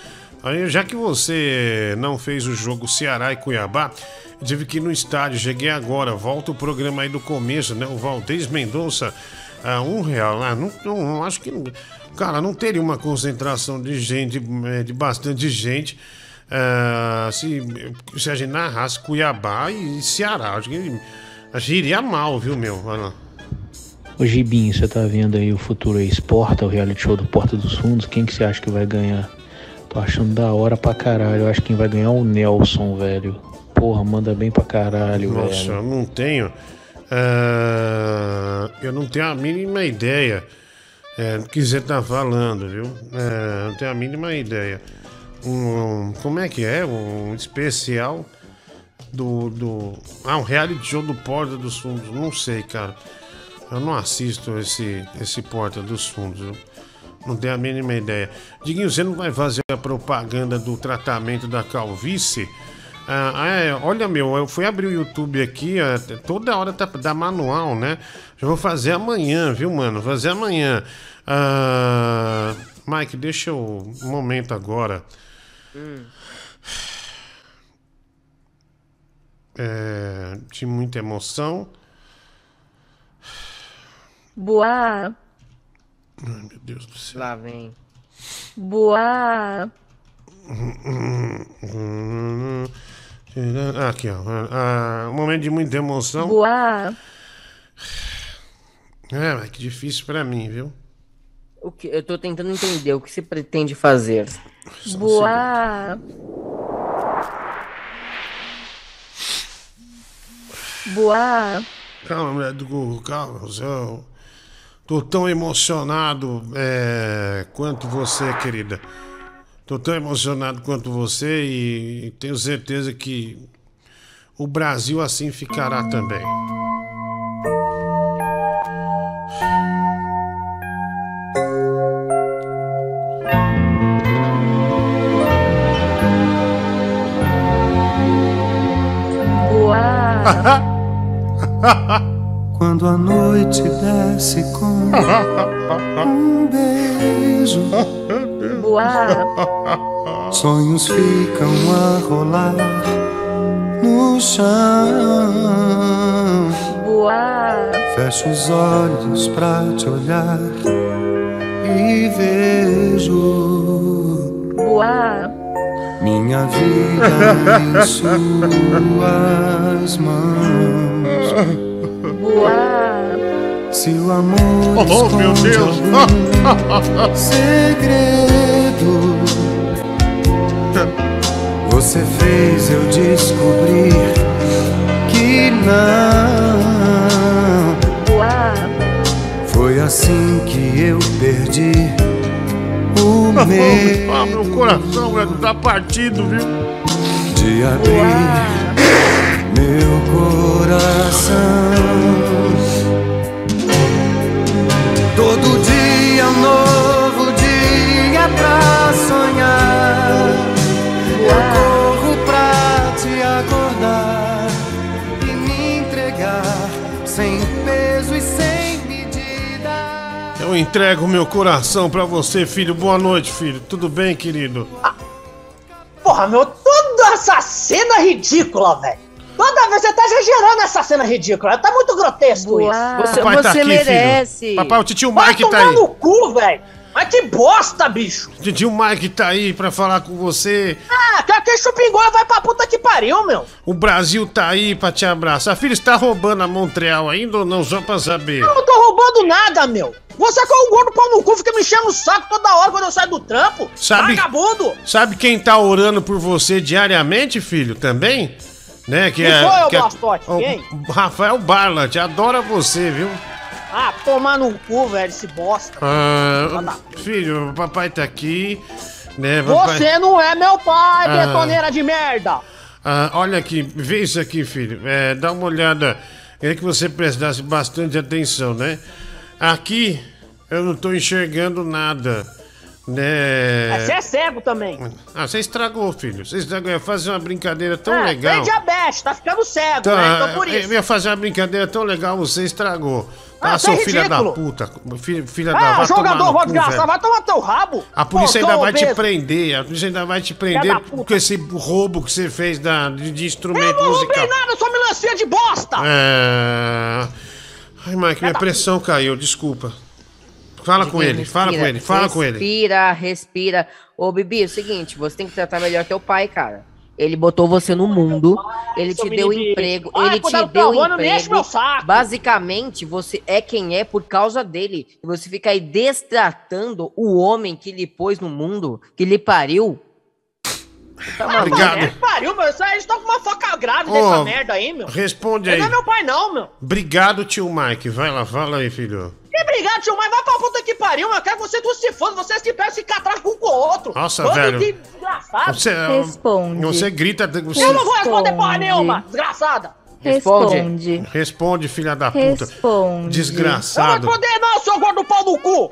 Speaker 1: Aí, já que você não fez o jogo Ceará e Cuiabá, eu tive que ir no estádio, cheguei agora, volta o programa aí do começo, né? O Valdez Mendonça, a um real lá. Não, não, não acho que. não- Cara, não teria uma concentração de gente, eh, de bastante gente. ah, se, se a gente narrasse Cuiabá e Ceará, acho que, acho que iria mal, viu, meu? Olha.
Speaker 2: Ô Gibinho, você tá vendo aí o futuro ex-porta, o reality show do Porta dos Fundos? Quem que você acha que vai ganhar? Tô achando da hora pra caralho. Eu acho que quem vai ganhar é o Nelson, velho. Porra, manda bem pra caralho,
Speaker 1: Nossa,
Speaker 2: velho.
Speaker 1: eu não tenho. ah, eu não tenho a mínima ideia é, do que você tá falando, viu? É, não tenho a mínima ideia. Um, como é que é? Um especial do, do. Ah, um reality show do Porta dos Fundos. Não sei, cara. Eu não assisto esse, esse Porta dos Fundos. viu? Não tenho a mínima ideia. Diguinho, você não vai fazer a propaganda do tratamento da calvície? Ah, é, olha, meu, eu fui abrir o YouTube aqui, ah, toda hora tá, dá manual, né? Já vou fazer amanhã, viu, mano? Fazer amanhã. Ah, Mike, deixa eu. Um momento agora. É, de muita emoção.
Speaker 3: Boa,
Speaker 1: Ai, meu Deus do céu.
Speaker 4: Lá vem.
Speaker 3: boa.
Speaker 1: Ah, Aqui, ó. Ah, um momento de muita emoção.
Speaker 3: Boa.
Speaker 1: É, mas que difícil pra mim, viu?
Speaker 4: O que, eu tô tentando entender o que você pretende fazer.
Speaker 3: Boa. Boa.
Speaker 1: Calma, mulher do Google, calma. Eu tô tão emocionado é, quanto você, querida. Tô tão emocionado quanto você e tenho certeza que o Brasil assim ficará também.
Speaker 18: Quando a noite desce com *laughs* um beijo,
Speaker 3: Boa.
Speaker 18: sonhos ficam a rolar no chão.
Speaker 3: Boa.
Speaker 18: Fecho os olhos pra te olhar e vejo
Speaker 3: Boa.
Speaker 18: minha vida em *laughs* suas mãos.
Speaker 3: Boa.
Speaker 18: Se o amor
Speaker 1: Oh, meu Deus.
Speaker 18: algum *laughs* segredo, você fez eu descobrir que não. Foi assim que eu perdi o
Speaker 1: Ah,
Speaker 18: medo
Speaker 1: meu coração, velho, tá partido, viu?
Speaker 18: de abrir meu coração. Todo dia novo Eu
Speaker 1: entrego meu coração pra você, filho. Boa noite, filho. Tudo bem, querido?
Speaker 19: Porra, meu, toda essa cena ridícula, velho. Toda vez você tá exagerando essa cena ridícula. Tá muito grotesco
Speaker 3: Boa.
Speaker 19: isso.
Speaker 1: Papai tá aqui, filho. Papai, o titio
Speaker 19: Vai
Speaker 1: Mike tá aí.
Speaker 19: no cu, velho. Mas que bosta, bicho.
Speaker 1: O titio Mike tá aí pra falar com você.
Speaker 19: Ah, que aquele chupingol vai pra puta que pariu, meu.
Speaker 1: O Brasil tá aí pra te abraçar. Filho, você tá roubando a Montreal ainda ou não? Só pra saber.
Speaker 19: Eu não tô roubando nada, meu. Você que é o gordo pau no cu, fica me enchendo o saco toda hora quando eu saio do trampo.
Speaker 1: Sabe-
Speaker 19: Vagabundo.
Speaker 1: Sabe quem tá orando por você diariamente, filho? Também? Né? Que
Speaker 19: Quem
Speaker 1: é,
Speaker 19: foi,
Speaker 1: que é-
Speaker 19: Blastote?
Speaker 1: o
Speaker 19: Quem?
Speaker 1: Rafael Barlat, adora você, viu?
Speaker 19: Ah, tomar no cu, velho, esse bosta.
Speaker 1: Ah, filho, o papai tá aqui, né? Papai...
Speaker 19: Você não é meu pai,
Speaker 1: Ah.
Speaker 19: betoneira de merda.
Speaker 1: Ah, olha aqui, vê isso aqui, filho. É, dá uma olhada. Queria que você prestasse bastante atenção, né? Aqui eu não tô enxergando nada, né?
Speaker 19: Você é cego também.
Speaker 1: Ah, você estragou, filho. Você estragou. Eu ia fazer uma brincadeira tão
Speaker 19: É,
Speaker 1: legal.
Speaker 19: Tem diabetes, tá ficando cego,
Speaker 1: Tá,
Speaker 19: né? Então por
Speaker 1: eu
Speaker 19: isso.
Speaker 1: ia fazer uma brincadeira tão legal, você estragou.
Speaker 19: Ah,
Speaker 1: Ah,
Speaker 19: você é
Speaker 1: seu filho da puta. Filha da
Speaker 19: Ah,
Speaker 1: vai tomar
Speaker 19: jogador, vou desgraçar, vai tomar teu rabo.
Speaker 1: A polícia
Speaker 19: Ô,
Speaker 1: ainda
Speaker 19: seu
Speaker 1: vai te
Speaker 19: obeso.
Speaker 1: prender. A polícia ainda vai te
Speaker 19: Filha
Speaker 1: prender
Speaker 19: da
Speaker 1: com esse roubo que você fez da, de, de
Speaker 19: Eu
Speaker 1: instrumento
Speaker 19: não roubei
Speaker 1: musical.
Speaker 19: nada, sua melancia de bosta.
Speaker 1: É... Ai, Mike, minha pressão caiu, desculpa. Fala com ele, fala com ele, fala com ele.
Speaker 4: Respira, respira. Ô, Bibi, é o seguinte, você tem que tratar melhor teu pai, cara. Ele botou você no mundo, ele te deu emprego, ele te deu emprego.
Speaker 19: meu saco.
Speaker 4: Basicamente, você é quem é por causa dele. E você fica aí destratando o homem que lhe pôs no mundo, que lhe pariu. Tá maluco,
Speaker 1: Obrigado.
Speaker 19: Que pariu, meu. Eles estão com uma foca grávida
Speaker 1: Ô,
Speaker 19: dessa merda aí, meu.
Speaker 1: Responde
Speaker 19: Ele
Speaker 1: aí.
Speaker 19: não é meu pai, não, meu.
Speaker 1: Obrigado, tio Mike. Vai lá, fala aí, filho.
Speaker 19: Que obrigado, tio, mas vai pra puta que pariu, meu. Eu quero que você tu se foda. Vocês que pegam se atrás um com o outro.
Speaker 1: Nossa,
Speaker 19: Bando
Speaker 1: velho.
Speaker 19: de desgraçado.
Speaker 1: Você, você grita. Você...
Speaker 19: Eu não vou responder porra nenhuma, desgraçada.
Speaker 3: Responde.
Speaker 1: Responde, filha da puta.
Speaker 3: Responde.
Speaker 1: Desgraçado.
Speaker 19: Eu não vou responder, não, seu gordo pau no cu.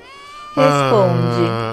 Speaker 1: Ah,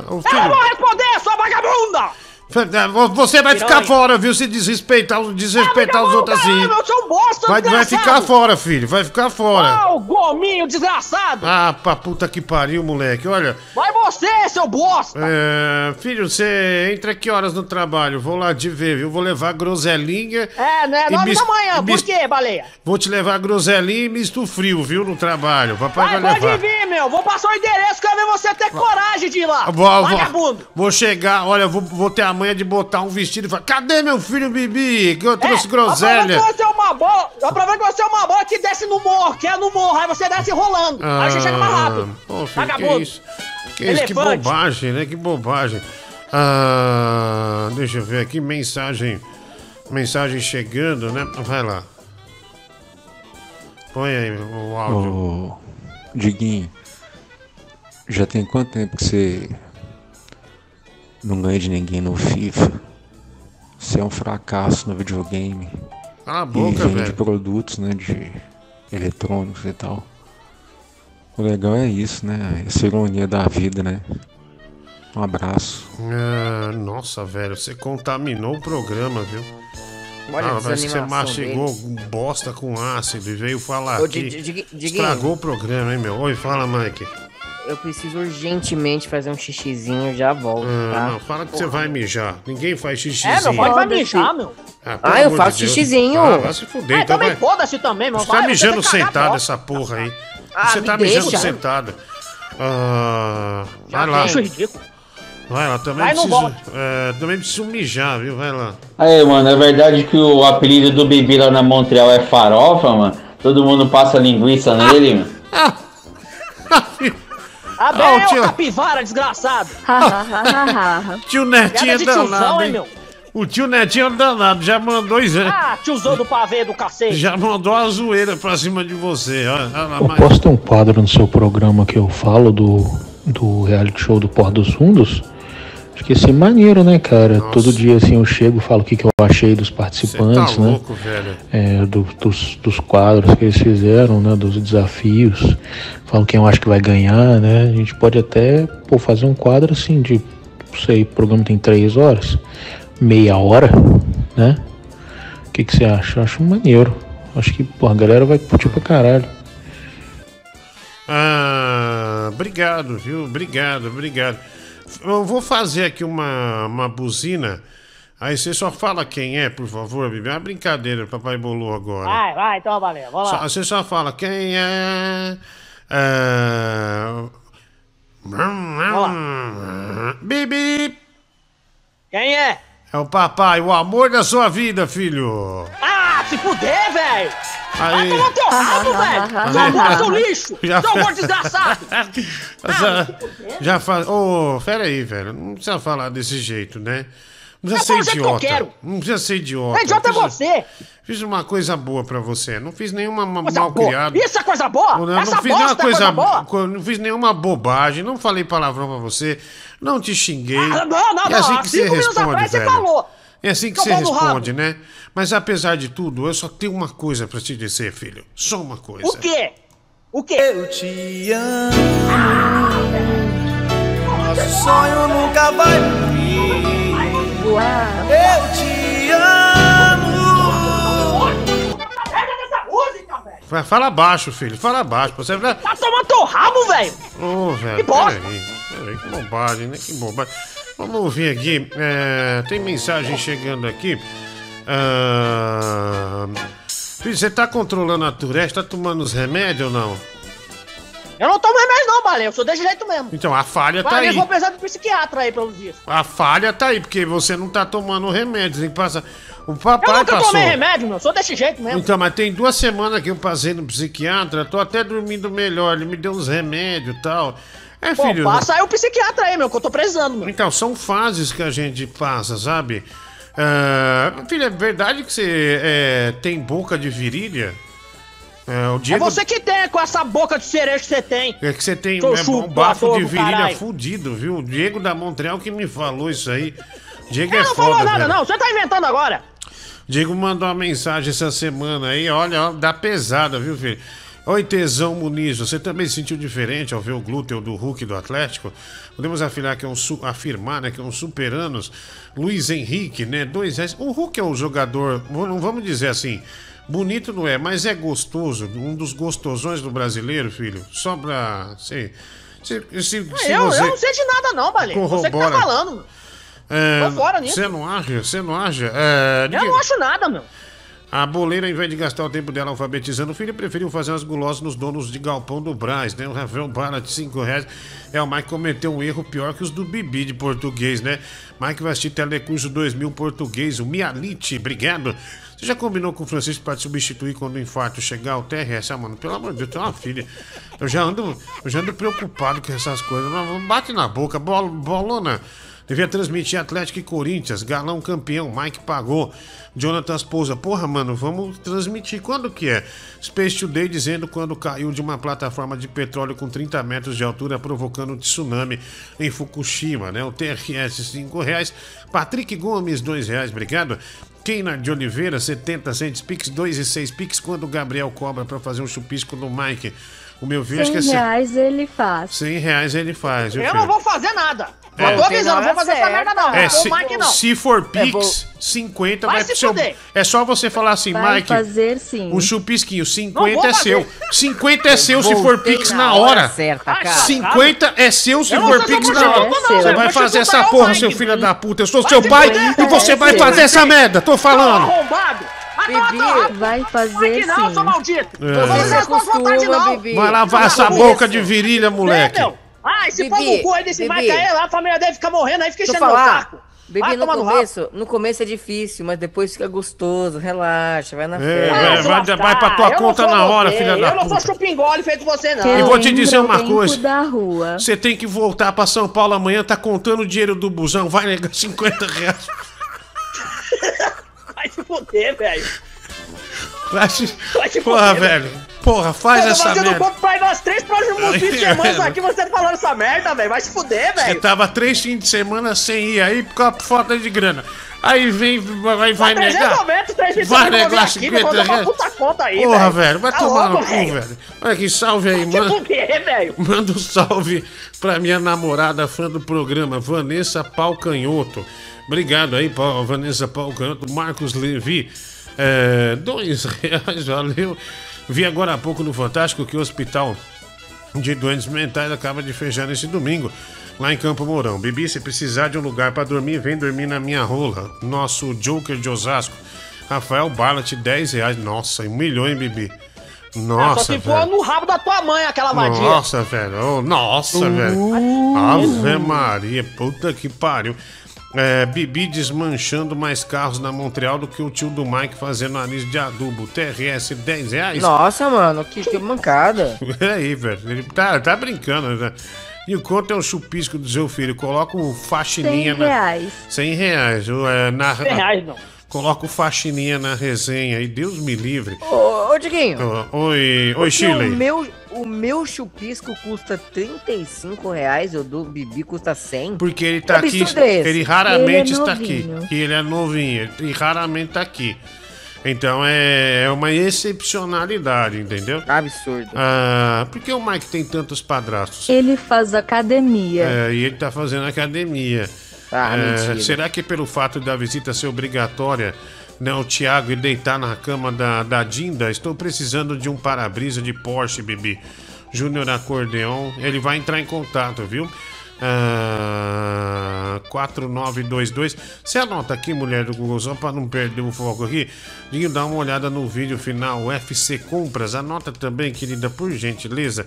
Speaker 1: o
Speaker 19: Eu não
Speaker 1: filho,
Speaker 19: vou responder, sua vagabunda.
Speaker 1: Você vai ficar fora, viu? Se desrespeitar, desrespeitar os outros assim.
Speaker 19: Eu sou um bosta,
Speaker 1: Vai, vai ficar fora, filho. Vai ficar fora.
Speaker 19: Ah, o gominho desgraçado.
Speaker 1: Ah, pra puta que pariu, moleque. Olha,
Speaker 19: Vai você, seu bosta.
Speaker 1: é, filho, você entra que horas no trabalho? Vou lá te ver, viu? Vou levar groselinha.
Speaker 19: É, né? Nove
Speaker 1: mis-
Speaker 19: da manhã. Por
Speaker 1: mis-
Speaker 19: quê, baleia?
Speaker 1: Vou te levar groselinha e misto frio, viu? No trabalho. Papai
Speaker 19: Vai,
Speaker 1: vai,
Speaker 19: pode
Speaker 1: levar.
Speaker 19: vir, meu. Vou passar o endereço. Quero ver você ter coragem de ir lá.
Speaker 1: Vou, vou,
Speaker 19: Vagabundo.
Speaker 1: vou chegar, olha, vou, vou ter a manha de botar um vestido e falar: cadê meu filho Bibi? Que eu trouxe groselha.
Speaker 19: Aproveita que você é uma bola. Aproveita que você é uma bola que desce no morro, que é no morro. Aí você desce rolando. aí você chega mais rápido.
Speaker 1: Ah, Pô, filho, que isso? Que isso? Que bobagem, né? Que bobagem. Ah, deixa eu ver aqui, mensagem. Mensagem chegando, né? Vai lá. Põe aí o áudio.
Speaker 20: Ô, Diguinho, já tem quanto tempo que você não ganha de ninguém no FIFA? Você é um fracasso no videogame.
Speaker 1: Cala a
Speaker 20: e
Speaker 1: boca,
Speaker 20: vende
Speaker 1: velho.
Speaker 20: produtos, né, de eletrônicos e tal. O legal é isso, né? Essa ironia da vida, né? Um abraço.
Speaker 1: Ah, nossa, velho, você contaminou o programa, viu?
Speaker 4: Olha a
Speaker 1: ah, parece que você mastigou bosta com ácido e veio falar
Speaker 4: Ô,
Speaker 1: aqui. Estragou o programa, hein, meu? Oi, fala, Mike.
Speaker 4: Eu preciso urgentemente fazer um xixizinho, já volto,
Speaker 1: Ah,
Speaker 4: tá?
Speaker 1: não, fala que você vai mijar. Ninguém faz xixizinho.
Speaker 19: É, meu, pode vai mijar, meu.
Speaker 1: Ah,
Speaker 4: Ah, eu
Speaker 1: de
Speaker 4: faço
Speaker 1: Deus.
Speaker 4: xixizinho.
Speaker 1: Ah, vai se fuder,
Speaker 19: Ah,
Speaker 1: então
Speaker 19: também
Speaker 1: vai.
Speaker 19: foda-se também, meu.
Speaker 1: Você
Speaker 19: Vai,
Speaker 1: tá mijando sentado essa porra aí.
Speaker 19: Ah,
Speaker 1: você tá mijando
Speaker 19: deixa.
Speaker 1: sentado. Ah, vai lá.
Speaker 19: acho ridículo.
Speaker 1: Vai lá, também
Speaker 19: Vai,
Speaker 1: preciso. é, também preciso mijar, viu? Vai lá.
Speaker 5: Aí, mano, é verdade que o apelido do Bibi lá na Montreal é farofa, mano? Todo mundo passa linguiça nele, mano. *laughs*
Speaker 19: Ah,
Speaker 1: Ah, o
Speaker 19: é
Speaker 1: tio-
Speaker 19: o capivara, desgraçado.
Speaker 1: Tio Netinho é danado,
Speaker 19: hein, meu?
Speaker 1: O tio Netinho é danado, já mandou isso?
Speaker 19: Ah, tiozão do pavê do cacete.
Speaker 1: Já mandou a zoeira pra cima de você, olha, olha
Speaker 2: Eu
Speaker 1: mas-
Speaker 2: posso ter um quadro no seu programa que eu falo do, do reality show do Porto dos Fundos? Acho que ia ser maneiro, né, cara? Todo dia assim eu chego e falo o que, que eu achei dos participantes,
Speaker 1: tá
Speaker 2: né?
Speaker 1: louco, velho.
Speaker 2: É, do- dos, dos quadros que eles fizeram, né? Dos desafios. Falo quem eu acho que vai ganhar, né? A gente pode até pô, fazer um quadro assim de. Não sei, o programa tem três horas, meia hora, né? O que, que você acha? Eu acho maneiro. Acho que pô, a galera vai curtir pra caralho.
Speaker 1: Ah, obrigado, viu? Obrigado, obrigado. Eu vou fazer aqui uma, uma buzina. Aí você só fala quem é, por favor, Bibi. É uma brincadeira, papai bolou agora.
Speaker 19: Vai, vai, então, valeu. Vamos
Speaker 1: Só-
Speaker 19: lá.
Speaker 1: você só fala quem é. é... Bibi!
Speaker 19: Quem é?
Speaker 1: É o papai, o amor da sua vida, filho.
Speaker 19: Ah, se fuder, velho. Vai
Speaker 1: Aí.
Speaker 19: tomar teu rabo, velho. Seu amor, seu lixo. *laughs*
Speaker 1: Já-
Speaker 19: Seu amor desgraçado. *laughs*
Speaker 1: Já, já faz. Ô, pera aí, velho. Não precisa falar desse jeito, né? Não precisa
Speaker 19: Eu
Speaker 1: ser
Speaker 19: que
Speaker 1: idiota.
Speaker 19: quero.
Speaker 1: Não precisa ser idiota.
Speaker 19: É idiota é você.
Speaker 1: Fiz uma coisa boa pra você. Não fiz nenhuma ma-
Speaker 19: Coisa
Speaker 1: mal
Speaker 19: boa.
Speaker 1: criada.
Speaker 19: Isso é coisa boa?
Speaker 1: Não,
Speaker 19: Essa
Speaker 1: não fiz
Speaker 19: bosta
Speaker 1: nenhuma
Speaker 19: é coisa boa?
Speaker 1: Não fiz nenhuma bobagem. Não falei palavrão pra você. Não te xinguei.
Speaker 19: Ah, não, não,
Speaker 1: é assim
Speaker 19: não.
Speaker 1: que
Speaker 19: Cinco
Speaker 1: você
Speaker 19: minutos
Speaker 1: responde,
Speaker 19: atrás você
Speaker 1: velho.
Speaker 19: falou.
Speaker 1: É assim que você
Speaker 19: no rabo.
Speaker 1: responde, né? Mas apesar de tudo, eu só tenho uma coisa pra te dizer, filho. Só uma coisa.
Speaker 19: O quê? O quê? Eu
Speaker 18: te amo. Nosso sonho nunca vai vir. Eu te amo.
Speaker 1: Fala baixo, filho. Fala baixo. Você vai.
Speaker 19: Tá tomando teu rabo, velho.
Speaker 1: Ô, velho,
Speaker 19: Que bosta.
Speaker 1: peraí, peraí, que bobagem, né? Que bobagem. Vamos ouvir aqui. é, tem mensagem chegando aqui. Ah, filho, você tá controlando a Tourette? Tá tomando os remédios ou não?
Speaker 19: Eu não tomo remédio não, Balé. Eu sou desse jeito mesmo.
Speaker 1: Então, a falha tá
Speaker 19: Vai, eu
Speaker 1: aí.
Speaker 19: vou precisar de psiquiatra aí, pelo visto.
Speaker 1: A falha tá aí, porque você não tá tomando remédio. Tem que passar. O
Speaker 19: Eu
Speaker 1: papai
Speaker 19: nunca
Speaker 1: passou.
Speaker 19: tomei remédio, meu. Eu sou desse jeito mesmo.
Speaker 1: Então, mas tem duas semanas que eu passei no psiquiatra, tô até dormindo melhor. Ele me deu uns remédios e tal. É,
Speaker 19: Pô,
Speaker 1: filho.
Speaker 19: passa aí o psiquiatra aí, meu, que eu tô precisando, meu.
Speaker 1: Então, são fases que a gente passa, sabe? Ah, filho, é verdade que você é, tem boca de virilha? É, o
Speaker 19: É
Speaker 1: Diego.
Speaker 19: você que tem com essa boca de cereja que você tem.
Speaker 1: É que você tem é, um bafo de virilha
Speaker 19: caralho.
Speaker 1: fudido, viu? O Diego da Montreal que me falou isso aí. Diego
Speaker 19: Eu
Speaker 1: é
Speaker 19: não
Speaker 1: foda,
Speaker 19: falou nada,
Speaker 1: velho.
Speaker 19: não. Você tá inventando agora.
Speaker 1: Diego mandou uma mensagem essa semana aí, olha, dá pesada, viu, filho? Oi, Tesão Muniz, você também se sentiu diferente ao ver o glúteo do Hulk do Atlético? Podemos afirmar que é um, afirmar, né, que é um super-anos. Luiz Henrique, né, dois reais. O Hulk é um jogador, não vamos dizer assim, bonito não é, mas é gostoso, um dos gostosões do brasileiro, filho. Só pra, se, se, se,
Speaker 19: Ah,
Speaker 1: se
Speaker 19: eu,
Speaker 1: você...
Speaker 19: eu não sei de nada, não, Balé. Você que tá falando.
Speaker 1: É,
Speaker 19: fora nisso.
Speaker 1: Você não acha? Você não acha? É,
Speaker 19: Eu não acho nada, meu.
Speaker 1: a boleira, ao invés de gastar o tempo dela alfabetizando o filho, preferiu fazer umas gulosas nos donos de galpão do Brás, né? O Rafael Bala de 5 reais. É, o Mike cometeu um erro pior que os do Bibi de português, né? Mike vai assistir Telecurso 2000 português, o Mialite, obrigado. Você já combinou com o Francisco para te substituir quando o infarto chegar? O TRS, ah, mano, pelo amor de Deus, tem uma filha. Eu já ando, eu já ando preocupado com essas coisas. Bate na boca, bol, bolona. Devia transmitir Atlético e Corinthians, Galão campeão, Mike pagou. Jonathan Pousa, porra, mano, vamos transmitir. Quando que é? Space Today dizendo quando caiu de uma plataforma de petróleo com 30 metros de altura, provocando um tsunami em Fukushima, né? O TRS, 5 reais. Patrick Gomes, 2 reais, obrigado. Keina de Oliveira, 70 centos, Pix 2 e 6 Pix, quando o Gabriel cobra pra fazer um chupisco no Mike. O meu filho acho que
Speaker 3: 100
Speaker 1: é
Speaker 3: reais ele faz.
Speaker 1: 100 reais ele faz.
Speaker 19: Eu não vou fazer nada.
Speaker 1: É.
Speaker 19: Eu tô avisando, não vou fazer essa merda não.
Speaker 1: É,
Speaker 19: não.
Speaker 1: se,
Speaker 19: o Mike não.
Speaker 1: se for
Speaker 19: É,
Speaker 1: Pix,
Speaker 19: vou-
Speaker 1: 50
Speaker 19: Vai
Speaker 1: vai,
Speaker 19: se
Speaker 1: pro seu.
Speaker 19: fuder.
Speaker 1: É só você falar assim,
Speaker 3: Vai
Speaker 1: Mike.
Speaker 3: fazer sim.
Speaker 1: Um chupisquinho,
Speaker 19: Não
Speaker 1: 50
Speaker 19: vou
Speaker 1: é seu. 50 é seu se for Pix
Speaker 4: na hora certa, cara.
Speaker 1: 50 é seu se for Pix na hora. Você vai fazer
Speaker 19: é
Speaker 1: essa
Speaker 19: o
Speaker 1: porra, seu filho da puta. Eu sou seu
Speaker 19: se
Speaker 1: pai e você
Speaker 3: É,
Speaker 1: vai fazer essa merda. Tô falando.
Speaker 19: arrombado. Vai
Speaker 4: Bibi,
Speaker 3: Vai fazer
Speaker 19: Mike não, seu
Speaker 3: sim.
Speaker 19: maldito.
Speaker 1: É.
Speaker 19: Eu vou
Speaker 4: Você
Speaker 19: fazer
Speaker 4: se
Speaker 19: as tuas vontades
Speaker 4: acostuma,
Speaker 19: não.
Speaker 4: Bibi.
Speaker 1: Vai lavar
Speaker 4: No
Speaker 1: essa boca de virilha, moleque.
Speaker 19: É, meu. Ah, esse
Speaker 4: Bibi,
Speaker 19: no cu aí desse
Speaker 4: Bibi.
Speaker 19: Mike aí, lá, a família dele fica morrendo aí, fica enchendo meu
Speaker 4: falar.
Speaker 19: saco. Vai
Speaker 4: no
Speaker 19: rabo.
Speaker 4: começo, no começo é difícil, mas depois fica gostoso. Relaxa, vai na
Speaker 1: É,
Speaker 4: fé.
Speaker 1: vai- vai- vai pra tua
Speaker 19: Eu não
Speaker 1: conta
Speaker 19: sou
Speaker 1: na hora, filha da
Speaker 19: Eu não sou
Speaker 1: puta.
Speaker 19: chupingole feito você, não.
Speaker 1: Eu vou te dizer uma coisa. Você tem que voltar pra São Paulo amanhã, tá contando o dinheiro do busão, vai negar 50 reais. *laughs*
Speaker 19: Vai se fuder, velho.
Speaker 1: Vai se... Porra,
Speaker 19: fuder.
Speaker 1: velho. Porra, faz
Speaker 19: eu tô
Speaker 1: essa
Speaker 19: fazendo
Speaker 1: merda.
Speaker 19: corpo pra ir nas três próximas *laughs* fins de semana aqui, você tá falando essa merda, velho. Vai se fuder,
Speaker 1: Você
Speaker 19: velho.
Speaker 1: tava três fins de semana sem ir aí por causa de falta de grana. Aí vem, vai, vai negar.
Speaker 19: 390, três fins de
Speaker 1: Vai
Speaker 19: eu
Speaker 1: negar
Speaker 19: aqui,
Speaker 1: 50
Speaker 19: depois eu dou
Speaker 1: reais.
Speaker 19: puta conta aí,
Speaker 1: Porra, velho, vai
Speaker 19: Tá
Speaker 1: tomar no
Speaker 19: louco,
Speaker 1: cu, velho. Olha que salve aí, mano.
Speaker 19: fuder, velho.
Speaker 1: Manda um salve pra minha namorada, fã do programa, Vanessa Palcanhoto. Obrigado aí, Pau- Vanessa Palcanhoto. Marcos Levi, é, dois *laughs* reais, valeu. Vi agora há pouco no Fantástico que o hospital de doentes mentais acaba de fechar nesse domingo, lá em Campo Mourão. Bibi, se precisar de um lugar pra dormir, vem dormir na minha rola. Nosso Joker de Osasco, Rafael Barlat, 10 reais. Nossa, um milhão, hein, Bibi?
Speaker 19: Ah,
Speaker 1: Nossa,
Speaker 19: só se
Speaker 1: velho.
Speaker 19: for no rabo da tua mãe, aquela vadia.
Speaker 1: Nossa, velho. Ô, nossa,
Speaker 19: Uh.
Speaker 1: velho. Ave Maria, puta que pariu. É, Bibi desmanchando mais carros na Montreal do que o tio do Mike fazendo nariz de adubo. TRS 10 reais.
Speaker 4: Nossa, mano, que, que mancada. *laughs*
Speaker 1: Peraí, velho. Ele tá, tá brincando, né? E o quanto é um chupisco do seu filho? Coloca o faxininha
Speaker 3: 100
Speaker 1: na.
Speaker 3: reais.
Speaker 1: 100 reais. o, é, na...
Speaker 19: 100 reais, não.
Speaker 1: Coloca o faxininha na resenha aí. Deus me livre.
Speaker 4: Ô, ô Diguinho.
Speaker 1: Ô, Oi, oi, Chile.
Speaker 4: O meu, o meu chupisco custa 35 reais, o do Bibi custa 100.
Speaker 1: Porque ele tá aqui,
Speaker 4: é esse?
Speaker 1: ele raramente
Speaker 3: Ele é
Speaker 1: está aqui. E ele é novinho, e raramente tá aqui. Então é, é uma excepcionalidade, entendeu?
Speaker 4: Absurdo.
Speaker 1: Ah, por que o Mike tem tantos padrastos?
Speaker 3: Ele faz academia.
Speaker 1: É, e ele tá fazendo academia.
Speaker 4: Ah,
Speaker 1: É, será que pelo fato da visita ser obrigatória, né, o Thiago ir deitar na cama da, da Dinda? Estou precisando de um para-brisa de Porsche, Bibi. Júnior Acordeon, ele vai entrar em contato, viu? Ah, 4922. Você anota aqui, mulher do Google, só para não perder o foco aqui. Dinho, dá uma olhada no vídeo final UFC Compras. Anota também, querida, por gentileza.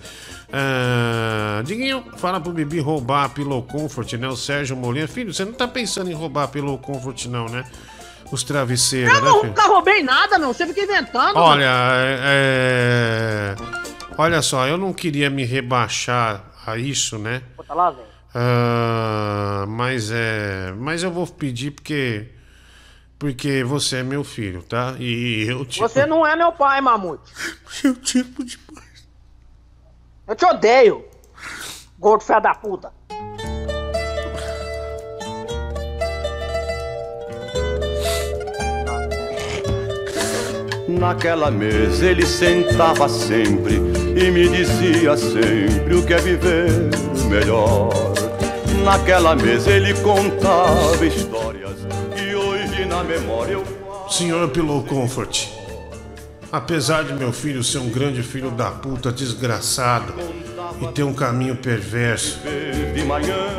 Speaker 1: Ah, Diguinho, fala pro Bibi roubar a Pillow Comfort, né? O Sérgio Molina. Filho, você não tá pensando em roubar a Pillow Comfort, não, né? Os travesseiros,
Speaker 19: Eu
Speaker 1: né,
Speaker 19: não, nunca roubei nada, meu. Você fica inventando.
Speaker 1: Olha, é, é, olha só, eu não queria me rebaixar a isso, né?
Speaker 19: Pô, tá lá, velho.
Speaker 1: Ah, mas é, mas eu vou pedir porque porque você é meu filho, tá? E eu te
Speaker 19: Você não é meu pai, Mamute. *laughs*
Speaker 1: Eu te amo demais.
Speaker 19: Eu te odeio. Gordo filho da puta.
Speaker 21: Naquela mesa ele sentava sempre e me dizia sempre o que é viver melhor. Naquela mesa ele contava histórias e hoje na memória eu
Speaker 1: Senhor Pillow Comfort, apesar de meu filho ser um grande filho da puta desgraçado e ter um caminho perverso,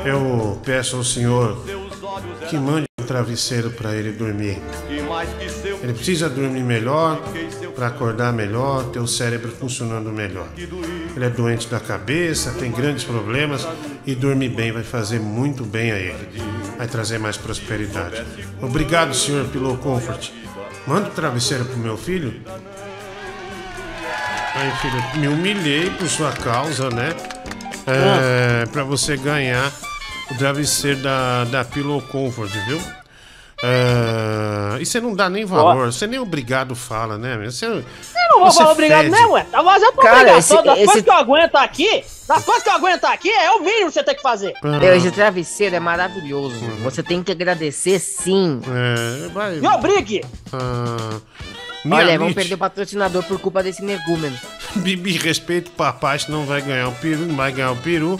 Speaker 1: eu peço ao Senhor que mande travesseiro para ele dormir. Ele precisa dormir melhor para acordar melhor, ter o cérebro funcionando melhor. Ele é doente da cabeça, tem grandes problemas e dormir bem vai fazer muito bem a ele. Vai trazer mais prosperidade. Obrigado, senhor Pillow Comfort. Manda o travesseiro pro meu filho. Aí, filho, me humilhei por sua causa, né? É, para você ganhar o travesseiro da, da Pillow Comfort, viu? Ah, e você não dá nem valor, você nem obrigado fala, né? Você,
Speaker 19: Eu não vou
Speaker 1: você
Speaker 19: falar obrigado,
Speaker 1: fede.
Speaker 19: né, ué? Tá fazendo
Speaker 4: Cara,
Speaker 19: obrigação.
Speaker 4: esse-
Speaker 19: das
Speaker 4: esse-
Speaker 19: coisas que eu aguento aqui, das coisas que eu aguento aqui, é o mínimo que você tem que fazer.
Speaker 4: Meu, Esse travesseiro é maravilhoso. Você tem que agradecer sim.
Speaker 1: É, vai.
Speaker 19: Me obrigue!
Speaker 1: Ah,
Speaker 4: Olha, vamos perder o patrocinador por culpa desse negúmeno. *laughs*
Speaker 1: Bibi, respeito o papai, senão vai ganhar o peru, não vai ganhar o peru.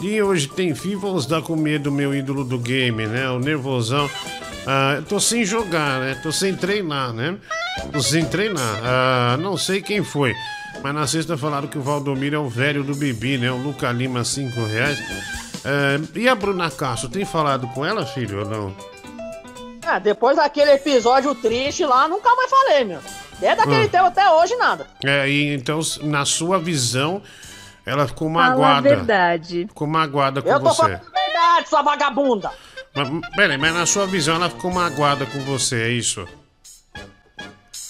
Speaker 1: E hoje tem fim, vou dar com medo do meu ídolo do game, né? O nervosão. Ah, eu tô sem jogar, né? Tô sem treinar, né? Tô sem treinar. Ah, não sei quem foi. Mas na sexta falaram que o Valdomiro é o velho do Bibi, né? O Luca Lima, 5 reais. Ah, e a Bruna Castro, tem falado com ela, filho, ou não?
Speaker 19: Ah, depois daquele episódio triste lá, nunca mais falei, meu. Desde aquele
Speaker 1: Hum.
Speaker 19: tempo até hoje, nada.
Speaker 1: É, e então, na sua visão, ela ficou
Speaker 3: Fala a
Speaker 1: magoada.
Speaker 3: verdade.
Speaker 1: Ficou magoada com
Speaker 19: Eu tô
Speaker 1: você.
Speaker 19: falando a verdade, sua vagabunda.
Speaker 1: Mas, peraí, mas na sua visão ela ficou magoada com você, é isso?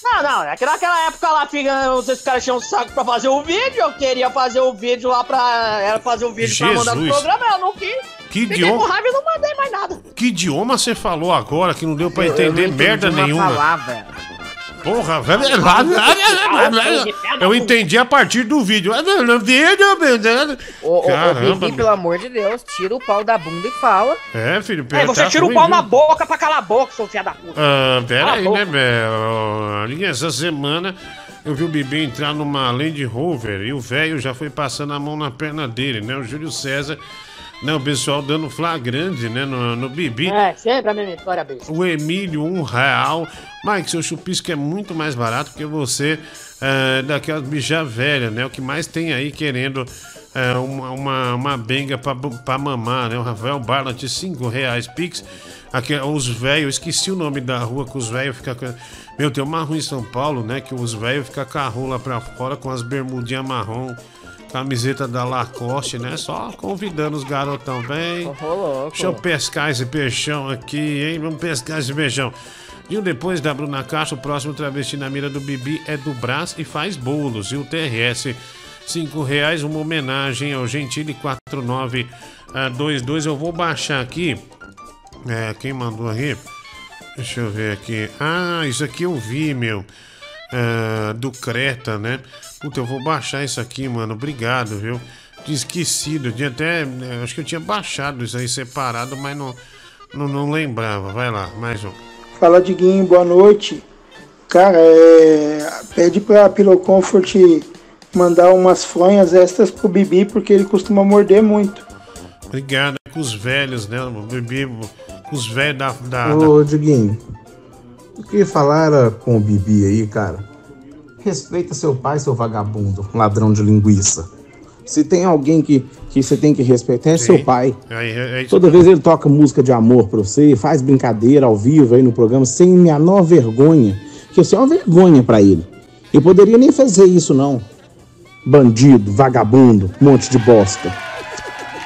Speaker 19: Não, não, é que naquela época lá, fica, os caras tinham um saco pra fazer o vídeo, eu queria fazer o vídeo lá pra. Era fazer o vídeo pra mandar
Speaker 1: Jesus.
Speaker 19: programa, eu não quis.
Speaker 1: Que
Speaker 19: Fiquei
Speaker 1: idioma.
Speaker 19: com raiva e não mandei mais nada.
Speaker 1: Que idioma você falou agora que não deu pra
Speaker 4: Eu- eu não
Speaker 1: entender merda
Speaker 4: uma
Speaker 1: nenhuma?
Speaker 4: palavra.
Speaker 1: Porra, velho. *laughs* Eu entendi a partir do vídeo.
Speaker 4: Ô, ô,
Speaker 1: Caramba.
Speaker 4: Bibi, pelo amor de Deus, tira o pau da bunda e fala.
Speaker 1: É, filho,
Speaker 19: Aí você
Speaker 1: tá
Speaker 19: tira o pau
Speaker 1: viu?
Speaker 19: na boca pra calar a boca, seu filho da puta.
Speaker 1: Ah, pera aí, né, velho? Essa semana eu vi o Bibi entrar numa Land Rover e o velho já foi passando a mão na perna dele, né? O Júlio César, né? O pessoal dando flagrante, né? No, no Bibi.
Speaker 19: É, sempre a mesma história, besta.
Speaker 1: O Emílio, um real. Mike, seu chupisco é muito mais barato que você é, daquelas bicha velha, né? O que mais tem aí querendo é, uma, uma, uma benga pra, pra mamar, né? O Rafael Barlat, 5 reais Pix. Aqui, os velhos, esqueci o nome da rua que os velhos ficam. Meu, tem uma rua em São Paulo, né? Que os velhos ficam com a rola pra fora com as bermudinhas marrom. Camiseta da Lacoste, né? Só convidando os garotão, vem. Deixa eu pescar esse peixão aqui, hein? Vamos pescar esse peixão. E depois da Bruna Castro, o próximo travesti na mira do Bibi é do Brás e faz bolos. E o TRS, 5 reais, uma homenagem ao Gentili 4922. Eu vou baixar aqui. É, quem mandou aqui? Deixa eu ver aqui. Ah, isso aqui eu vi, meu. Ah, do Creta, né? Puta, eu vou baixar isso aqui, mano. Obrigado, viu? Tinha esquecido. Eu tinha até. eh, Acho que eu tinha baixado isso aí separado, mas não, não, não lembrava. Vai lá, mais um.
Speaker 22: Fala Diguinho, boa noite. Cara, é... pede pra Pillow Comfort mandar umas fronhas extras pro Bibi, porque ele costuma morder muito.
Speaker 1: Obrigado. É com os velhos, né? O Bibi, com os velhos da. da,
Speaker 23: Ô,
Speaker 1: da...
Speaker 23: Diguinho, eu queria falar era com o Bibi aí, cara. Respeita seu pai, seu vagabundo, ladrão de linguiça. Se tem alguém que, que você tem que respeitar, é seu pai.
Speaker 1: É, é isso
Speaker 23: Toda vez ele toca música de amor pra você, faz brincadeira ao vivo aí no programa, sem menor vergonha. Que você é uma vergonha pra ele. Ele poderia nem fazer isso, não. Bandido, vagabundo, monte de bosta.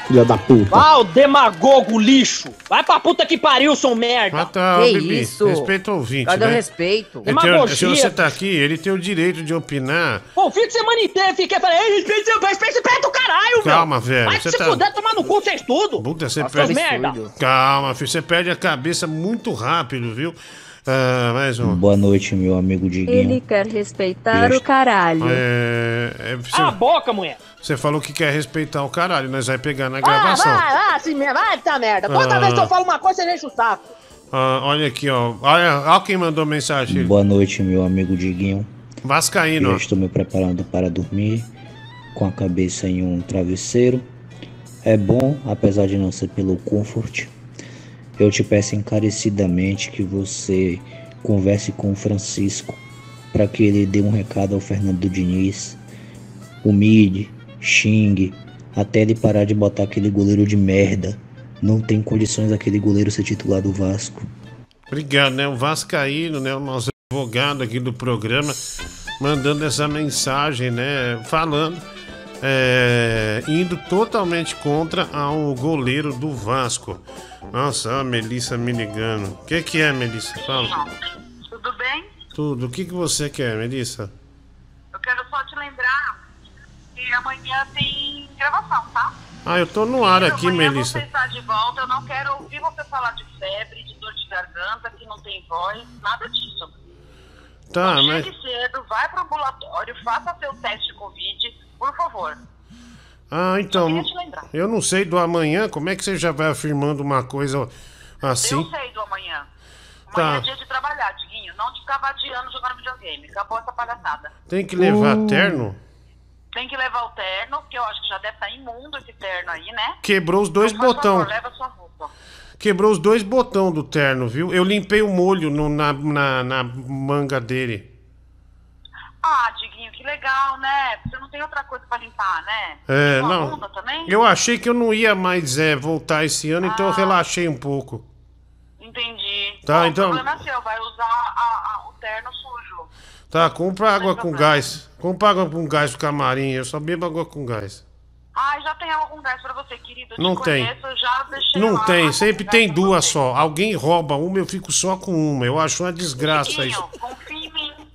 Speaker 23: Filha da puta.
Speaker 19: Ah, o demagogo lixo. Vai pra puta que pariu, seu merda.
Speaker 1: Tá,
Speaker 19: que
Speaker 1: Bibi,
Speaker 19: isso?
Speaker 1: Respeita o ouvinte.
Speaker 19: Cadê o
Speaker 1: né?
Speaker 19: respeito?
Speaker 1: Ele tem-
Speaker 19: Demagogia.
Speaker 1: se você tá aqui, ele tem o direito de opinar.
Speaker 19: Pô, o fim de semana inteiro fiquei falando, ei, respeita seu pai, respeita respeita o caralho,
Speaker 1: Calma,
Speaker 19: meu.
Speaker 1: velho,
Speaker 19: Vai
Speaker 1: você
Speaker 19: se
Speaker 1: tá-
Speaker 19: fuder, tomar no cu vocês tudo.
Speaker 1: Puta, você
Speaker 19: Nossa,
Speaker 1: perde.
Speaker 19: merda.
Speaker 1: Calma, filho, você perde a cabeça muito rápido, viu? Ah, mais um.
Speaker 8: Boa noite, meu amigo Diguinho.
Speaker 3: Ele quer respeitar o caralho.
Speaker 1: É, é, você,
Speaker 19: Ah, a boca, mulher.
Speaker 1: você falou que quer respeitar o caralho, nós vai pegar na
Speaker 19: Ah,
Speaker 1: gravação.
Speaker 19: vai, vai, assim mesmo, vai tá merda. Toda
Speaker 1: Ah.
Speaker 19: vez que eu falo uma coisa, você enche o saco.
Speaker 1: Ah, olha aqui, ó. Olha, olha quem mandou mensagem.
Speaker 8: Boa noite, meu amigo Diguinho.
Speaker 1: Vascaíno.
Speaker 8: Eu estou me preparando para dormir com a cabeça em um travesseiro. É bom, apesar de não ser pelo comfort. Eu te peço encarecidamente que você converse com o Francisco para que ele dê um recado ao Fernando Diniz. Humilhe, xingue, até ele parar de botar aquele goleiro de merda. Não tem condições aquele goleiro ser titular do Vasco.
Speaker 1: Obrigado, né? O Vascaíno, né? O nosso advogado aqui do programa, mandando essa mensagem, né? Falando, é, indo totalmente contra ao goleiro do Vasco. Nossa, a Melissa me ligando. O que, que é, Melissa? Fala.
Speaker 24: Tudo bem?
Speaker 1: Tudo. O que, que você quer, Melissa?
Speaker 24: Eu quero só te lembrar que amanhã tem gravação, tá?
Speaker 1: Ah, eu tô no ar aqui,
Speaker 25: Amanhã
Speaker 1: Melissa.
Speaker 25: Você está de volta, eu não quero ouvir você falar de febre, de dor de garganta, que não tem voz, nada disso.
Speaker 1: Tá, mas.
Speaker 25: Chegue cedo, vai pro ambulatório, faça seu teste Covid, por favor.
Speaker 1: Ah, então. Eu não sei do amanhã, como é que você já vai afirmando uma coisa assim?
Speaker 25: Eu sei do amanhã. Amanhã
Speaker 1: Tá.
Speaker 25: é dia de trabalhar, Diguinho. Não de ficar vadiando jogando videogame. Acabou essa palhaçada.
Speaker 1: Tem que levar
Speaker 25: Uh.
Speaker 1: terno?
Speaker 25: Tem que levar o terno, que eu acho que já deve estar imundo esse terno aí, né?
Speaker 1: Quebrou os dois
Speaker 25: Então, faz
Speaker 1: botão.
Speaker 25: favor, leva sua roupa.
Speaker 1: Quebrou os dois botão do terno, viu? Eu limpei o molho no- na, na, na manga dele.
Speaker 25: Ah, Diguinho, que legal, né? Você não tem outra coisa pra limpar, né?
Speaker 1: É, não. Eu achei que eu não ia mais é, voltar esse ano, então eu relaxei um pouco.
Speaker 25: Entendi.
Speaker 1: Tá, então-
Speaker 25: O problema é seu, vai usar a- a- o terno sujo.
Speaker 1: Tá, compra água com gás. Compra água com gás pro camarim. Eu só bebo água com gás.
Speaker 25: Ah, já tem algum gás pra você, querido? Eu
Speaker 1: Não
Speaker 25: te
Speaker 1: tem.
Speaker 25: Conheço, eu já deixei
Speaker 1: Não
Speaker 25: lá
Speaker 1: tem,
Speaker 25: água
Speaker 1: sempre
Speaker 25: com
Speaker 1: tem duas só. Alguém rouba uma, eu fico só com uma. Eu acho uma desgraça isso.
Speaker 25: Diguinho, confia em mim.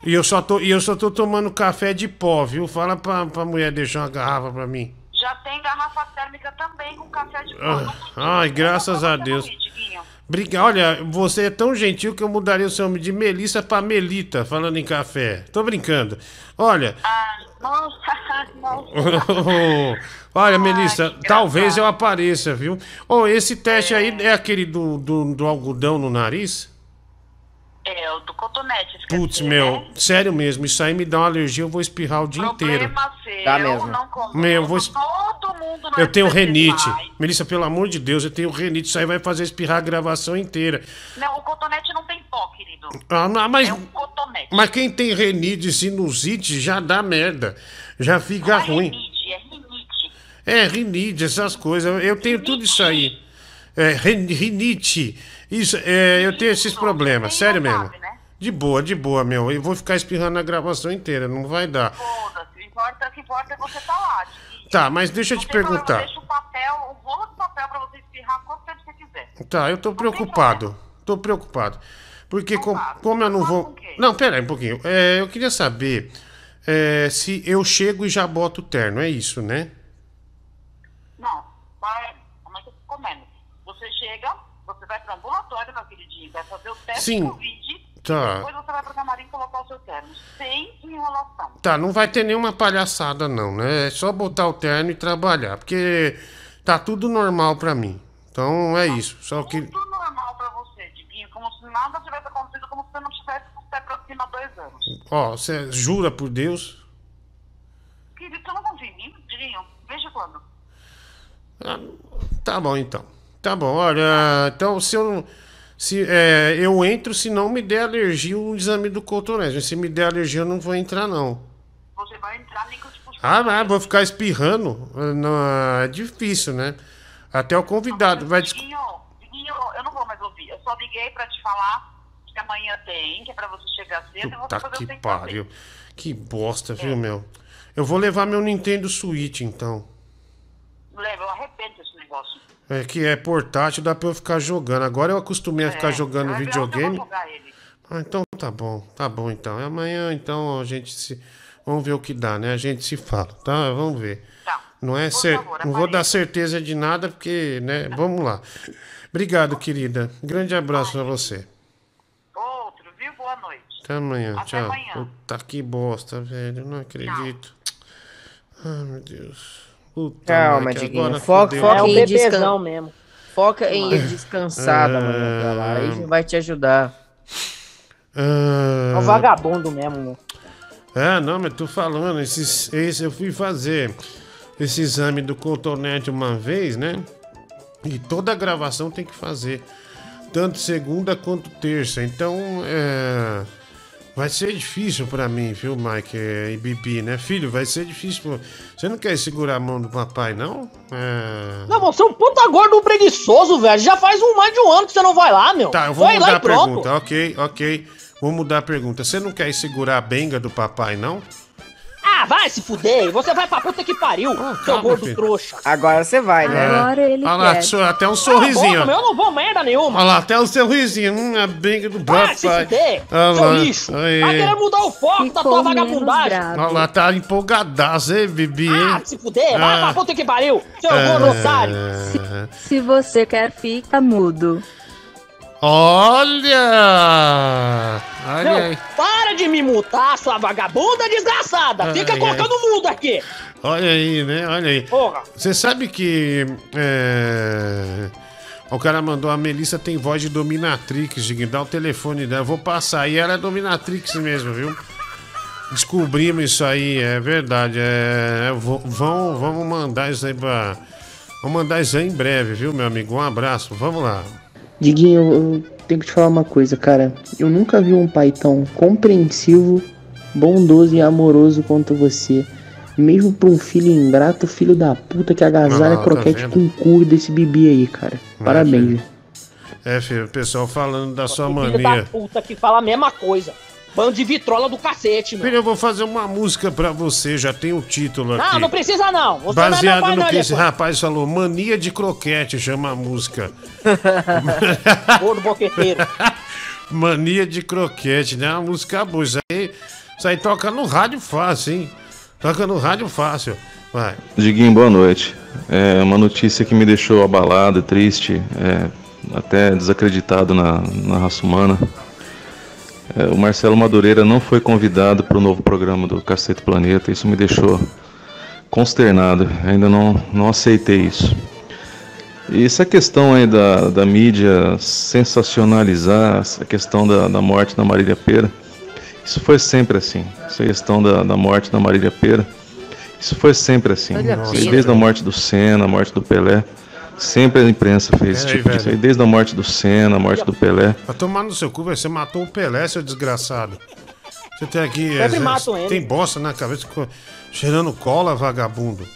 Speaker 1: E eu só tô, e eu só tô tomando café de pó, viu? Fala pra, pra mulher deixar uma garrafa pra mim.
Speaker 25: Já tem garrafa térmica também com café de pó.
Speaker 1: Ah, Ai, graças a Deus. Briga, olha, você é tão gentil que eu mudaria o seu nome de Melissa pra Melita, falando em café. Tô brincando. Olha,
Speaker 25: Ah, nossa, *laughs* nossa.
Speaker 1: olha, Melissa, talvez eu apareça, viu? Oh, esse teste aí é aquele do, do, do algodão no nariz?
Speaker 25: É, o do cotonete. esqueci,
Speaker 1: Putz,
Speaker 25: né?
Speaker 1: meu, sério mesmo, isso aí me dá uma alergia, eu vou espirrar o dia inteiro.
Speaker 25: Problema seu,
Speaker 1: Dá mesmo.
Speaker 25: não.
Speaker 1: Meu, eu vou es-
Speaker 25: Todo mundo não
Speaker 1: Eu tenho renite. Melissa, pelo amor de Deus, eu tenho renite. Isso aí vai fazer espirrar a gravação inteira.
Speaker 25: Não, o cotonete não tem pó, querido.
Speaker 1: Ah, não, mas,
Speaker 25: É um cotonete.
Speaker 1: mas quem tem renite, sinusite, já dá merda. Já fica ruim.
Speaker 25: Rinite, é rinite.
Speaker 1: É, rinite, essas coisas. Eu- tenho tudo isso aí. É, rin- rinite. Isso, é, eu tenho esses problemas, sério mesmo.
Speaker 25: né?
Speaker 1: De boa, de boa, meu. Eu vou ficar espirrando a gravação inteira, não vai dar.
Speaker 25: Foda-se, importa- que importa é você tá lá.
Speaker 1: Tá, mas deixa eu te perguntar.
Speaker 25: Deixa o papel, o rolo de papel pra você espirrar quanto tempo você quiser.
Speaker 1: Tá, eu tô preocupado. Tô preocupado. Porque com- como eu não vou. Não, pera aí um pouquinho. É, eu queria saber é, se eu chego e já boto o terno, é isso, né?
Speaker 25: Não, vai, como é que ficou menos? Você chega, pro ambulatório, meu queridinho, vai fazer o teste
Speaker 1: Sim.
Speaker 25: Covid,
Speaker 1: Tá.
Speaker 25: depois você vai pro camarim colocar o seu terno, sem enrolação.
Speaker 1: Tá, não vai ter nenhuma palhaçada, não, né? É só botar o terno e trabalhar. Porque tá tudo normal pra mim. Então é isso. Só que.
Speaker 25: Tudo normal pra você, Diguinho, como se nada tivesse acontecido, como se você não tivesse cima há dois anos.
Speaker 1: Ó, você jura por Deus?
Speaker 25: Querido, você não confia em mim, Diguinho? Veja quando.
Speaker 1: Ah, Tá bom, então. Tá bom, olha. Então, se eu. Se, é, eu entro se não me der alergia o exame do cotonete. Se me der alergia, eu não vou entrar, não.
Speaker 25: Você vai entrar nem que eu te.
Speaker 1: Ah, mas vou ficar espirrando. Não, é difícil, né? Até o convidado vai.
Speaker 25: Diguinho, Diguinho, eu não vou mais ouvir. Eu só liguei pra te falar que amanhã tem, que é pra você chegar cedo e você
Speaker 1: Puta
Speaker 25: fazer
Speaker 1: que pariu. Que bosta, viu, meu? Eu vou levar meu Nintendo Switch, então.
Speaker 25: Leva, eu arrependo desse negócio.
Speaker 1: É que é portátil, dá pra eu ficar jogando. Agora eu acostumei a ficar jogando
Speaker 25: ver onde eu
Speaker 1: videogame. Ah, então tá bom, tá bom então. É Amanhã então a gente se. Vamos ver o que dá, né? A gente se fala, tá? Vamos ver. Não é cer... Não vou dar certeza de nada, porque, né? Vamos lá. Obrigado, querida. Grande abraço pra você.
Speaker 25: Outro, viu? Boa noite.
Speaker 1: Até amanhã.
Speaker 25: Até
Speaker 1: Tchau.
Speaker 25: amanhã.
Speaker 1: Puta que bosta, velho. Não acredito. Ai, meu Deus. Puta,
Speaker 4: Calma, Diguinho. Foca, foca
Speaker 1: É um
Speaker 4: em
Speaker 1: bebezão
Speaker 4: descansar.
Speaker 25: mesmo.
Speaker 4: Foca em ir descansada,
Speaker 1: É.
Speaker 4: mano. Aí vai te ajudar.
Speaker 1: Ah,
Speaker 14: É um vagabundo mesmo, meu.
Speaker 1: É, não, mas tô falando, esses, esse eu fui fazer esse exame do cotonete uma vez, né? E toda a gravação tem que fazer, tanto segunda quanto terça. Então, é, vai ser difícil pra mim, viu, Mike é, e Bibi, né? Filho, vai ser difícil. Você não quer segurar a mão do papai, não? É...
Speaker 19: Não, você é um puta gordo preguiçoso, velho. Já faz um, mais de um ano que você não vai lá, meu.
Speaker 1: Tá, eu vou
Speaker 19: vai
Speaker 1: mudar
Speaker 19: lá
Speaker 1: a pergunta. Ok, ok. Vou mudar a pergunta. Você não quer segurar a benga do papai, não?
Speaker 19: Ah, Ah, vai se fuder. Você vai pra puta que pariu, seu gordo
Speaker 1: filho.
Speaker 19: trouxa.
Speaker 4: Agora você vai, né?
Speaker 3: Agora ele
Speaker 1: Olha lá,
Speaker 3: quer.
Speaker 1: até um sorrisinho.
Speaker 19: boca, meu, eu não vou merda nenhuma.
Speaker 1: Olha lá, até um sorrisinho. Hum, a briga do
Speaker 19: Vai se
Speaker 1: papai.
Speaker 19: fuder,
Speaker 1: Olha
Speaker 19: seu
Speaker 1: lá.
Speaker 19: lixo.
Speaker 1: Aí.
Speaker 19: Vai querer mudar o foco da tua
Speaker 3: Ficou
Speaker 19: vagabundagem.
Speaker 1: Olha lá, tá empolgadaço, hein, Bibi?
Speaker 19: Ah, se fuder, vai
Speaker 1: Ah.
Speaker 19: pra puta que pariu, seu gordo otário.
Speaker 1: É...
Speaker 3: Se você quer, fica mudo.
Speaker 1: Olha! Olha
Speaker 19: Meu,
Speaker 1: aí.
Speaker 19: para de me mutar, sua vagabunda desgraçada. Fica
Speaker 1: Ai,
Speaker 19: colocando mudo aqui.
Speaker 1: Olha aí, né? Olha aí.
Speaker 19: Porra.
Speaker 1: Você sabe que. É... O cara mandou a Melissa tem voz de dominatrix, Diguinho. Dá o telefone dela. Vou passar aí. Ela é dominatrix mesmo, viu? Descobrimos isso aí, é verdade. É... vo- Vão, vamos mandar isso aí pra. Vamos mandar isso aí em breve, viu, meu amigo? Um abraço. Vamos lá.
Speaker 26: Diguinho, eu, tenho que te falar uma coisa, cara. Eu nunca vi um pai tão compreensivo, bondoso e amoroso quanto você. Mesmo pra um filho ingrato, filho da puta que agasalha
Speaker 1: Ah, tá
Speaker 26: croquete
Speaker 1: vendo?
Speaker 26: com o cu desse bibi aí, cara. Parabéns, viu?
Speaker 1: É, filho, o pessoal falando da sua
Speaker 19: Filho
Speaker 1: mania.
Speaker 19: da puta que fala a mesma coisa. Bando de vitrola do cacete.
Speaker 1: Filho, eu vou fazer uma música pra você, já tem o título aqui.
Speaker 19: Não, não precisa não. Você não é
Speaker 1: Baseado no
Speaker 19: não,
Speaker 1: que esse rapaz falou, mania de croquete chama a música. *laughs*
Speaker 19: Gordo boqueteiro. *laughs*
Speaker 1: mania de croquete, né? Uma música boa. Isso aí, isso aí toca no rádio fácil, hein? Toca no rádio fácil. Vai.
Speaker 27: Diguinho, boa noite. É uma notícia que me deixou abalado, triste, é, até desacreditado na, na raça humana. É, o Marcelo Madureira não foi convidado para o novo programa do Cacete Planeta. Isso me deixou consternado. Ainda não, não aceitei isso. E essa questão aí da, da mídia sensacionalizar essa questão da, da morte da Marília Pera, isso foi sempre assim. Essa questão da, da morte da Marília Pera, isso foi sempre assim. Desde a morte do Senna, a morte do Pelé, sempre a imprensa fez esse
Speaker 1: Peraí,
Speaker 27: tipo de
Speaker 1: velho.
Speaker 27: Desde a morte do Senna, a morte do Pelé.
Speaker 1: Vai tomar no seu cu, velho. Você matou o Pelé, seu desgraçado. Você tem aqui.
Speaker 19: Sempre
Speaker 1: é,
Speaker 19: matam ele.
Speaker 1: Tem bosta na cabeça, cheirando cola, vagabundo.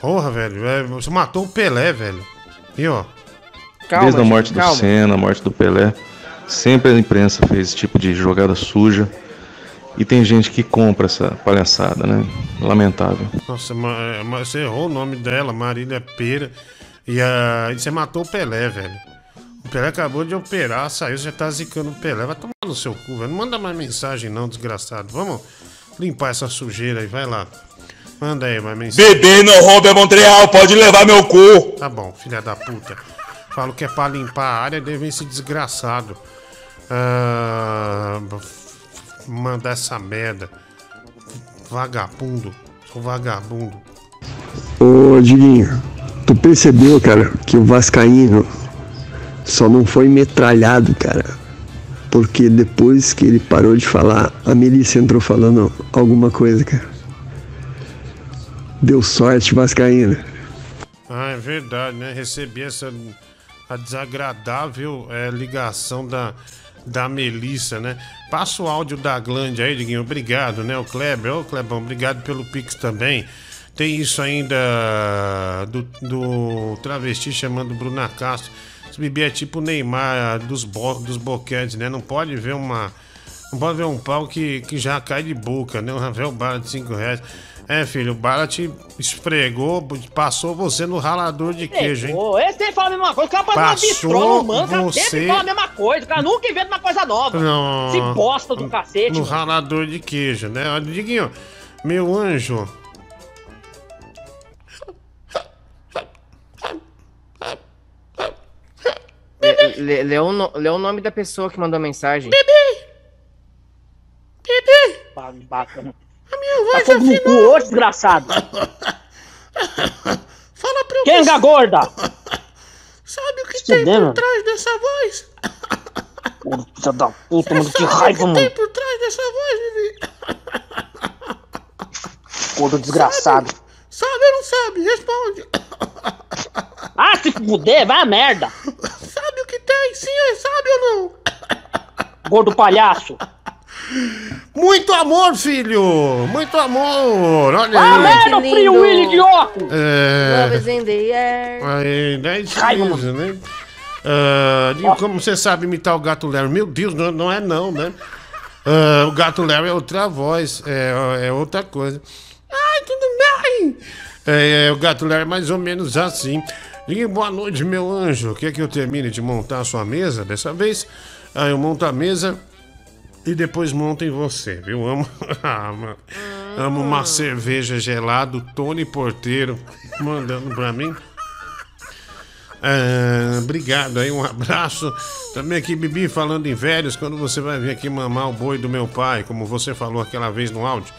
Speaker 1: Porra, velho. é, você matou o Pelé, velho. E ó.
Speaker 27: Desde a morte do Senna, a morte do Pelé, sempre a imprensa fez esse tipo de jogada suja. E tem gente que compra essa palhaçada, né? Lamentável.
Speaker 1: Nossa, é, você errou o nome dela, Marília Pera. E, ah, e você matou o Pelé, velho. O Pelé acabou de operar, saiu, já tá zicando o Pelé. Vai tomar no seu cu, velho. Não manda mais mensagem, não, desgraçado. Vamos limpar essa sujeira aí, vai lá. Manda aí mais mensagem.
Speaker 24: Bebê não rouba Montreal, pode levar meu cu.
Speaker 1: Tá bom, filha da puta. Falo que é pra limpar a área, deve ser desgraçado. Ah, f- mandar essa merda. Vagabundo. Sou vagabundo.
Speaker 28: Ô, Diguinho, tu percebeu, cara, que o Vascaíno só não foi metralhado, cara, porque depois que ele parou de falar, a Melissa entrou falando alguma coisa, cara. Deu sorte, Vascaíno.
Speaker 1: Ah, é verdade, né? Recebi essa a desagradável eh, ligação da, da Melissa, né? Passa o áudio da Glande aí, Diguinho. Obrigado, né? O Kleber. Ô, Clebão, obrigado pelo Pix também. Tem isso ainda do, do travesti chamando Bruna Castro. Esse bebê é tipo o Neymar dos, bo, dos boquetes, né? Não pode ver uma. Não pode ver um pau que, que já cai de boca, né? Um Ravel Bala de 5 reais. É, filho, o Bala te esfregou, passou você no ralador de queijo, hein?
Speaker 19: Esse sempre fala a mesma coisa. O cara faz uma
Speaker 1: Passou
Speaker 19: vitrola humana, o cara
Speaker 1: você-
Speaker 19: sempre fala a mesma coisa. O cara nunca inventa uma coisa nova.
Speaker 1: Não.
Speaker 19: Se bosta do cacete.
Speaker 1: No
Speaker 19: mano.
Speaker 1: ralador de queijo, né? Olha, Diguinho, meu anjo.
Speaker 4: Lê, lê- lê o no- lê o nome da pessoa que mandou a mensagem.
Speaker 19: Fala, bacana. A minha voz tá fogo no cu hoje, desgraçado. *laughs*
Speaker 1: Fala pra
Speaker 19: Kenga gorda.
Speaker 1: Sabe o que
Speaker 19: tem por
Speaker 1: trás dessa voz?
Speaker 19: Filha da puta, mano, que raiva, mano.
Speaker 1: por trás dessa voz, Vivi?
Speaker 19: Gordo desgraçado.
Speaker 1: Sabe ou não sabe? Responde.
Speaker 19: Ah, se fuder, vai a merda.
Speaker 1: Tem? Sim, sabe ou não? *coughs*
Speaker 19: Gordo palhaço.
Speaker 1: Muito amor, filho! Muito amor! Olha
Speaker 19: Ah,
Speaker 1: aí!
Speaker 19: merda, Frio Willy de óculos.
Speaker 1: É.
Speaker 4: Love is in the air.
Speaker 1: Aí, é isso
Speaker 19: Raiva,
Speaker 1: mesmo, né? Ah, Dinho, como você sabe imitar o Gato Larry? Meu Deus, não, não é não, né? Ah, o Gato Larry é outra voz, é, é outra coisa. É, o gato ler é mais ou menos assim. Diguinho, boa noite, meu anjo. Quer que eu termine de montar a sua mesa dessa vez? Ah, eu monto a mesa e depois monto em você, viu? Amo, *laughs* ah. Amo uma cerveja gelado, Tony Porteiro mandando pra mim. Ah, obrigado aí, um abraço. Também aqui, Bibi, falando em velhos, quando você vai vir aqui mamar o boi do meu pai, como você falou aquela vez no áudio.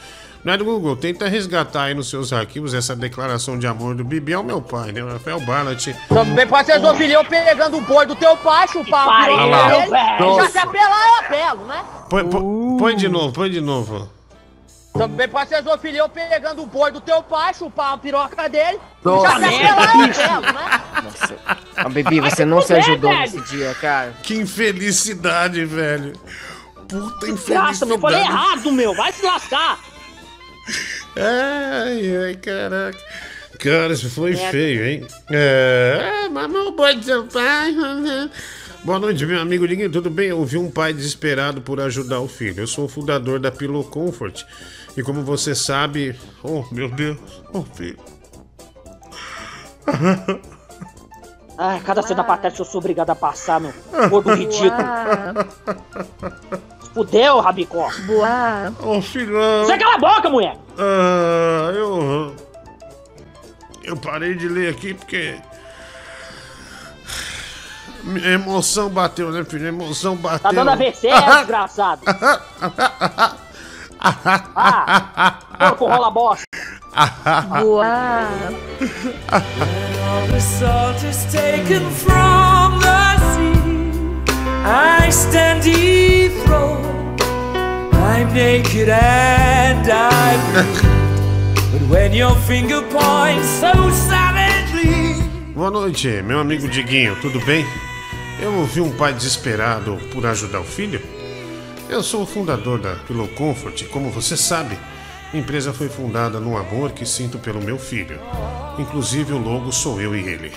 Speaker 1: Não é do Google, tenta resgatar aí nos seus arquivos essa declaração de amor do Bibi ao meu pai, né? O Rafael Barlat.
Speaker 19: Também pode ser Zofilhão pegando o boi do teu pai, chupar o
Speaker 1: velho.
Speaker 19: dele. Já se apelar, eu apelo, né?
Speaker 1: Põe, põe- põe de novo, põe de novo.
Speaker 19: Também pode ser Zofilhão pegando o boi do teu pai, chupar a piroca dele.
Speaker 4: Nossa,
Speaker 19: Já se apelar, eu apelo, né?
Speaker 4: Ah, Bibi, você não *laughs* se ajudou
Speaker 19: velho.
Speaker 4: nesse dia, cara.
Speaker 1: Que infelicidade, velho. Puta
Speaker 19: Graça, meu, falei errado, meu. Vai se lascar.
Speaker 1: Ai, ai, caraca. Cara, isso foi
Speaker 19: Merda.
Speaker 1: feio, hein? É, mamão, boi do seu pai. Boa noite, meu amigo Liguinho, tudo bem? Eu vi um pai desesperado por ajudar o filho. Eu sou o fundador da Pillow Comfort. E como você sabe... Oh, meu Deus. Oh, filho.
Speaker 19: Ai, cada cena patética eu sou obrigado a passar, meu. Gordo *laughs* ridículo. Fudeu, Rabicó.
Speaker 3: Boa.
Speaker 1: Ô, filhão.
Speaker 19: Você cala a boca, mulher.
Speaker 1: Ah, eu. Eu parei de ler aqui porque. A emoção bateu, né, filho? A emoção bateu.
Speaker 19: Tá dando AVC, é desgraçado. Ah, porco rola bosta.
Speaker 3: Boa. *laughs*
Speaker 18: I stand dethroned. I'm naked and I bleed. But when your finger points so savagely.
Speaker 1: Boa noite, meu amigo Diguinho, tudo bem? Eu ouvi um pai desesperado por ajudar o filho. Eu sou o fundador da Pillow Comfort e, como você sabe, a empresa foi fundada no amor que sinto pelo meu filho. Inclusive, o logo sou eu e ele.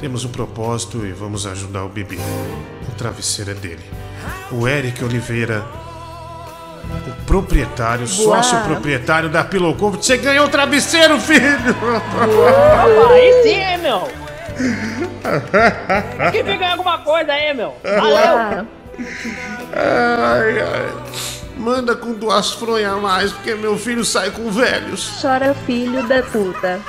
Speaker 1: Temos um propósito e vamos ajudar o bebê. O travesseiro é dele. O Eric Oliveira, o proprietário,
Speaker 18: Boa.
Speaker 1: sócio proprietário da Pillow Comfort. Você ganhou o travesseiro, filho!
Speaker 19: Opa, aí sim, hein, meu. *laughs* Que me ganha alguma coisa aí, meu. Valeu.
Speaker 1: Ai, ai. Manda com duas fronhas a mais, porque meu filho sai com velhos.
Speaker 3: Chora filho da puta.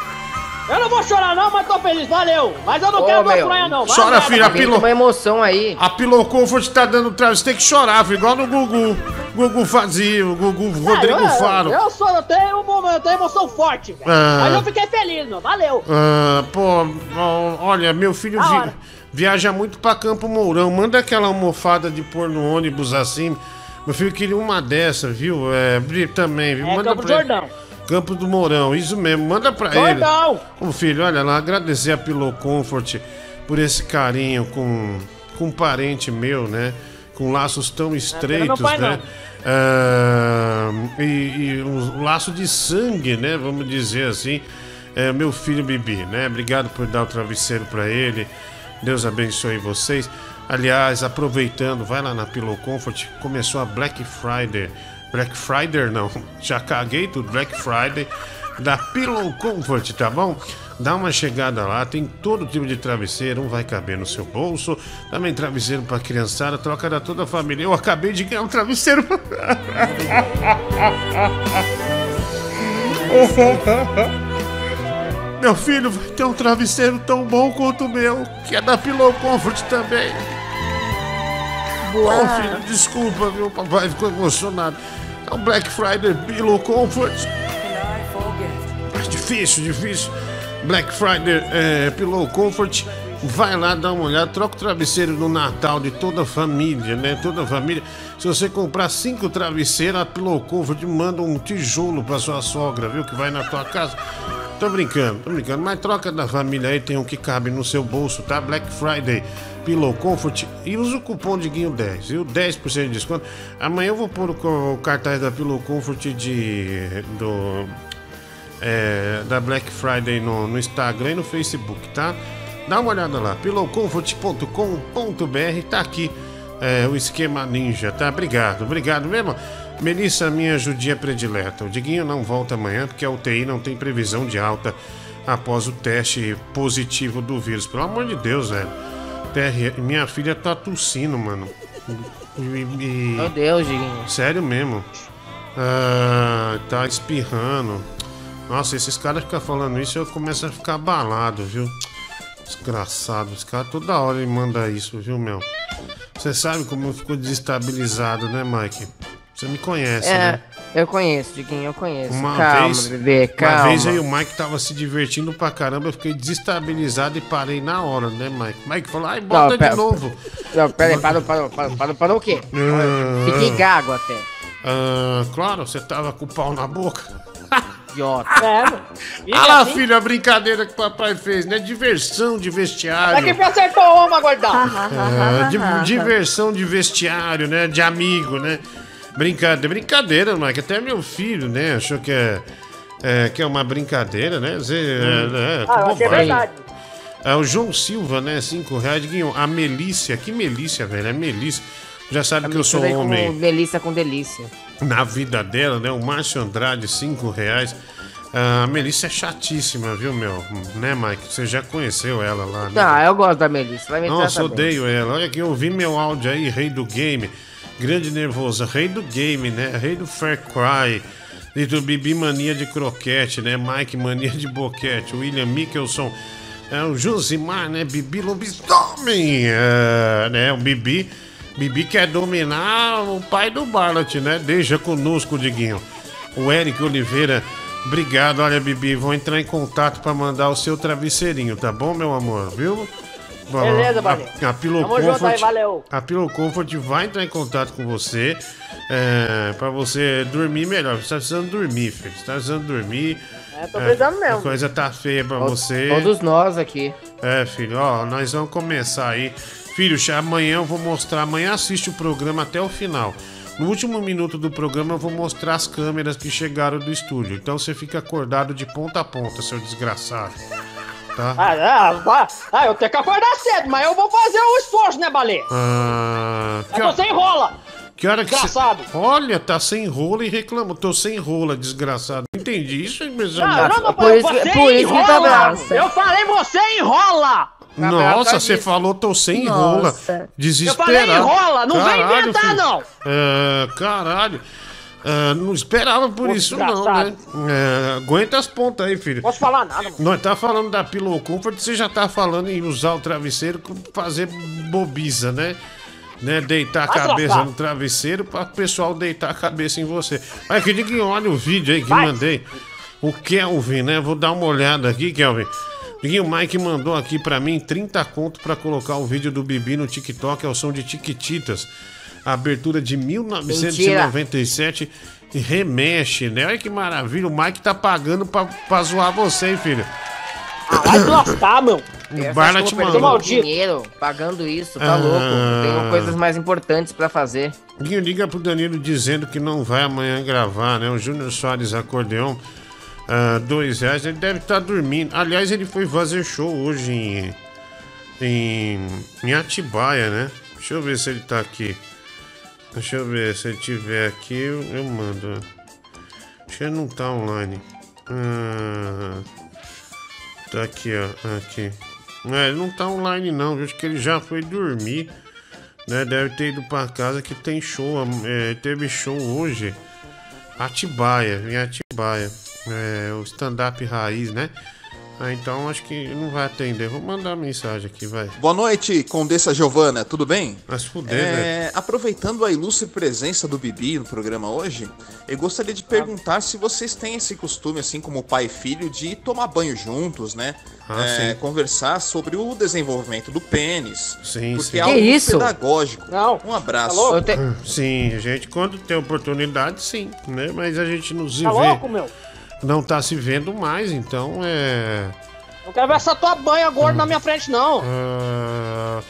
Speaker 19: Eu não vou chorar não, mas tô feliz, valeu. Mas eu não
Speaker 4: Ô,
Speaker 19: quero
Speaker 4: meu,
Speaker 19: fronhas não. vai
Speaker 1: Chora, filho, a Pillow...
Speaker 4: uma emoção aí.
Speaker 1: A Pillow Comfort tá dando traves, tem que chorar, filho, igual no Gugu. Gugu fazia, o Gugu Rodrigo
Speaker 19: Ah, eu,
Speaker 1: Faro.
Speaker 19: Eu, sou, eu tenho, eu tenho emoção forte, velho.
Speaker 1: Ah.
Speaker 19: Mas eu fiquei feliz, meu. Valeu.
Speaker 1: Ah, pô, olha, meu filho vi- viaja muito pra Campo Mourão. Manda aquela almofada de pôr no ônibus assim. Meu filho queria uma dessa, viu? É, também, viu?
Speaker 19: É
Speaker 1: Manda
Speaker 19: Campo
Speaker 1: pra ele. Campo do Mourão, isso mesmo, manda pra ele.
Speaker 19: Jordão.
Speaker 1: Ô filho, olha lá, agradecer a Pillow Comfort por esse carinho com, com um parente meu, né? Com laços tão estreitos,
Speaker 19: pai,
Speaker 1: né? Ah, e, e um laço de sangue, né? Vamos dizer assim. É, meu filho Bibi, né? Obrigado por dar o travesseiro pra ele. Deus abençoe vocês. Aliás, aproveitando, vai lá na Pillow Comfort, começou a Black Friday. Black Friday não, já caguei tudo. Black Friday da Pillow Comfort, tá bom? Dá uma chegada lá, tem todo tipo de travesseiro, um vai caber no seu bolso, também travesseiro pra criançada, troca da toda a família. Eu acabei de ganhar um travesseiro. *laughs* Meu filho vai ter um travesseiro tão bom quanto o meu, que é da Pillow Comfort também.
Speaker 3: Boa.
Speaker 1: Ô filho, desculpa, viu? Papai ficou emocionado. É o Black Friday Pillow Comfort. É difícil, difícil. Black Friday é, Pillow Comfort. Vai lá dar uma olhada, troca o travesseiro no Natal de toda a família, né? Toda a família. Se você comprar cinco travesseiros, a Pillow Comfort manda um tijolo pra sua sogra, viu? Que vai na tua casa. Tô brincando, tô brincando. Mas troca da família aí, tem um que cabe no seu bolso, tá? Black Friday, Pillow Comfort. E usa o cupom Diguinho 10, viu? 10% de desconto. Amanhã eu vou pôr o cartaz da Pillow Comfort de... do... é, da Black Friday no, no Instagram e no Facebook, tá? Dá uma olhada lá, pillowcomfort.com.br, tá aqui é, o esquema ninja, tá? Obrigado, obrigado mesmo. Melissa, minha judia predileta. O Diguinho não volta amanhã porque a UTI não tem previsão de alta após o teste positivo do vírus. Pelo amor de Deus, velho. TR, minha filha tá tossindo, mano. E- e-
Speaker 4: Meu Deus, Diguinho.
Speaker 1: Sério mesmo. Ah, tá espirrando. Nossa, esses caras ficam falando isso eu começo a ficar abalado, viu? Desgraçado. Esse cara toda hora ele manda isso, viu, meu? Você sabe como eu fico desestabilizado, né, Mike? Você me conhece,
Speaker 4: É,
Speaker 1: né?
Speaker 4: eu conheço, Diguinho, eu conheço.
Speaker 1: Uma
Speaker 4: calma,
Speaker 1: vez,
Speaker 4: bebê, calma.
Speaker 1: uma vez aí o Mike tava se divertindo pra caramba, eu fiquei desestabilizado e parei na hora, né, Mike? Mike falou, ai, bota
Speaker 4: pera-
Speaker 1: de novo.
Speaker 4: Não, pera aí, parou, parou, parou, parou, parou o quê?
Speaker 1: Ah,
Speaker 4: Fiquei gago até.
Speaker 1: ah, claro, você tava com o pau na boca.
Speaker 4: Idiota.
Speaker 19: É,
Speaker 1: Olha *laughs* lá,
Speaker 19: assim,
Speaker 1: filho, a brincadeira que o papai fez, né? Diversão de
Speaker 19: É
Speaker 1: vestiário.
Speaker 19: que me acertou uma gordão.
Speaker 1: É, di- diversão de vestiário, né? De amigo, né? Brincadeira, brincadeira, Mike. Até meu filho, né? Achou que é, é, que é uma brincadeira, né? Zé, é, né? Que
Speaker 19: Ah, eu achei
Speaker 1: bobagem.
Speaker 19: verdade.
Speaker 1: É, o João Silva, né? Cinco reais. Diguinho, a Melícia. Que Melícia, velho? É Melícia. Já sabe que eu sou homem
Speaker 4: Com delícia com delícia.
Speaker 1: Na vida dela, né? O Márcio Andrade, cinco reais. Ah, a Melissa é chatíssima, viu, meu? Né, Mike? Você já conheceu ela lá, né?
Speaker 4: Ah, eu gosto da Melissa. Vai me
Speaker 1: Nossa,
Speaker 4: bem.
Speaker 1: odeio ela. Olha aqui, eu ouvi meu áudio aí, rei do game. Grande nervoso, rei do game, né? Rei do Fair Cry. E do Bibi Mania de Croquete, né? Mike Mania de Boquete. William Mickelson. É, o Josimar, né? Bibi Lobisomem. É, né? O Bibi. Bibi quer dominar o pai do Barlet, né? Deixa conosco, Diguinho. O Eric Oliveira. Obrigado, olha, Bibi. Vou entrar em contato pra mandar o seu travesseirinho, tá bom, meu amor? Viu?
Speaker 19: Beleza, Barlet.
Speaker 1: a, a Pillow Comfort,
Speaker 19: aí, valeu.
Speaker 1: a Pillow Comfort vai entrar em contato com você é, para você dormir melhor. Você tá precisando dormir, filho. Você tá precisando dormir.
Speaker 19: É, tô precisando mesmo.
Speaker 1: A coisa tá feia pra
Speaker 4: Todos-
Speaker 1: você.
Speaker 4: Todos nós aqui.
Speaker 1: É, filho, ó, nós vamos começar aí. Filho, amanhã eu vou mostrar. Amanhã assiste o programa até o final. No último minuto do programa eu vou mostrar as câmeras que chegaram do estúdio. Então você fica acordado de ponta a ponta, seu desgraçado. Tá?
Speaker 19: Ah, ah, ah, eu tenho que acordar cedo, mas eu vou fazer o esforço, né, Balê?
Speaker 1: Ah, que,
Speaker 19: Mas você enrola.
Speaker 1: que hora que.
Speaker 19: Desgraçado.
Speaker 1: Olha, tá sem rola e reclama. Tô sem rola, desgraçado. Entendi isso, hein, meus
Speaker 19: Não, não, não,
Speaker 4: Por isso
Speaker 19: você
Speaker 4: por isso tá
Speaker 19: enrola.
Speaker 4: bravo.
Speaker 19: Eu falei, você enrola.
Speaker 1: Nossa, você falou, tô sem rola.
Speaker 19: Eu
Speaker 1: Desesperado.
Speaker 19: falei enrola, não
Speaker 1: Caralho,
Speaker 19: inventar,
Speaker 1: filho.
Speaker 19: não.
Speaker 1: É, caralho. É, não esperava por isso, não, né? É, aguenta as pontas aí, filho.
Speaker 19: Posso falar nada, mano.
Speaker 1: Nós tá falando da Pillow Comfort, você já tá falando em usar o travesseiro fazer bobiza, né? né? Deitar a
Speaker 19: Vai
Speaker 1: cabeça
Speaker 19: trocar.
Speaker 1: no travesseiro para o pessoal deitar a cabeça em você. Mas que diga, olha o vídeo aí que
Speaker 19: Vai.
Speaker 1: mandei. O Kelvin, né? Vou dar uma olhada aqui, Kelvin. Diguinho, o Mike mandou aqui pra mim 30 conto pra colocar o vídeo do Bibi no TikTok, é o som de Tiquititas. Abertura de 1997 e remexe, né? Olha que maravilha, o Mike tá pagando pra, pra zoar você, hein, filho?
Speaker 19: Vai se lascar, meu.
Speaker 1: O Barla te mandou.
Speaker 4: dinheiro pagando isso, tá
Speaker 1: Ah.
Speaker 4: louco. Tenho coisas mais importantes pra fazer.
Speaker 1: Guinho, liga pro Danilo dizendo que não vai amanhã gravar, né? O Júnior Soares Acordeon, ah, dois reais, ele deve estar dormindo. Aliás, ele foi fazer show hoje em, em, em Atibaia, né? Deixa eu ver se ele tá aqui. Deixa eu ver, se ele tiver aqui, eu, eu mando. Acho que ele não tá online. Ah, tá aqui, ó. Aqui. É, ele não tá online não, acho que ele já foi dormir né? Deve ter ido pra casa que tem show. é, teve show hoje. Atibaia, em Atibaia. É, o stand-up raiz, né? Ah, então acho que não vai atender. Vou mandar uma mensagem aqui, vai.
Speaker 29: Boa noite, Condessa Giovana, tudo bem?
Speaker 1: Mas fuder,
Speaker 29: É,
Speaker 1: velho.
Speaker 29: aproveitando a ilustre presença do Bibi no programa hoje, eu gostaria de perguntar se vocês têm esse costume, assim como pai e filho, de tomar banho juntos, né?
Speaker 1: Ah,
Speaker 29: É,
Speaker 1: sim.
Speaker 29: conversar sobre o desenvolvimento do pênis.
Speaker 1: Sim,
Speaker 29: porque
Speaker 1: sim.
Speaker 29: é algo
Speaker 1: Que isso?
Speaker 29: pedagógico.
Speaker 19: Não.
Speaker 29: Um abraço.
Speaker 1: Hum, Sim, a gente quando tem oportunidade, sim, né? Mas a gente não se
Speaker 19: Tá
Speaker 1: vê.
Speaker 19: louco, meu?
Speaker 1: Não tá se vendo mais, então é.
Speaker 19: Não quero ver essa tua banha gorda na minha frente, não.
Speaker 1: ah,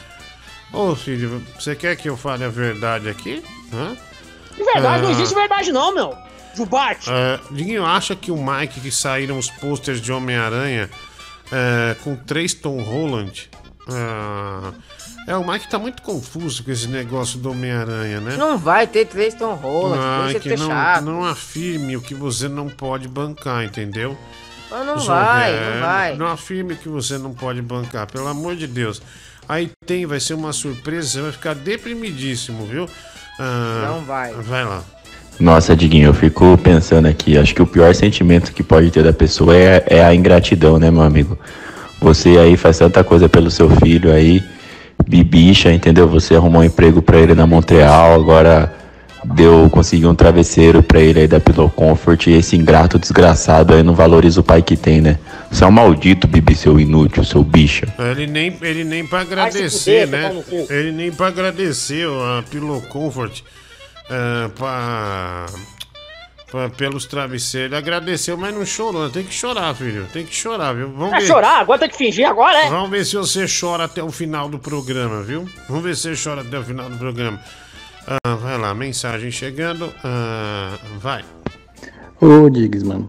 Speaker 1: Ô filho, você quer que eu fale a verdade aqui? Hã?
Speaker 19: De verdade, não
Speaker 1: Ah.
Speaker 19: existe verdade, não, meu. Jubarte.
Speaker 1: É, Diguinho, acha que o Mike que saíram os posters de Homem-Aranha é, com três Tom Holland Ah, é, o Mike tá muito confuso com esse negócio do Homem-Aranha, né?
Speaker 4: Não vai ter três Tom Holland, de ser
Speaker 1: não,
Speaker 4: chato.
Speaker 1: não afirme o que você não pode bancar, entendeu?
Speaker 4: Mas não
Speaker 1: Os
Speaker 4: vai, não vai.
Speaker 1: Não afirme o que você não pode bancar, pelo amor de Deus. Aí tem, vai ser uma surpresa, você vai ficar deprimidíssimo, viu? Ah,
Speaker 4: Não vai.
Speaker 1: Vai lá.
Speaker 30: Nossa, Diguinho, eu fico pensando aqui, acho que o pior sentimento que pode ter da pessoa é, é a ingratidão, né, meu amigo? Você aí faz tanta coisa pelo seu filho aí, bibicha, entendeu? Você arrumou um emprego pra ele na Montreal, agora deu, conseguiu um travesseiro pra ele aí da Pillow Comfort e esse ingrato desgraçado aí não valoriza o pai que tem, né? Você é um maldito, Bibi, seu inútil, seu bicha.
Speaker 1: Ele nem, ele nem pra agradecer,
Speaker 30: fuder,
Speaker 1: né?
Speaker 30: cu.
Speaker 1: Ele nem pra agradecer a Pillow Comfort pra, pra- pelos travesseiros. Ele agradeceu, mas não chorou. Tem que chorar, filho. Tem que chorar, viu? Vamos
Speaker 19: É
Speaker 1: ver.
Speaker 19: chorar, agora tem que fingir agora, é?
Speaker 1: Vamos ver se você chora até o final do programa, viu? Vamos ver se você chora até o final do programa. Ah, vai lá, mensagem chegando. Ah, vai.
Speaker 2: Ô, Diggs, mano.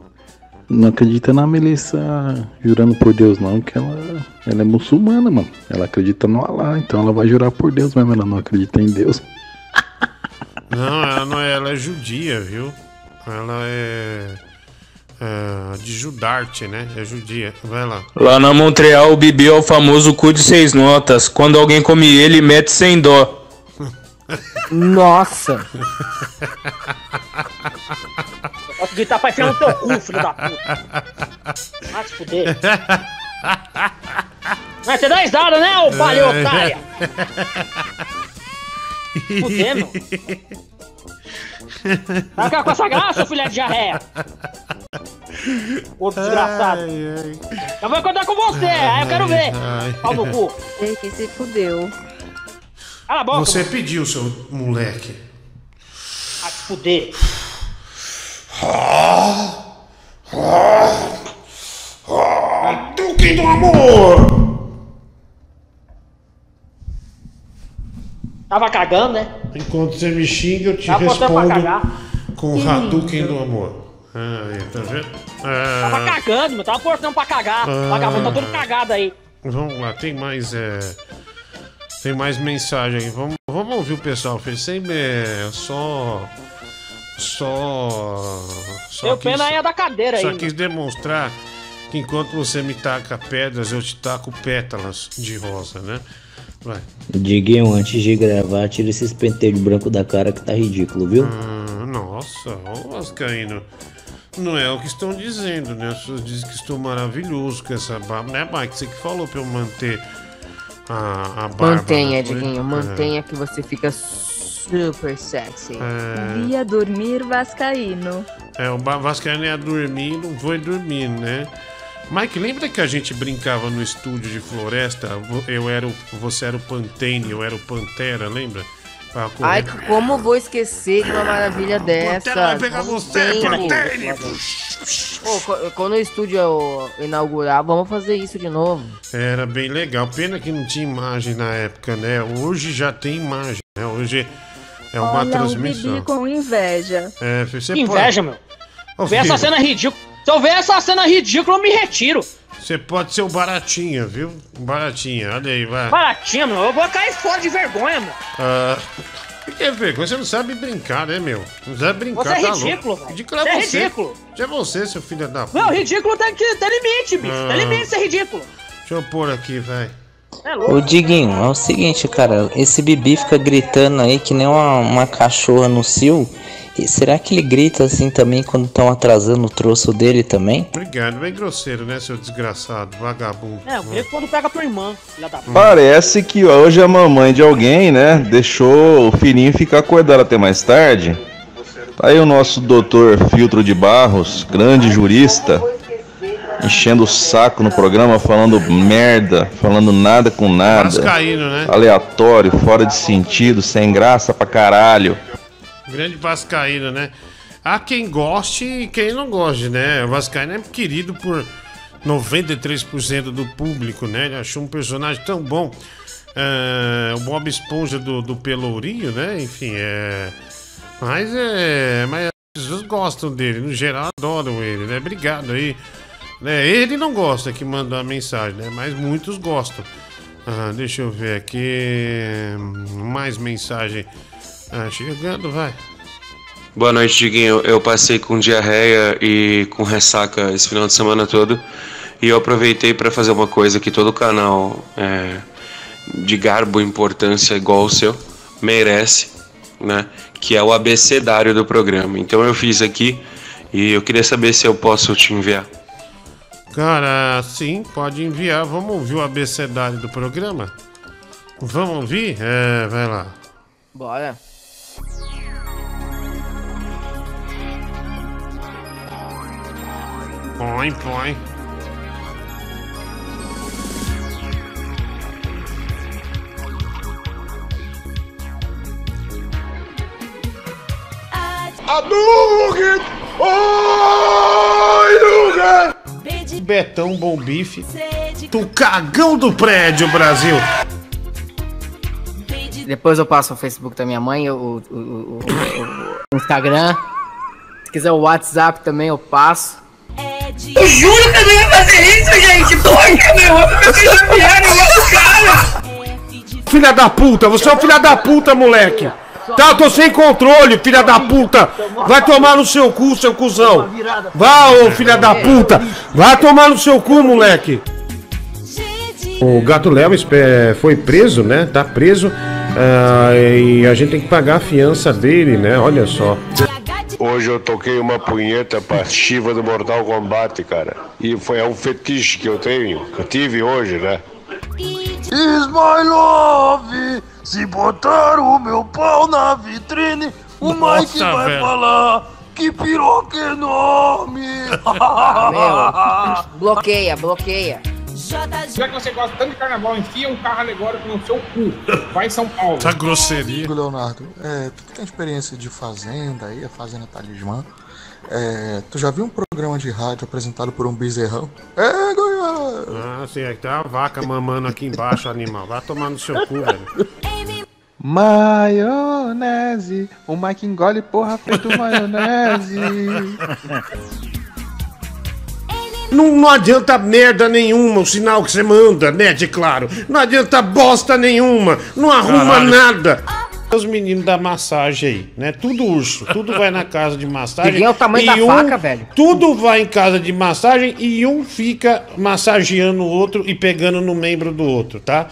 Speaker 2: Não acredita na Melissa jurando por Deus, não, que ela, ela é muçulmana, mano. Ela acredita no Alá, então ela vai jurar por Deus, mas ela não acredita em Deus.
Speaker 1: Não, ela não é, ela é judia, viu? Ela é. é, de Judarte, né? É judia. Vai lá.
Speaker 31: Lá na Montreal, o Bibi é o famoso cu de seis notas. Quando alguém come ele, mete sem dó. *laughs*
Speaker 4: Nossa!
Speaker 19: Posso gritar pra enfiar no teu cu, filho da puta. Vai se fuder. Vai ter 10 dados, né, ô palha otária? *laughs* Fuder, meu. *laughs* Vai ficar com essa graça, filha de diarreia. Ô desgraçado. Eu vou contar com você, aí eu quero ver.
Speaker 1: Ai.
Speaker 19: Pau no cu.
Speaker 3: Ei, que se fudeu.
Speaker 19: Cala a boca.
Speaker 1: Você
Speaker 19: mano.
Speaker 1: pediu, seu moleque.
Speaker 19: Vai se fuder.
Speaker 1: Duque do amor!
Speaker 19: Tava cagando, né?
Speaker 1: Enquanto você me xinga, eu te
Speaker 19: pra
Speaker 1: respondo com o Hadouken do amor. Aí, tá vendo?
Speaker 19: Tava
Speaker 1: Ah,
Speaker 19: cagando, meu. Tava portando pra cagar.
Speaker 1: Ah.
Speaker 19: Vagabundo tá todo cagado aí.
Speaker 1: vamos lá, tem mais. É, tem mais mensagem aí. Vamos, vamos ouvir o pessoal. Fez sem. É, só. Só. só
Speaker 19: Deu pena aí é da cadeira aí.
Speaker 1: Só quis demonstrar que enquanto você me taca pedras, eu te taco pétalas de rosa, né? Vai.
Speaker 32: Diguinho, antes de gravar, tira esses penteiros branco da cara que tá ridículo, viu?
Speaker 1: Ah, nossa, ô Vascaíno. Não é o que estão dizendo, né? As pessoas dizem que estou maravilhoso com essa barba. Né, Mike? Você que falou pra eu manter a, a barba.
Speaker 4: Mantenha,
Speaker 1: foi?
Speaker 4: Diguinho,
Speaker 1: É.
Speaker 4: mantenha que você fica super sexy.
Speaker 1: É,
Speaker 3: Via dormir vascaíno.
Speaker 1: é, o Vascaíno ia dormir, não foi dormir, né? Mike, lembra que a gente brincava no estúdio de floresta? Eu era o, você era o Pantene, eu era o Pantera, lembra? Correr.
Speaker 4: Ai, como vou esquecer de uma maravilha dessa?
Speaker 1: vai pegar você, Pantene!
Speaker 4: Pô, quando o estúdio inaugurar, vamos fazer isso de novo.
Speaker 1: Era bem legal. Pena que não tinha imagem na época, né? Hoje já tem imagem, né? Hoje é uma
Speaker 3: Olha
Speaker 1: transmissão.
Speaker 3: Bibi com inveja.
Speaker 1: É, você
Speaker 19: Que
Speaker 1: pode-
Speaker 19: inveja, meu. Ver essa cena ridícula. Se eu ver essa cena ridícula, eu me retiro.
Speaker 1: Você pode ser o Baratinha, viu? Baratinha, olha aí, vai.
Speaker 19: Baratinha, meu. Eu vou cair fora de vergonha, meu.
Speaker 1: Ah, o que é vergonha? Você não sabe brincar, né, meu? Não sabe brincar,
Speaker 19: Você é
Speaker 1: tá
Speaker 19: ridículo,
Speaker 1: louco. Ridículo
Speaker 19: Você
Speaker 1: é
Speaker 19: é
Speaker 1: você.
Speaker 19: ridículo.
Speaker 1: Já é você, seu filho da puta.
Speaker 19: Não, ridículo tem que ter limite, bicho.
Speaker 1: Ah.
Speaker 19: Tem limite ser ridículo.
Speaker 1: Deixa eu pôr aqui, vai.
Speaker 19: É
Speaker 33: Ô Diguinho, é o seguinte, cara, esse Bibi fica gritando aí que nem uma, uma cachorra no cio. E será que ele grita assim também quando estão atrasando o troço dele também?
Speaker 1: Obrigado, bem grosseiro, né, seu desgraçado, vagabundo.
Speaker 19: É, eu grito quando pega tua irmã, filha da puta.
Speaker 27: Parece que hoje a mamãe de alguém, né, deixou o filhinho ficar acordado até mais tarde. Tá aí o nosso doutor Filtro de Barros, grande jurista, enchendo o saco no programa, falando merda, falando nada com nada.
Speaker 1: Vascaíno, né?
Speaker 27: Aleatório, fora de sentido, sem graça pra caralho.
Speaker 1: Grande Vascaíno, né? Há quem goste e quem não goste, né? O Vascaíno é querido por 93% do público, né? Ele achou um personagem tão bom. É, o Bob Esponja do, do Pelourinho, né? Enfim, é. Mas é. Mas as pessoas gostam dele, no geral adoram ele, né? Obrigado aí. Né? Ele não gosta que mandou a mensagem, né? Mas muitos gostam. Ah, deixa eu ver aqui. Mais mensagem. Ah, chegando, vai.
Speaker 34: Boa noite, Diguinho. Eu passei com diarreia e com ressaca esse final de semana todo. E eu aproveitei para fazer uma coisa que todo canal é, de garbo e importância igual o seu merece, né? Que é o abecedário do programa. Então eu fiz aqui e eu queria saber se eu posso te enviar.
Speaker 1: Cara, sim, pode enviar. Vamos ouvir o abecedário do programa? Vamos ouvir? É, vai lá.
Speaker 4: Bora.
Speaker 1: Põe, põe.
Speaker 18: Hadouken! Oi!
Speaker 1: Betão Bom Bife. Do cagão do prédio, Brasil.
Speaker 4: Depois eu passo o Facebook da minha mãe, o, o, o- o- o Instagram. Se quiser o WhatsApp também, eu passo.
Speaker 18: Eu juro que eu não ia fazer isso, gente! Doido, meu! Eu fiz enviar negócio cara!
Speaker 1: Filha da puta, você é um filha da puta, moleque. Tá, eu tô sem controle, filha da puta. Vai tomar no seu cu, seu cuzão. Vá, ô filha da puta. Vai tomar no seu cu, moleque. O gato Léo é, foi preso, né? Tá preso. ah, e a gente tem que pagar a fiança dele, né? Olha só.
Speaker 35: Hoje eu toquei uma punheta pra Shiva do Mortal Kombat, cara. E foi é um fetiche que eu tenho, que eu tive hoje, né?
Speaker 18: Is my love! Se botar o meu pau na vitrine, o
Speaker 35: Nossa,
Speaker 18: Mike vai
Speaker 35: velho.
Speaker 18: falar que piroca enorme!
Speaker 4: Ah, meu. Bloqueia, bloqueia.
Speaker 36: Já que você gosta tanto de carnaval, enfia um carro alegórico no seu cu. Vai em São Paulo.
Speaker 1: Tá grosseria.
Speaker 37: Leonardo, é, tu que tem experiência de fazenda aí, a Fazenda Talismã, é, tu já viu um programa de rádio apresentado por um bezerrão? É, Goiás!
Speaker 1: Ah, sim, é que tem uma vaca mamando aqui embaixo, animal. Vai tomar no seu cu, velho.
Speaker 38: Maionese, o Mike engole porra feito maionese. *laughs*
Speaker 1: Não, não adianta merda nenhuma o sinal que você manda, né, de claro. Não adianta bosta nenhuma. Não arruma
Speaker 18: Caralho.
Speaker 1: nada. Os meninos da massagem aí, né? Tudo urso. Tudo vai na casa de massagem.
Speaker 4: Ninguém é o tamanho da
Speaker 1: um-
Speaker 4: faca, velho.
Speaker 1: Tudo vai em casa de massagem e um fica massageando o outro e pegando no membro do outro, tá?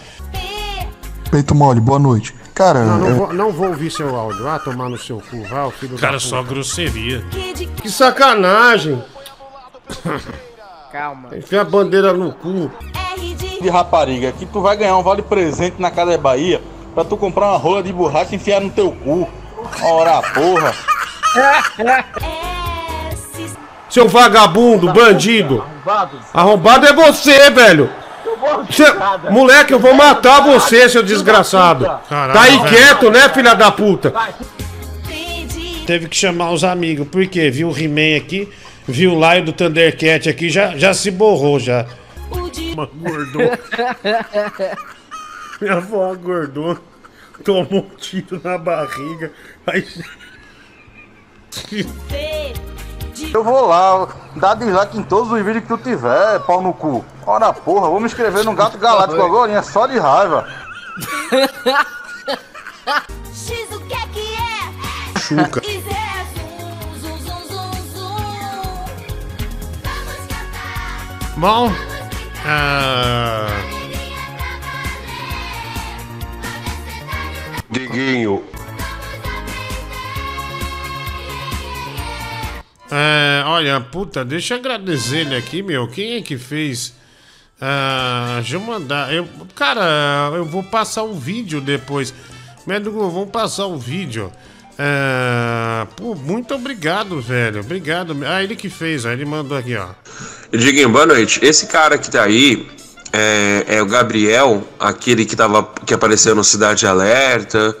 Speaker 37: Peito mole, boa noite. Cara,
Speaker 1: Não, não,
Speaker 37: é,
Speaker 1: vou, não vou ouvir seu áudio. Vá tomar no seu cu, vá, o filho
Speaker 39: Cara,
Speaker 1: da
Speaker 39: só grosseria.
Speaker 1: Que sacanagem. *laughs*
Speaker 4: Calma.
Speaker 1: Enfia a bandeira no cu.
Speaker 40: de rapariga que tu vai ganhar um vale presente na Casa Bahia pra tu comprar uma rola de borracha e enfiar no teu cu. Ora, porra.
Speaker 1: Seu vagabundo, bandido. Arrombado é você, velho. Cê- moleque, eu vou matar você, seu desgraçado.
Speaker 39: Caralho,
Speaker 1: tá aí
Speaker 39: velho.
Speaker 1: quieto, né, filha da puta? Teve que chamar os amigos, porque viu o He-Man aqui, viu o Lion do Thundercat aqui, já, já se borrou já. Uma gordona. *laughs* Minha avó gordona tomou um tiro na barriga. Aí.
Speaker 40: Eu vou lá, dá dislike em todos os vídeos que tu tiver, pau no cu. Ora, porra, vou me inscrever no Gato Galáctico agora, é só de raiva.
Speaker 1: Chuca. Bom. Ah,
Speaker 35: Diguinho,
Speaker 1: é, olha, puta, deixa eu agradecer ele aqui, meu. Quem é que fez? Ah, deixa eu mandar. Eu, cara, eu vou passar um vídeo depois. Médico, vamos passar um vídeo. Ah, pô, muito obrigado, velho. Obrigado. Ah, ele que fez, ó. Ele mandou aqui, ó.
Speaker 34: Diguinho, boa noite. Esse cara que tá aí é, é o Gabriel, aquele que, tava, que apareceu no Cidade Alerta,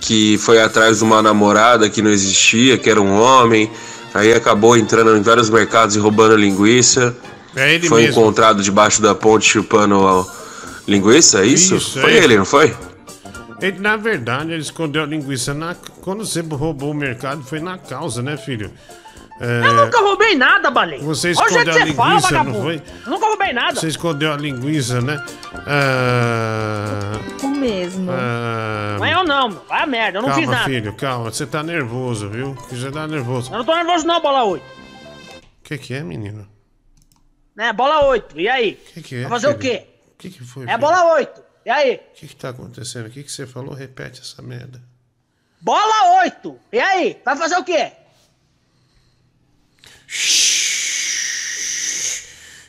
Speaker 34: que foi atrás de uma namorada que não existia, que era um homem, aí acabou entrando em vários mercados e roubando linguiça.
Speaker 1: É ele
Speaker 34: foi
Speaker 1: mesmo.
Speaker 34: encontrado debaixo da ponte chupando linguiça, é isso?
Speaker 1: Isso,
Speaker 34: foi
Speaker 1: é.
Speaker 34: ele, não foi?
Speaker 1: Ele, na verdade, ele escondeu a linguiça na. Quando você roubou o mercado, foi na causa, né, filho? É,
Speaker 19: Eu nunca roubei nada, Baleia.
Speaker 1: Você
Speaker 19: Olha o jeito
Speaker 1: escondeu a
Speaker 19: que você fala,
Speaker 1: linguiça, não
Speaker 19: vagabundo.
Speaker 1: foi?
Speaker 19: Eu nunca roubei nada.
Speaker 1: Você escondeu a linguiça, né? Ah,
Speaker 3: O mesmo.
Speaker 1: ah,
Speaker 19: Não é eu não, meu. Vai a merda, eu não
Speaker 1: calma,
Speaker 19: fiz nada.
Speaker 1: filho, calma. Você tá nervoso, viu? Você tá nervoso.
Speaker 19: Eu não tô nervoso não, bola 8.
Speaker 1: O que que é, menino?
Speaker 19: Né, bola 8. E aí?
Speaker 1: O que que é,
Speaker 19: Vai fazer o
Speaker 1: filho?
Speaker 19: quê?
Speaker 1: O que que foi,
Speaker 19: É
Speaker 1: filho?
Speaker 19: bola 8. E aí?
Speaker 1: O que que tá acontecendo? O que que você falou? Repete essa merda.
Speaker 19: Bola 8. E aí? Vai fazer o quê?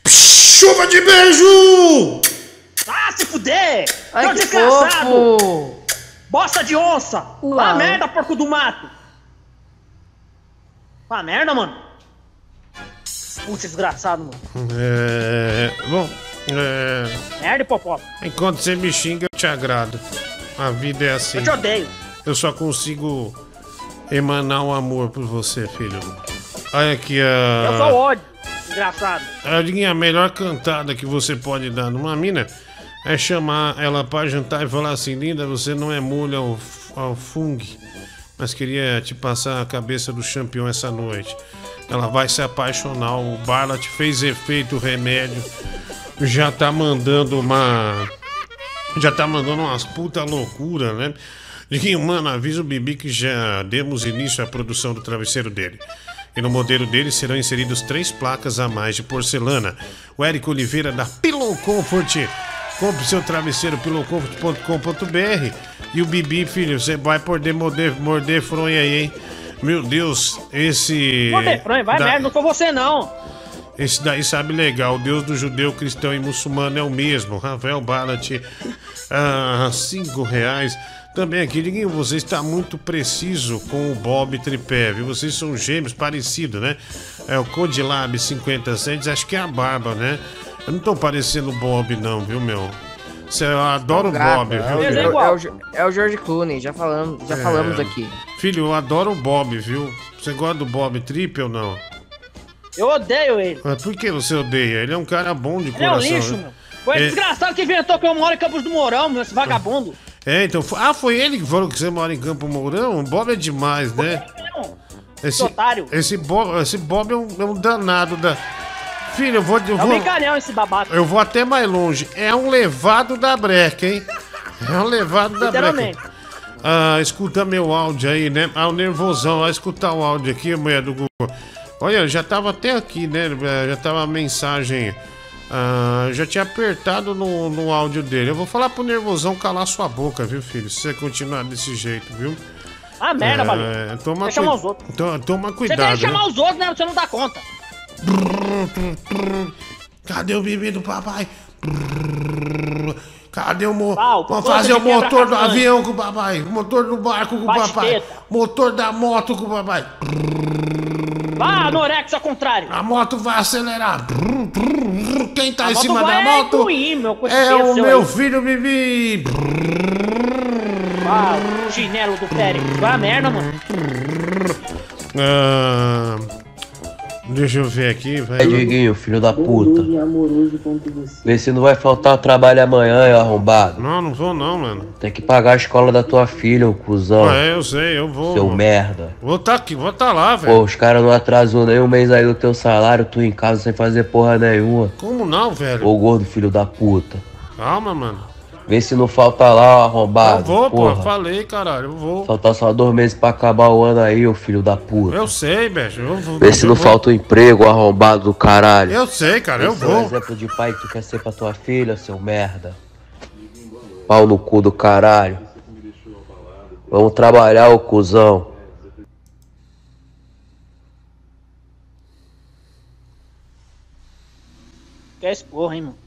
Speaker 1: Chuva de beijo!
Speaker 19: Ah, se fuder!
Speaker 4: Ai,
Speaker 19: Tô
Speaker 4: que
Speaker 19: desgraçado!
Speaker 4: fofo.
Speaker 19: Bosta de onça!
Speaker 3: Uau.
Speaker 19: Vá a merda, porco do mato! Vá a merda, mano! Putz, desgraçado, mano.
Speaker 1: É. Bom, é.
Speaker 19: Merda, popó.
Speaker 1: Enquanto você me xinga, eu te agrado. A vida é assim.
Speaker 19: Eu te odeio.
Speaker 1: Eu só consigo emanar um amor por você, filho. Olha aqui a.
Speaker 19: Eu sou ódio, desgraçado.
Speaker 1: A a melhor cantada que você pode dar numa mina é chamar ela pra jantar e falar assim: linda, você não é mulher ao, ao fung, mas queria te passar a cabeça do campeão essa noite. Ela vai se apaixonar. O Barla te fez efeito remédio. Já tá mandando uma. Já tá mandando umas puta loucura, né? Diguinho, mano, avisa o Bibi que já demos início à produção do travesseiro dele. E no modelo dele serão inseridos três placas a mais de porcelana. O Érico Oliveira da Pillow Comfort. Compre seu travesseiro pillowcomfort.com.br. E o Bibi, filho, você vai poder morder, morder fronha aí, hein? Meu Deus, esse.
Speaker 19: Fronha, vai
Speaker 1: da-
Speaker 19: merda, não sou você não.
Speaker 1: esse daí sabe legal. O Deus do judeu, cristão e muçulmano é o mesmo. Ravel Balat, ah, cinco reais. Também aqui, Diguinho, você está muito preciso com o Bob Tripé, viu? Vocês são gêmeos parecidos, né? É o Codilab 50 cents, acho que é a barba, né? Eu não tô parecendo o Bob, não, viu, meu? Eu adoro o Bob,
Speaker 4: é,
Speaker 1: viu?
Speaker 4: é, o, é o- é o George Clooney, já falamos, já
Speaker 1: É.
Speaker 4: falamos aqui.
Speaker 1: Filho, eu adoro o Bob, viu? Você gosta do Bob Trip ou não?
Speaker 19: Eu odeio ele.
Speaker 1: Mas por que você odeia? Ele é um cara bom de
Speaker 19: Ele é um
Speaker 1: coração.
Speaker 19: lixo,
Speaker 1: né?
Speaker 19: meu. Foi esse
Speaker 1: É.
Speaker 19: desgraçado que inventou que eu moro em Campos do Mourão, meu, esse vagabundo.
Speaker 1: É, então. Ah, foi ele que falou que você mora em Campo Mourão? O Bob é demais, né? Esse
Speaker 19: otário.
Speaker 1: Esse Bob, esse Bob é, um, é um danado da. Filho, eu vou. Eu
Speaker 19: É um
Speaker 1: vou,
Speaker 19: brincalhão esse babaca.
Speaker 1: eu vou até mais longe. É um levado da breca, hein? *laughs* É um levado da breca. Ah, escuta meu áudio aí, né? Ah, o nervosão. Vai escutar o áudio aqui, mulher do Google. Olha, já tava até aqui, né? Eh, Já tava a mensagem. Ah, já tinha apertado no, no áudio dele. Eu vou falar pro nervosão calar sua boca, viu, filho? Se você continuar desse jeito, viu?
Speaker 19: Ah, merda,
Speaker 1: É. Toma,
Speaker 19: Quer chamar
Speaker 1: cui-
Speaker 19: os outros.
Speaker 1: to- toma
Speaker 19: Você
Speaker 1: cuidado.
Speaker 19: quer chamar
Speaker 1: né?
Speaker 19: os outros, né? Você não dá conta.
Speaker 1: Cadê o bebê do papai? Cadê o motor? Vamos fazer o motor do avião com o papai. O motor do barco com o papai. Motor da moto com o papai.
Speaker 19: Vá, Norex, ao contrário.
Speaker 1: A moto vai acelerar. Quem tá
Speaker 19: A
Speaker 1: em cima da moto?
Speaker 19: ruim, meu,
Speaker 1: é o meu
Speaker 19: aí.
Speaker 1: filho Bibi.
Speaker 19: Ah, o chinelo do Pérez. Vai a merda, mano.
Speaker 1: Ah, deixa eu ver aqui,
Speaker 41: É,
Speaker 1: vai.
Speaker 41: Diguinho, filho da puta. Vê se não vai faltar trabalho amanhã, eu arrombado.
Speaker 1: Não, não vou não, mano.
Speaker 41: Tem que pagar a escola da tua filha, ô cuzão.
Speaker 1: Ah, é, eu sei, eu vou.
Speaker 41: Seu
Speaker 1: mano.
Speaker 41: merda.
Speaker 1: Vou tá aqui, vou tá lá, velho.
Speaker 41: Pô, os caras não atrasou nem um mês aí do teu salário, tu em casa sem fazer porra nenhuma.
Speaker 1: Como não, velho?
Speaker 41: Ô gordo filho da puta.
Speaker 1: Calma, mano.
Speaker 41: Vê se não falta lá, ô arrombado.
Speaker 1: Eu vou, pô.
Speaker 41: porra.
Speaker 1: Falei, caralho, eu vou.
Speaker 41: Falta só dois meses pra acabar o ano aí, ô filho da puta.
Speaker 1: Eu sei, bicho. Eu vou.
Speaker 41: Vê se não
Speaker 1: vou.
Speaker 41: falta o emprego, ô arrombado do caralho.
Speaker 1: Eu sei, cara, eu
Speaker 41: Esse é o
Speaker 1: vou.
Speaker 41: exemplo de pai que tu quer ser pra tua filha, seu merda. Pau no cu do caralho. Vamos trabalhar, ô cuzão.
Speaker 19: Que é esse porra, hein, mano.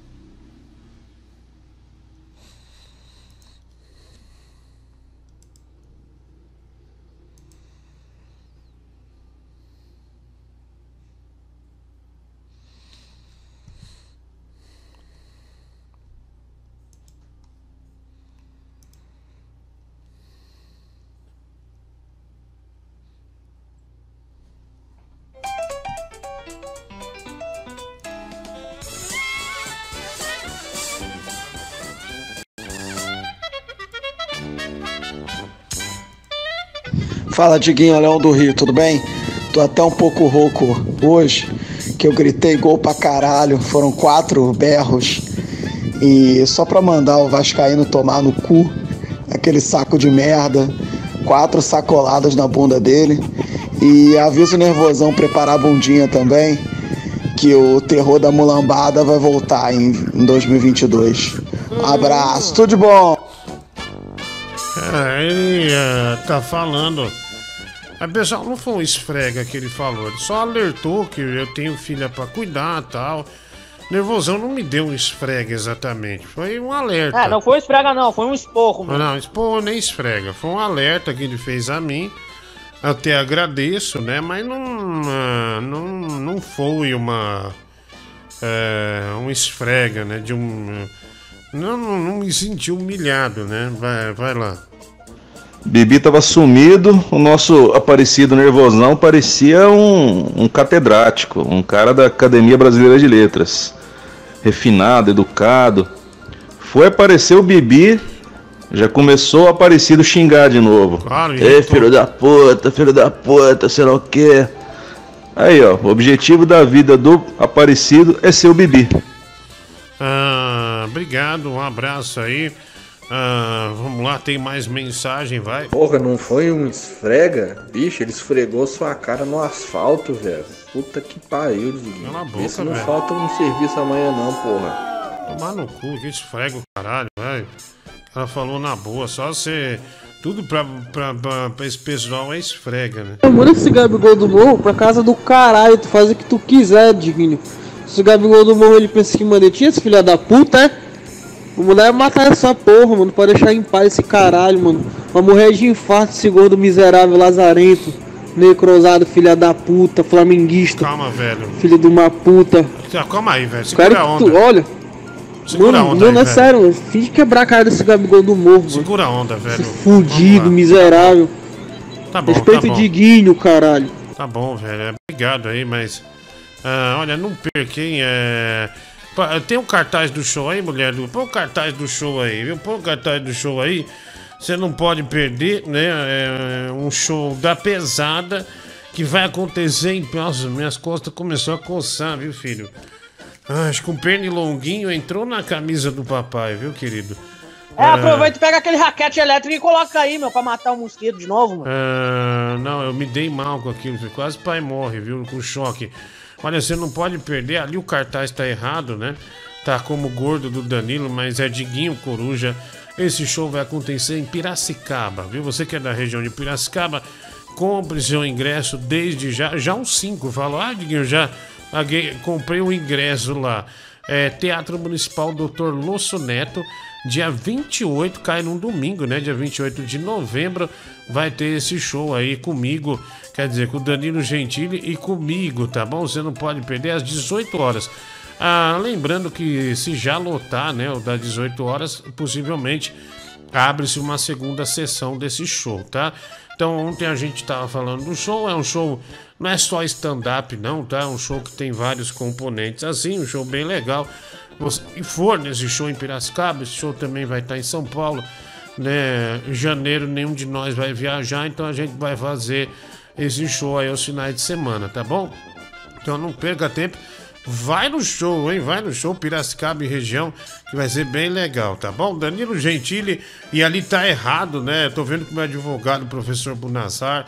Speaker 42: Fala, Diguinho, Leão do Rio, tudo bem? tô até um pouco rouco hoje, que eu gritei gol pra caralho. Foram quatro berros. E só pra mandar o Vascaíno tomar no cu, aquele saco de merda, quatro sacoladas na bunda dele. E avisa o nervosão preparar a bundinha também, que o terror da mulambada vai voltar em, em 2022. Um abraço, tudo de bom!
Speaker 1: É, ele é, tá falando. Mas, pessoal, não foi um esfrega que ele falou. Ele só alertou que eu tenho filha pra cuidar e tal. Nervosão não me deu um esfrega exatamente. Foi um alerta.
Speaker 19: É, não foi um esfrega não, foi um esporro, mano.
Speaker 1: Não, esporro nem esfrega. Foi um alerta que ele fez a mim. Até agradeço, né? Mas não, ah, não, não foi uma. É, um esfrega, né? De um. Não, não, não me senti humilhado, né? Vai, vai lá.
Speaker 27: Bibi tava sumido, o nosso aparecido nervosão parecia um, um catedrático, um cara da Academia Brasileira de Letras. Refinado, educado. Foi aparecer o Bibi, já começou o aparecido xingar de novo.
Speaker 1: Claro,
Speaker 27: Ei, filho da puta, filho da puta, sei lá o quê. Aí, ó, o objetivo da vida do aparecido é ser o Bibi.
Speaker 1: Ah, obrigado, um abraço aí. Ah, vamos lá, tem mais mensagem, vai.
Speaker 43: Porra, não foi um esfrega? Bicho, ele esfregou sua cara no asfalto, velho. Puta que pariu, Diguinho.
Speaker 1: Cala a boca,
Speaker 43: Vê se não
Speaker 1: velho.
Speaker 43: falta um serviço amanhã não, porra.
Speaker 1: Tomar no cu, que esfrega o caralho, velho. Ela falou na boa, só você. Tudo pra, pra, pra, pra esse pessoal é esfrega, né?
Speaker 44: Manda esse Gabigol do morro pra casa do caralho, tu faz o que tu quiser, Diguinho. Se o Gabigol do morro ele pensa que manetinha, esse filho da puta, é? O mulher matar essa porra, mano. Pode deixar em paz esse caralho, mano. Vai morrer de infarto esse gordo miserável lazarento. Necrosado, filha da puta, flamenguista.
Speaker 1: Calma, velho.
Speaker 44: Filho de uma puta.
Speaker 1: Tá, Calma aí, velho. Segura
Speaker 44: Quero
Speaker 1: a
Speaker 44: que
Speaker 1: onda.
Speaker 44: tu, olha.
Speaker 1: Segura a
Speaker 44: mano,
Speaker 1: onda
Speaker 44: não,
Speaker 1: aí,
Speaker 44: não é
Speaker 1: velho.
Speaker 44: sério, mano. Finge quebrar a cara desse Gabigol do morro, mano.
Speaker 1: Segura a onda, velho.
Speaker 44: Fudido, miserável.
Speaker 1: Tá bom,
Speaker 44: Respeito
Speaker 1: tá bom.
Speaker 44: Diguinho, caralho.
Speaker 1: Tá bom, velho. Obrigado aí, mas. ah, olha, não perquem. É... Tem um cartaz do show aí, mulher? Põe o cartaz do show aí, viu? Põe o cartaz do show aí. Você não pode perder, né? É um show da pesada que vai acontecer em. Nossa, minhas costas começou a coçar, viu, filho? Ah, acho que um pernilonguinho entrou na camisa do papai, viu, querido?
Speaker 19: É, aproveita e pega aquele raquete elétrico e coloca aí, meu, pra matar o mosquito de novo, mano.
Speaker 1: Ah, não, eu me dei mal com aquilo. Quase pai morre, viu? Com choque. Olha, você não pode perder. Ali o cartaz tá errado, né? Tá como gordo do Danilo, mas é Diguinho Coruja. Esse show vai acontecer em Piracicaba, viu? Você que é da região de Piracicaba, compre seu ingresso desde já. Já uns 5. Falou, ah, Diguinho, já comprei o ingresso lá. É, Teatro Municipal Dr. Losso Neto, dia 28, cai num domingo, né? Dia 28 de novembro, vai ter esse show aí comigo, quer dizer, com o Danilo Gentili e comigo, tá bom? Você não pode perder às 18 horas. Ah, lembrando que se já lotar, né, o das 18 horas, possivelmente abre-se uma segunda sessão desse show, tá? Então ontem a gente tava falando do show, é um show, não é só stand-up não, tá? É um show que tem vários componentes assim, um show bem legal. Você e for nesse show em Piracicaba, esse show também vai estar em São Paulo, né? Em janeiro nenhum de nós vai viajar, então a gente vai fazer esse show aí aos finais de semana, tá bom? Então não perca tempo. Vai no show, hein? Vai no show Piracicaba e região, que vai ser bem legal, tá bom? Danilo Gentili, e ali tá errado, né? Tô vendo que meu advogado, o professor Bunassar,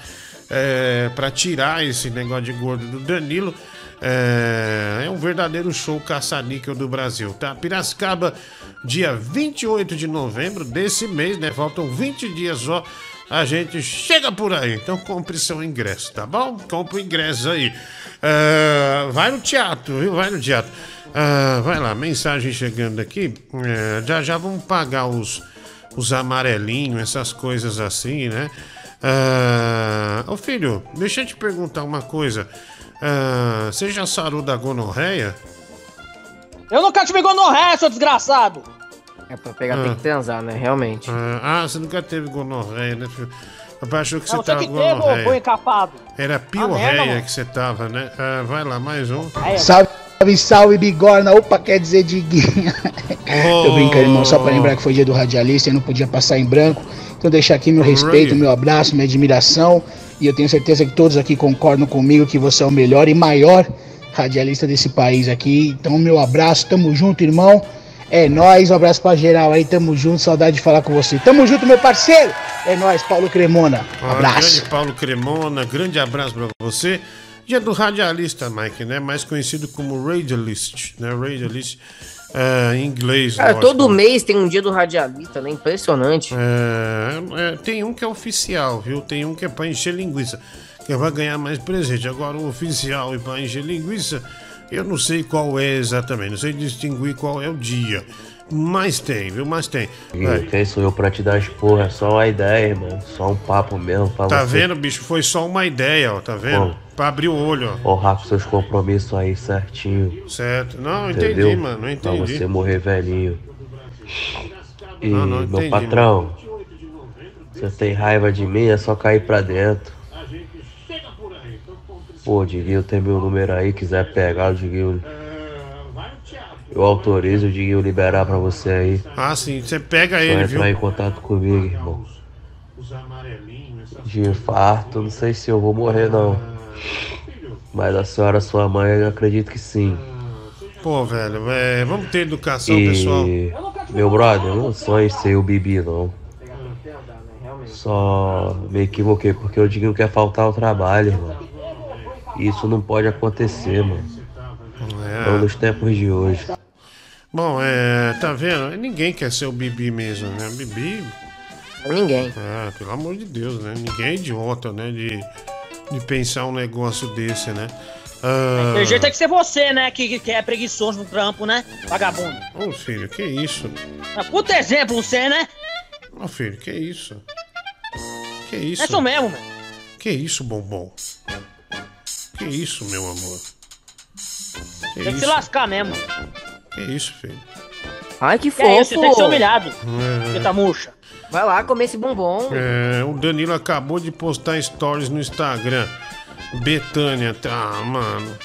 Speaker 1: é, para tirar esse negócio de gordo do Danilo, é, é um verdadeiro show caça-níquel do Brasil, tá? Piracicaba, dia 28 de novembro desse mês, né? Faltam 20 dias só. A gente chega por aí, então compre seu ingresso, tá bom? Compre o ingresso aí. É, vai no teatro, viu? Vai no teatro. É, vai lá, mensagem chegando aqui. É, já já vamos pagar os, os amarelinhos, essas coisas assim, né? Ô filho, deixa eu te perguntar uma coisa. É, você já sarou da gonorreia?
Speaker 19: Eu nunca tive gonorreia, seu desgraçado.
Speaker 4: É pra pegar, tem que transar, né? Realmente.
Speaker 1: Ah, você nunca teve gonorreia, né? Papai achou que você tava
Speaker 19: que
Speaker 1: com
Speaker 19: teve, ô
Speaker 1: gonorreia.
Speaker 19: encapado.
Speaker 1: Era
Speaker 19: Ah,
Speaker 1: piorreia que você tava, né? Ah, vai lá, mais um.
Speaker 45: Salve, salve, bigorna. Opa, quer dizer diguinha. Tô brincando, irmão, só pra lembrar que foi dia do radialista e não podia passar em branco. Então deixar aqui meu respeito, meu abraço, minha admiração E eu tenho certeza que todos aqui concordam comigo que você é o melhor e maior radialista desse país aqui. Então, meu abraço, tamo junto, irmão. É nóis, um abraço pra geral aí, tamo junto, saudade de falar com você. Tamo junto, meu parceiro. É nóis, Paulo Cremona.
Speaker 1: Ah,
Speaker 45: Abraço.
Speaker 1: Grande Paulo Cremona, grande abraço pra você. Dia do radialista, Mike, né? Mais conhecido como radialist, né? Radialist é, em inglês.
Speaker 4: Cara,
Speaker 1: lógico.
Speaker 4: todo mês tem um dia do radialista, né? Impressionante.
Speaker 1: É, é, tem um que é oficial, viu? Tem um que é pra encher linguiça, que vai ganhar mais presente. Agora, o oficial e pra encher linguiça, eu não sei qual é exatamente, não sei distinguir qual é o dia. Mas tem, viu? Mas tem. Vai.
Speaker 41: Quem sou eu pra te dar as porra? É só uma ideia, mano. Só um papo mesmo. Pra
Speaker 1: Tá
Speaker 41: você
Speaker 1: vendo, bicho? Foi só uma ideia, ó. Tá vendo?
Speaker 41: Bom.
Speaker 1: Pra abrir o olho, ó.
Speaker 41: honrar com seus compromissos aí certinho.
Speaker 1: Certo. Não,
Speaker 41: Entendeu?
Speaker 1: entendi, mano. Não
Speaker 41: Pra
Speaker 1: entendi.
Speaker 41: você morrer velhinho. E,
Speaker 1: Não, não
Speaker 41: meu
Speaker 1: entendi,
Speaker 41: patrão, você tem raiva de mim, é só cair pra dentro. Pô, Diguinho tem meu número aí, quiser pegar o Diguinho. Eu autorizo o Diguinho liberar pra você aí.
Speaker 1: Ah, sim. Você pega
Speaker 41: Só
Speaker 1: ele,
Speaker 41: entrar
Speaker 1: viu?
Speaker 41: em contato comigo, irmão. De infarto, não sei se eu vou morrer não. Mas a senhora, sua mãe, eu acredito que sim.
Speaker 1: Pô, velho, é, vamos ter educação,
Speaker 41: E,
Speaker 1: pessoal.
Speaker 41: meu brother, eu não sonho ser o Bibi, não. Só me equivoquei, porque o Diguinho quer faltar ao trabalho, irmão. Isso não pode acontecer, mano.
Speaker 1: É.
Speaker 41: Não nos tempos de hoje.
Speaker 1: Bom, é. Tá vendo? Ninguém quer ser o Bibi mesmo, né? Bibi.
Speaker 4: Ninguém.
Speaker 1: Ah, pelo amor de Deus, né? Ninguém é idiota, né? De, de pensar um negócio desse, né? Ah,
Speaker 19: Tem jeito é que ser você, né? Que, que é preguiçoso no trampo, né? Vagabundo.
Speaker 1: Ô, filho, que isso?
Speaker 19: Ah, Puta exemplo você, né?
Speaker 1: Ô, filho, que isso? Que isso?
Speaker 19: É isso mesmo, velho.
Speaker 1: Que isso, bombom? Que isso, meu amor? Que
Speaker 19: Tem que se lascar mesmo.
Speaker 1: Que isso, filho?
Speaker 4: Ai, que fofo.
Speaker 19: é isso, você tem que ser humilhado.
Speaker 1: É.
Speaker 19: Você tá murcha.
Speaker 4: Vai lá comer esse bombom.
Speaker 1: É, o Danilo acabou de postar stories no Instagram. Betânia, tá, mano.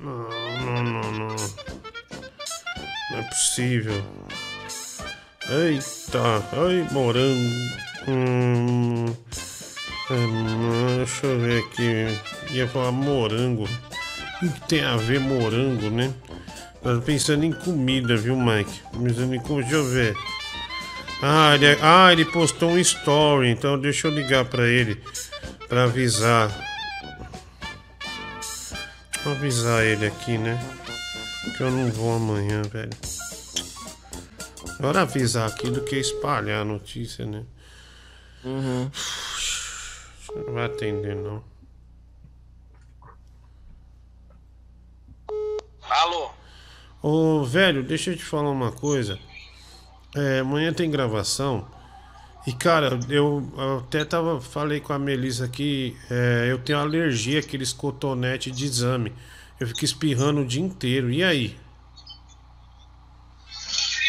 Speaker 1: Não, não, não, não. Não é possível. Eita, ai, morango. Hum, hum, deixa eu ver aqui. Ia falar morango. Que tem a ver morango, né? Tava pensando em comida, viu, Mike? Pensando em comida. Deixa eu ver. Ah ele, ah, ele postou um story, então deixa eu ligar pra ele pra avisar. Vou avisar ele aqui, né? Que eu não vou amanhã, velho. Melhor avisar aqui do que espalhar a notícia, né?
Speaker 4: Uhum.
Speaker 1: Não vai atender, não.
Speaker 19: Alô?
Speaker 1: Ô, velho, deixa eu te falar uma coisa. É, amanhã tem gravação. E, cara, eu, eu até tava, falei com a Melissa aqui, é, eu tenho alergia àqueles cotonete de exame. Eu fico espirrando o dia inteiro. E aí?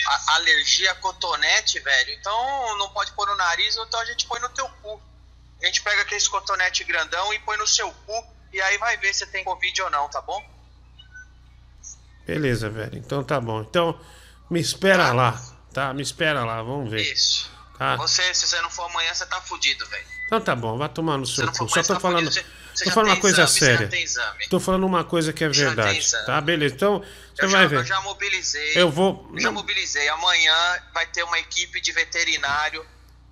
Speaker 46: A- alergia a cotonete, velho. Então não pode pôr no nariz, ou então a gente põe no teu cu. A gente pega aqueles cotonete grandão e põe no seu cu. E aí vai ver se tem Covid ou não, tá bom?
Speaker 1: Beleza, velho. Então tá bom. Então, me espera lá, tá? Me espera lá, vamos ver.
Speaker 46: Isso.
Speaker 1: Tá?
Speaker 46: Você, se você não for amanhã, você tá fudido, velho.
Speaker 1: Então tá bom, vai tomar no seu cu. Só tô
Speaker 46: tá
Speaker 1: falando,
Speaker 46: fudido. Você- você
Speaker 1: tô falando uma coisa
Speaker 46: exame,
Speaker 1: séria. Tô falando uma coisa que é verdade, tá? Beleza. Então, você
Speaker 46: Eu
Speaker 1: vai
Speaker 46: já,
Speaker 1: ver.
Speaker 46: eu já mobilizei.
Speaker 1: Eu vou-
Speaker 46: eu já mobilizei. Amanhã vai ter uma equipe de veterinário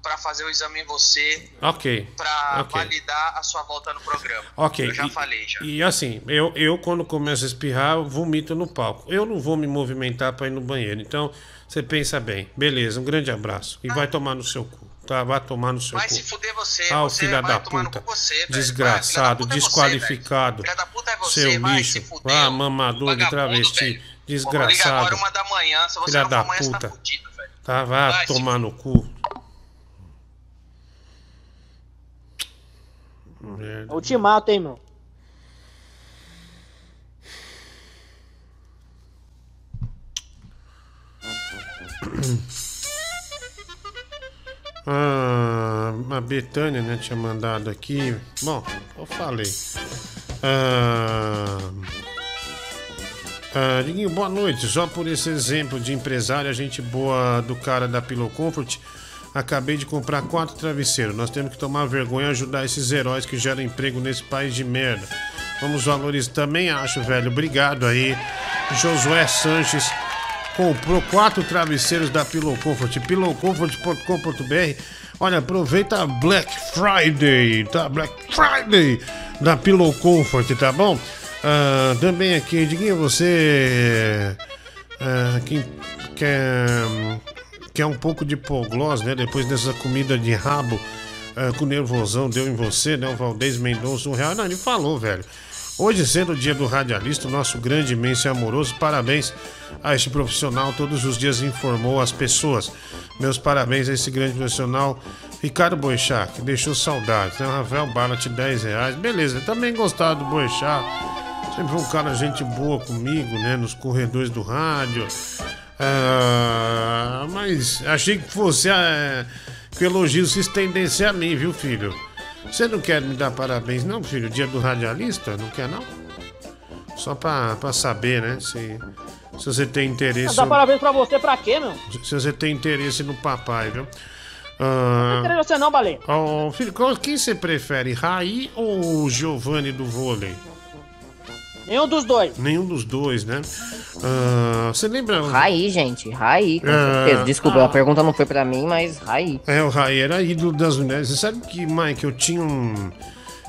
Speaker 46: pra fazer o exame em você,
Speaker 1: OK.
Speaker 46: pra
Speaker 1: OK.
Speaker 46: validar a sua volta no programa.
Speaker 1: Ok.
Speaker 46: Eu já
Speaker 1: e,
Speaker 46: falei já.
Speaker 1: E assim, eu, eu quando começo a espirrar, eu vomito no palco. Eu não vou me movimentar pra ir no banheiro. Então, você pensa bem. Beleza, um grande abraço. E vai tomar no seu cu. Tá? Vai tomar no seu
Speaker 46: Vai
Speaker 1: cu.
Speaker 46: se fuder você,
Speaker 1: Ah,
Speaker 46: você
Speaker 1: filho
Speaker 46: vai
Speaker 1: da puta.
Speaker 46: cu você.
Speaker 1: Desgraçado,
Speaker 46: Vai, filha puta é
Speaker 1: desqualificado.
Speaker 46: Filha da puta é você,
Speaker 1: seu
Speaker 46: vai,
Speaker 1: lixo.
Speaker 46: se fudeu.
Speaker 1: Ah, mamador de travesti.
Speaker 46: velho.
Speaker 1: Desgraçado.
Speaker 46: agora uma da manhã, se você
Speaker 1: Filha
Speaker 46: não
Speaker 1: da
Speaker 46: amanhã, você tá
Speaker 1: puta.
Speaker 46: fudido, velho.
Speaker 1: Tá, vai,
Speaker 46: Vai, se
Speaker 1: tomar no cu. Merda.
Speaker 19: Ultimato, hein, meu?
Speaker 1: Ah, a Betânia, né, tinha mandado aqui. Bom, eu falei. Ah, ah, Diguinho, boa noite. Só por esse exemplo de empresária, gente boa do cara da Pillow Comfort, Acabei de comprar quatro travesseiros. Nós temos que tomar vergonha e ajudar esses heróis que geram emprego nesse país de merda. Vamos valorizar. Também acho, velho. Obrigado aí. Josué Sanches comprou quatro travesseiros da Pillow Comfort. pillowcomfort.com.br. Olha, aproveita a Black Friday, tá? Black Friday da Pillow Comfort, tá bom? Ah, também aqui, Diguinho, você ah, quem quer, quer um pouco de hipoglós, né? Depois dessa comida de rabo ah, com nervosão deu em você, né? O Valdez Mendonça, um real. Não, ele falou, velho. Hoje, sendo o dia do radialista, o nosso grande, imenso e amoroso, parabéns a este profissional. Todos os dias informou as pessoas. Meus parabéns a esse grande profissional, Ricardo Boechat, que deixou saudades. Né? Rafael Balat, 10 reais. Beleza, também gostava do Boechat. Sempre um cara gente boa comigo, né? Nos corredores do rádio. Ah, mas achei que fosse ah, que o elogio se estendesse a mim, viu, filho? Você não quer me dar parabéns, não, filho? Dia do radialista? Não quer, não? Só pra, pra saber, né? Se, se você tem interesse.
Speaker 19: Dá parabéns pra você pra quê, meu?
Speaker 1: Se você tem interesse no papai, viu?
Speaker 19: Não
Speaker 1: Ah,
Speaker 19: quero você não, Baleia.
Speaker 1: ó, filho, quem você prefere, Raí ou Giovanni do vôlei?
Speaker 19: Nenhum dos dois.
Speaker 1: Nenhum dos dois, né? Ah, você lembra?
Speaker 4: Raí, gente, Raí, com
Speaker 1: Ah.
Speaker 4: certeza. Desculpa, a pergunta não foi pra mim, mas Raí.
Speaker 1: É, o Raí era ídolo das mulheres. Você sabe que, Mike, eu tinha um.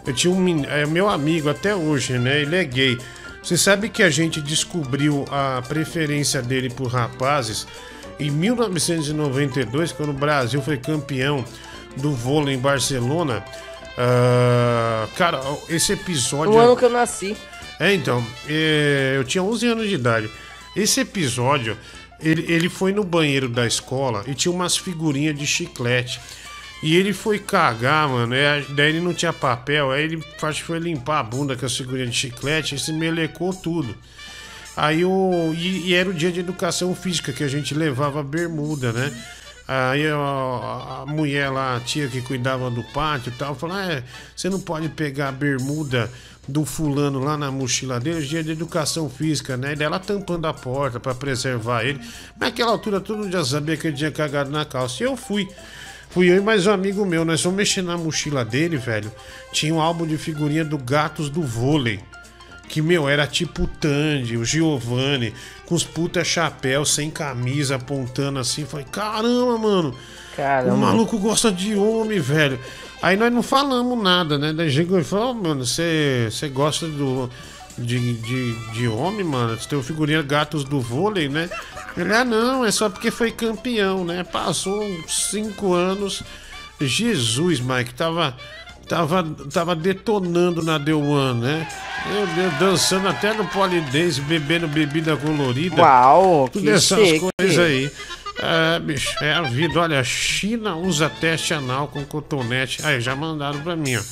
Speaker 1: Eu tinha um. É meu amigo até hoje, né? Ele é gay. Você sabe que a gente descobriu a preferência dele por rapazes em 1992, quando o Brasil foi campeão do vôlei em Barcelona. Ah, cara, esse episódio.
Speaker 4: No ano que eu nasci.
Speaker 1: É, então, é, eu tinha 11 anos de idade. Esse episódio, ele, ele foi no banheiro da escola e tinha umas figurinhas de chiclete. E ele foi cagar, mano. é, daí ele não tinha papel. Aí ele acho que foi limpar a bunda com as figurinhas de chiclete e se melecou tudo. Aí o. E, e era o dia de educação física que a gente levava bermuda, né? Aí a, a mulher lá, a tia que cuidava do pátio e tal, falou: ah, é, você não pode pegar a bermuda do fulano lá na mochila dele, dia de educação física, né? E dela tampando a porta pra preservar ele. Naquela altura todo mundo já sabia que ele tinha cagado na calça. E eu fui. Fui eu e mais um amigo meu, nós fomos mexer na mochila dele, velho. Tinha um álbum de figurinha do Gatos do Vôlei. Que, meu, era tipo o Tandy, o Giovanni, com os puta chapéu, sem camisa, apontando assim. Falei, caramba, mano.
Speaker 4: Caramba.
Speaker 1: O maluco gosta de homem, velho. Aí nós não falamos nada, né? Daí chegou falou, "Ô, mano, você gosta do, de, de, de homem, mano? Você tem o figurinha gatos do vôlei, né? Ele, ah, não, é só porque foi campeão, né? Passou uns cinco anos. Jesus, Mike, tava, tava, tava detonando na The One, né? Meu Deus, dançando até no polidense, bebendo bebida colorida.
Speaker 4: Uau,
Speaker 1: Tudo
Speaker 4: que
Speaker 1: essas
Speaker 4: chique.
Speaker 1: coisas aí. É, bicho, é a vida. Olha, a China usa teste anal com cotonete. Aí, já mandaram pra mim, ó.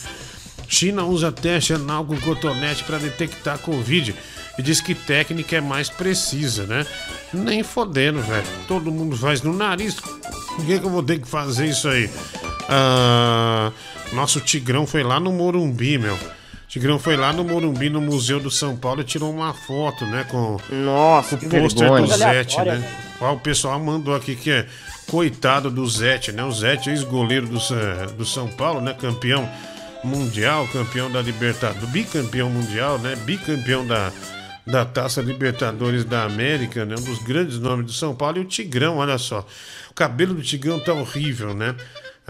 Speaker 1: China usa teste anal com cotonete para detectar Covid e diz que técnica é mais precisa, né? Nem fodendo, velho. Todo mundo faz no nariz. Por que, que eu vou ter que fazer isso aí? Ah, nosso Tigrão foi lá no Morumbi, meu. Tigrão foi lá no Morumbi, no Museu do São Paulo, e tirou uma foto, né? Com,
Speaker 4: Nossa,
Speaker 1: com o pôster do Zete, né? O pessoal mandou aqui que é coitado do Zete, né? O Zete, ex-goleiro do, do São Paulo, né? Campeão mundial, campeão da Libertadores, bicampeão mundial, né? Bicampeão da, da Taça Libertadores da América, né? Um dos grandes nomes do São Paulo. E o Tigrão, olha só. O cabelo do Tigrão tá horrível, né?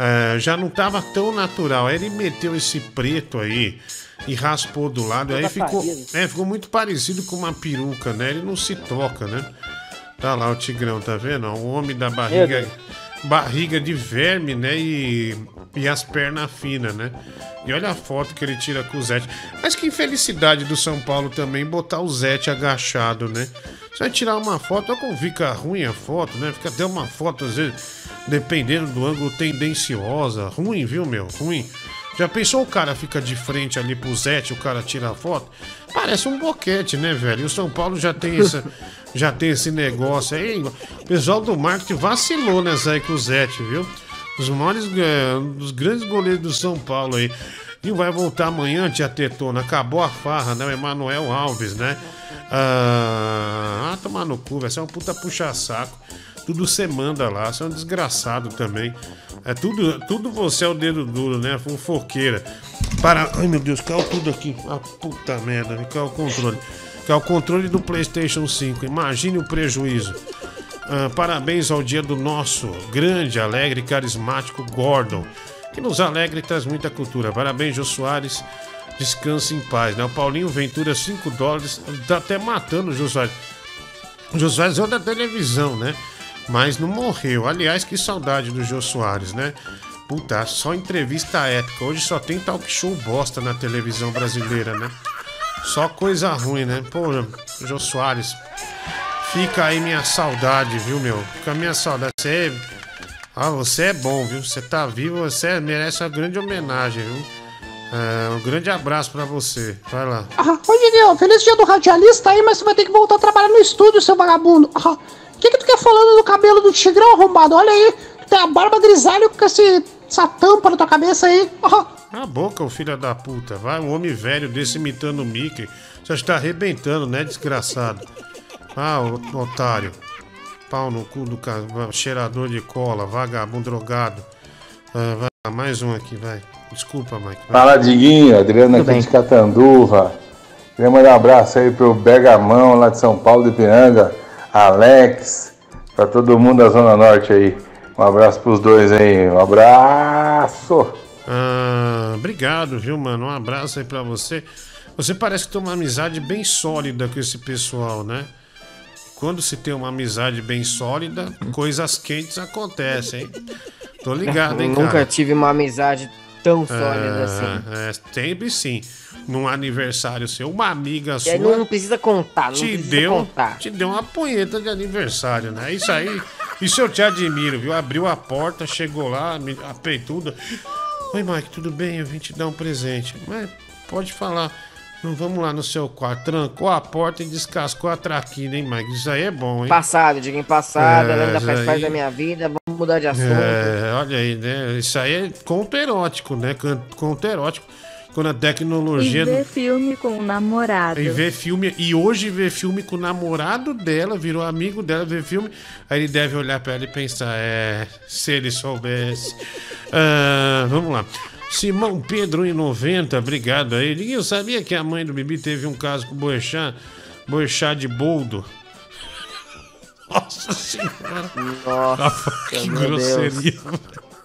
Speaker 1: É, já não tava tão natural. Aí ele meteu esse preto aí e raspou do lado. Aí
Speaker 19: Toda
Speaker 1: ficou, é, ficou muito parecido com uma peruca, né? Ele não se toca, né? Tá lá o Tigrão, tá vendo? O homem da barriga, barriga de verme, né? E, e as pernas finas, né? E olha a foto que ele tira com o Zete. Mas que infelicidade do São Paulo também botar o Zete agachado, né? Você vai tirar uma foto, olha como fica ruim a foto, né? Fica até uma foto, às vezes, dependendo do ângulo, tendenciosa. Ruim, viu, meu? Ruim. Já pensou o cara fica de frente ali pro Zete, o cara tira a foto? Parece um boquete, né, velho? E o São Paulo já tem, essa, *laughs* já tem esse negócio aí. O pessoal do marketing vacilou nessa aí com o Zete, viu? Os maiores, eh, um dos grandes goleiros do São Paulo aí. E vai voltar amanhã, tia Tetona. Acabou a farra, né? O Emanuel Alves, né? Ah, ah, tomar no cu, velho. Você é um puta puxa-saco. Tudo você manda lá. Você é um desgraçado também. É tudo, tudo você é o dedo duro, né? Fofoqueira. Para. Ai meu Deus, caiu tudo aqui. Ah, puta merda, caiu o controle. Caiu o controle do PlayStation 5. Imagine o prejuízo. Ah, parabéns ao dia do nosso grande, alegre carismático Gordon, que nos alegra e traz muita cultura. Parabéns, Jô Soares. Descanse em paz, né? O Paulinho Ventura, 5 dólares. Tá até matando o Jô Soares. O Jô Soares é da televisão, né? Mas não morreu. Aliás, que saudade do Jô Soares, né? Puta, só entrevista épica. Hoje só tem talk show bosta na televisão brasileira, né? Só coisa ruim, né? Pô, Jô Soares. Fica aí minha saudade, viu, meu? Fica a minha saudade. Você. Ah, você é bom, viu? Você tá vivo, você merece uma grande homenagem, viu? É, um grande abraço pra você. Vai lá.
Speaker 47: Ah, ô Diguinho, feliz dia do radialista aí, mas você vai ter que voltar a trabalhar no estúdio, seu vagabundo. Ah, o que, que tu quer falando do cabelo do tigrão arrombado? Olha aí, tu tem a barba grisalha com esse, essa tampa na tua cabeça aí. Ah,
Speaker 1: Cala a boca, ô filho da puta. Vai, um homem velho desse imitando o Mickey. Você está arrebentando, né, desgraçado? Ah, otário. Pau no cu do cheirador de cola, vagabundo drogado. Ah, vai mais um aqui, vai. Desculpa, Mike. vai.
Speaker 40: Fala, Diguinho, Adriano
Speaker 1: Tudo
Speaker 40: aqui
Speaker 1: bem.
Speaker 40: de Catanduva. Queria mandar um abraço aí pro Bergamão, lá de São Paulo de Piranga, Alex, pra todo mundo da Zona Norte aí. Um abraço pros dois aí, um abraço!
Speaker 1: Ah, obrigado, viu, mano? Um abraço aí pra você. Você parece ter uma amizade bem sólida com esse pessoal, né? Quando se tem uma amizade bem sólida, coisas quentes acontecem, hein? Tô ligado, hein,
Speaker 4: Nunca
Speaker 1: cara?
Speaker 4: tive uma amizade tão sólida assim.
Speaker 1: É, sempre sim. Num aniversário seu, uma amiga
Speaker 4: E
Speaker 1: sua
Speaker 4: não, precisa contar, não
Speaker 1: te
Speaker 4: precisa
Speaker 1: deu,
Speaker 4: contar.
Speaker 1: te deu uma punheta de aniversário, né? Isso aí, isso eu te admiro, viu? Abriu a porta, chegou lá, me a peituda. Oi, Mike, tudo bem? Eu vim te dar um presente. Mas pode falar. Não vamos lá no seu quarto. Trancou a porta e descascou a traquina, hein, Mike? Isso aí é bom, hein?
Speaker 4: Passado, diga em passado,
Speaker 1: É,
Speaker 4: ela ainda faz parte
Speaker 1: aí-
Speaker 4: da minha vida, vamos mudar de assunto.
Speaker 1: É, olha aí, né? Isso aí é conto erótico, né? Can- Conto erótico. Quando a
Speaker 3: E
Speaker 1: tecnologia.
Speaker 3: ver filme com o namorado.
Speaker 1: E ver filme. E hoje ver filme com o namorado dela, virou amigo dela, ver filme. Aí ele deve olhar pra ela e pensar: é, se ele soubesse. Ah, vamos lá. Simão Pedro em 90, obrigado aí. Ninguém sabia que a mãe do Bibi teve um caso com o Boechat, Boechat de boldo. *laughs* Nossa senhora.
Speaker 4: Nossa, *laughs*
Speaker 1: que
Speaker 4: meu
Speaker 1: grosseria.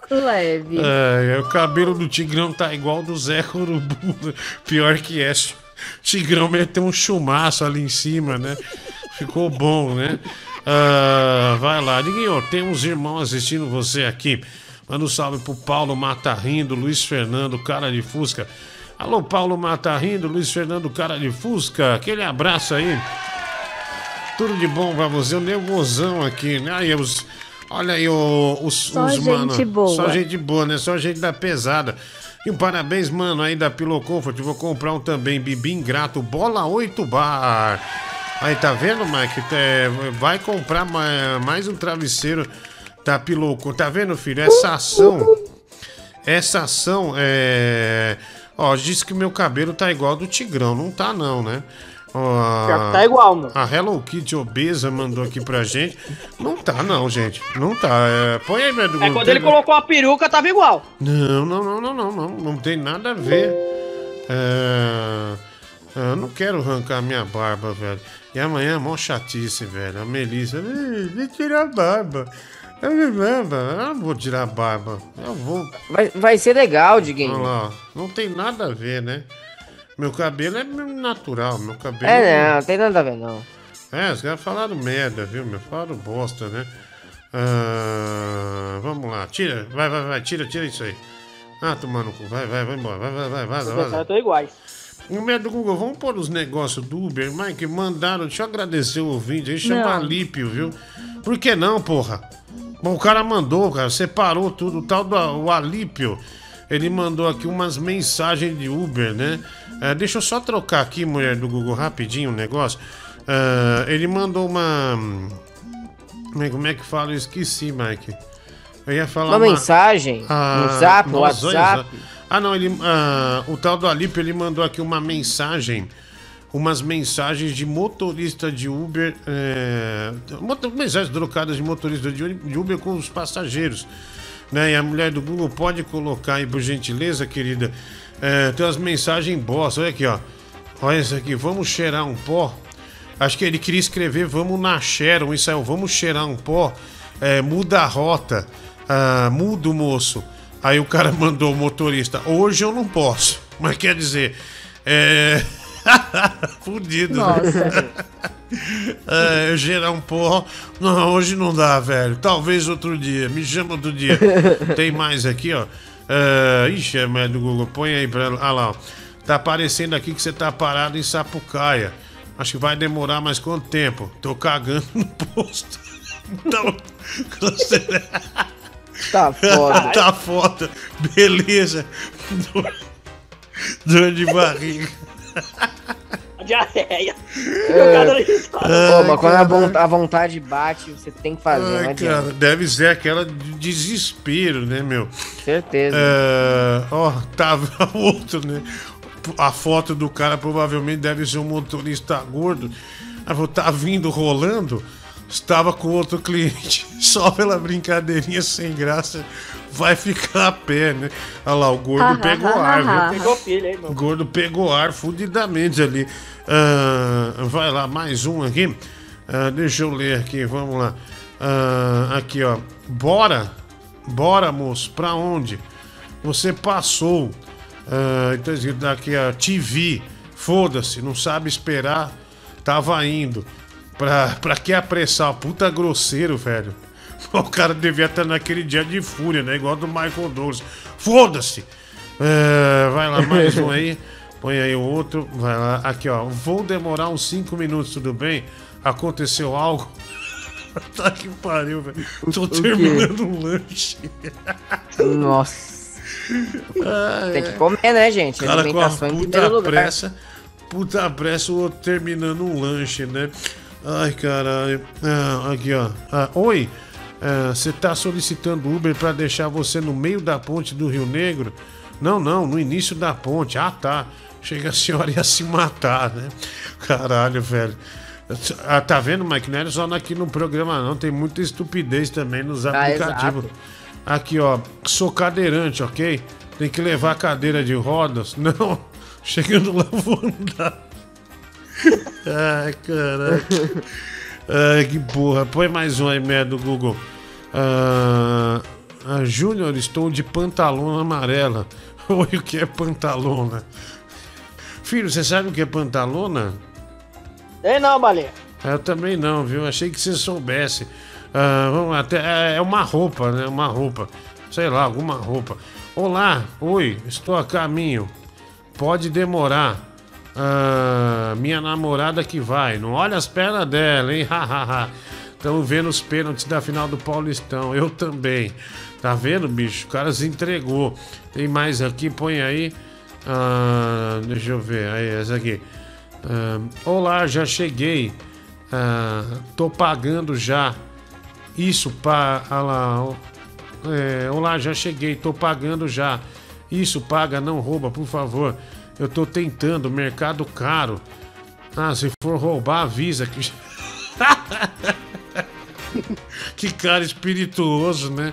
Speaker 3: Leve.
Speaker 1: É, o cabelo do Tigrão tá igual do Zé Urubu. *laughs* Pior que é. Tigrão meteu um chumaço ali em cima, né? Ficou bom, né? Ah, vai lá, Diguinho, tem uns irmãos assistindo você aqui. Manda um salve pro Paulo Matarrindo, Luiz Fernando, cara de Fusca. Alô, Paulo Matarrindo, Luiz Fernando, cara de Fusca. Aquele abraço aí. Tudo de bom pra você, o nervosão aqui, né? Aí, os, olha aí o- os,
Speaker 3: Só
Speaker 1: os
Speaker 3: gente boa.
Speaker 1: Só gente boa, né? Só gente da pesada. E um parabéns, mano, aí da Pillow Comfort. Vou comprar um também, Bibi Ingrato, Bola 8 Bar. Aí, tá vendo, Mike? É, vai comprar ma- mais um travesseiro Pillow Comfort. Tá vendo, filho? Essa ação... Essa ação é... Ó, disse que meu cabelo tá igual do Tigrão. Não tá, não, né? Ó,
Speaker 19: que tá igual, mano.
Speaker 1: A Hello Kitty obesa mandou aqui pra gente. Não tá, não, gente. Não tá. É, põe aí, meu
Speaker 19: É quando ele colocou a peruca, tava igual.
Speaker 1: Não, não, não, não, não, não. Não tem nada a ver. É, é, Eu não quero arrancar minha barba, velho. E amanhã é mó chatice, velho. A Melissa. "Ih, Vem tirar a barba. Eu me barba. Eu não vou tirar a barba. Eu vou.
Speaker 4: Vai, vai ser legal, Diguinho.
Speaker 1: Olha lá. Não tem nada a ver, né? Meu cabelo é natural. Meu cabelo.
Speaker 4: É, não, não tem nada a ver, não.
Speaker 1: É, os caras falaram merda, viu, meu? Falaram bosta, né? Ah, vamos lá, tira, vai, vai, vai, tira, tira isso aí. Ah, tomar no cu, vai, vai, vai embora, vai, vai, vai, vaza,
Speaker 19: Os
Speaker 1: vaza.
Speaker 19: caras tão iguais.
Speaker 1: No meio do Google, vamos pôr os negócios do Uber, Mike, mandaram, deixa eu agradecer o ouvinte aí, chama. Alípio, viu? Por que não, porra? Bom, o cara mandou, cara, separou tudo, o tal do o Alípio, ele mandou aqui umas mensagens de Uber, né? É, deixa eu só trocar aqui, mulher do Google, rapidinho o negócio. Ah, ele mandou uma... Como é- Como é que fala? Eu esqueci, Mike. Eu ia falar
Speaker 4: Uma mensagem? No zap, no WhatsApp?
Speaker 1: Ah, não, ele, ah, o tal do Alípio, ele mandou aqui uma mensagem, umas mensagens de motorista de Uber, é, mensagens trocadas de motorista de Uber com os passageiros. Né? E a mulher do Google pode colocar aí, por gentileza, querida. É, tem umas mensagens boas. Olha aqui, ó. Olha isso aqui. Vamos cheirar um pó. Acho que ele queria escrever vamos na Sharon. Isso aí, ó, vamos cheirar um pó. É, muda a rota. Ah, muda o moço. Aí o cara *laughs* mandou o motorista. Hoje eu não posso. Mas quer dizer. É. *laughs* *laughs* Fudido.
Speaker 18: Nossa. *laughs*
Speaker 1: É, eu gerar um pó. Não, hoje não dá, velho. Talvez outro dia. Me chama outro dia. *laughs* Tem mais aqui, ó. É, ixi, é merda do Google. Põe aí pra ela. Ah lá, ó. Tá aparecendo aqui que você tá parado em Sapucaia. Acho que vai demorar mais quanto tempo? Tô cagando no posto. Então,
Speaker 4: Tá foda.
Speaker 1: tá foda. Beleza. Dor de barriga. *laughs*
Speaker 19: Diarreia.
Speaker 4: É. Pô, mas quando a, vontade bate, você tem que fazer,
Speaker 1: Ai,
Speaker 4: adianta.
Speaker 1: cara, deve ser aquela de desespero, né, meu?
Speaker 4: Certeza.
Speaker 1: É, ó, tava *laughs* outro, né? A foto do cara provavelmente deve ser um motorista gordo. Falou, tá vindo rolando, estava com outro cliente. *laughs* Só pela brincadeirinha sem graça, vai ficar a pé, né? Olha lá, o gordo pegou ar, viu?
Speaker 19: Pegou filho, hein,
Speaker 1: O gordo pegou ar fudidamente ali. Ah, vai lá, mais um aqui. Ah, deixa eu ler aqui, vamos lá. Ah, aqui, ó. Bora, bora, moço, pra onde? Você passou. Ah, então, escrito aqui, ó, TV. Foda-se, não sabe esperar. Tava indo. Pra, pra que apressar? Puta grosseiro, velho. *laughs* O cara devia estar naquele dia de fúria, né? Igual do Michael Douglas. Foda-se! É, vai lá, mais um aí. *laughs* Põe aí o outro. Vai lá. Aqui, ó. Vou demorar uns 5 minutos, tudo bem? Aconteceu algo? *laughs* tá que pariu, velho. Tô terminando um lanche.
Speaker 4: Nossa. Tem que comer, né, gente?
Speaker 1: Cara com a
Speaker 4: em
Speaker 1: puta
Speaker 4: primeiro lugar.
Speaker 1: pressa. Puta pressa, o outro terminando um lanche, né? Ai, caralho. Ah, aqui, ó. Ah, oi. Você tá solicitando Uber pra deixar você no meio da ponte do Rio Negro? Não, não, no início da ponte. Ah, tá. Chega a senhora ia se matar, né? Caralho, velho. Ah, tá vendo, Mike? Não era só aqui no programa, não. Tem muita estupidez também nos
Speaker 4: Ah,
Speaker 1: aplicativos.
Speaker 4: exato.
Speaker 1: Aqui, ó. Sou cadeirante, ok? Tem que levar a cadeira de rodas? *laughs* Não. Chegando lá, vou andar. Ai, caraca. Ai, que porra. Põe mais um aí, merda, do Google. Ah, ah, Júnior, estou de pantalona amarela. *laughs* Oi, o que é pantalona? Filho, você sabe o que é pantalona?
Speaker 19: Ei, não, baleia.
Speaker 1: Eu também não, viu? Achei que você soubesse. Ah, vamos até, é uma roupa, né? Uma roupa. Sei lá, alguma roupa. Olá, oi, estou a caminho. Pode demorar. Ah, minha namorada que vai. Não olha as pernas dela, hein? *laughs* Estamos vendo os pênaltis da final do Paulistão. Eu também. Tá vendo, bicho? O cara se entregou. Tem mais aqui, põe aí. Ah, deixa eu ver. Aí, essa aqui. Ah, Olá, já cheguei. Tô pagando já. Isso, pá. Ah lá. É, olá, já cheguei. Tô pagando já. Isso, paga, não rouba, por favor. Eu tô tentando, mercado caro. Ah, se for roubar, avisa que. *laughs* que cara espirituoso, né?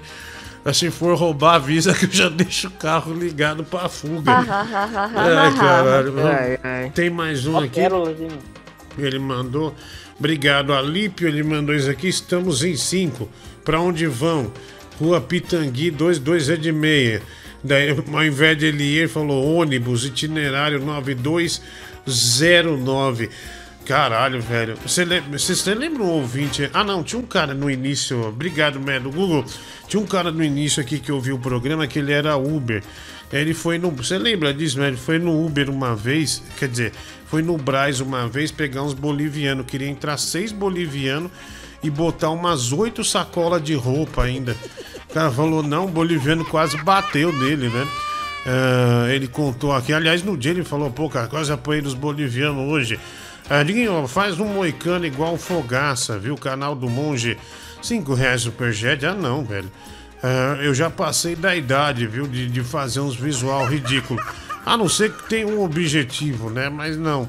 Speaker 1: Ah, Se for roubar, avisa que eu já deixo o carro ligado pra fuga. Ai, caralho.
Speaker 4: Ai, ai.
Speaker 1: Tem mais um aqui. Ele mandou. Obrigado, Alípio. Ele mandou isso aqui. Estamos em 5. Pra onde vão? Rua Pitangui, 22 é de meia. Daí, ao invés de ele ir, ele falou ônibus, itinerário 9209. Caralho, velho. Você lembra, você, lembra um ouvinte? Ah, não, tinha um cara no início. Obrigado, Melo. Google. Tinha um cara no início aqui que ouviu o programa que ele era Uber. Ele foi no. Você lembra disso, né? Ele foi no Uber uma vez. Quer dizer, foi no Braz uma vez pegar uns bolivianos. Queria entrar seis bolivianos e botar umas oito sacolas de roupa ainda. O cara falou, não, o boliviano quase bateu nele, né? Ah, ele contou aqui. Aliás, no dia ele falou, pô, cara, quase apoiei dos bolivianos hoje. Ah, Diguinho, faz um moicano igual Fogaça, viu? Canal do Monge. Cinco reais superjet? Ah, não, velho. Ah, eu já passei da idade, viu? De, de fazer uns visual ridículo. A não ser que tenha um objetivo, né? Mas não.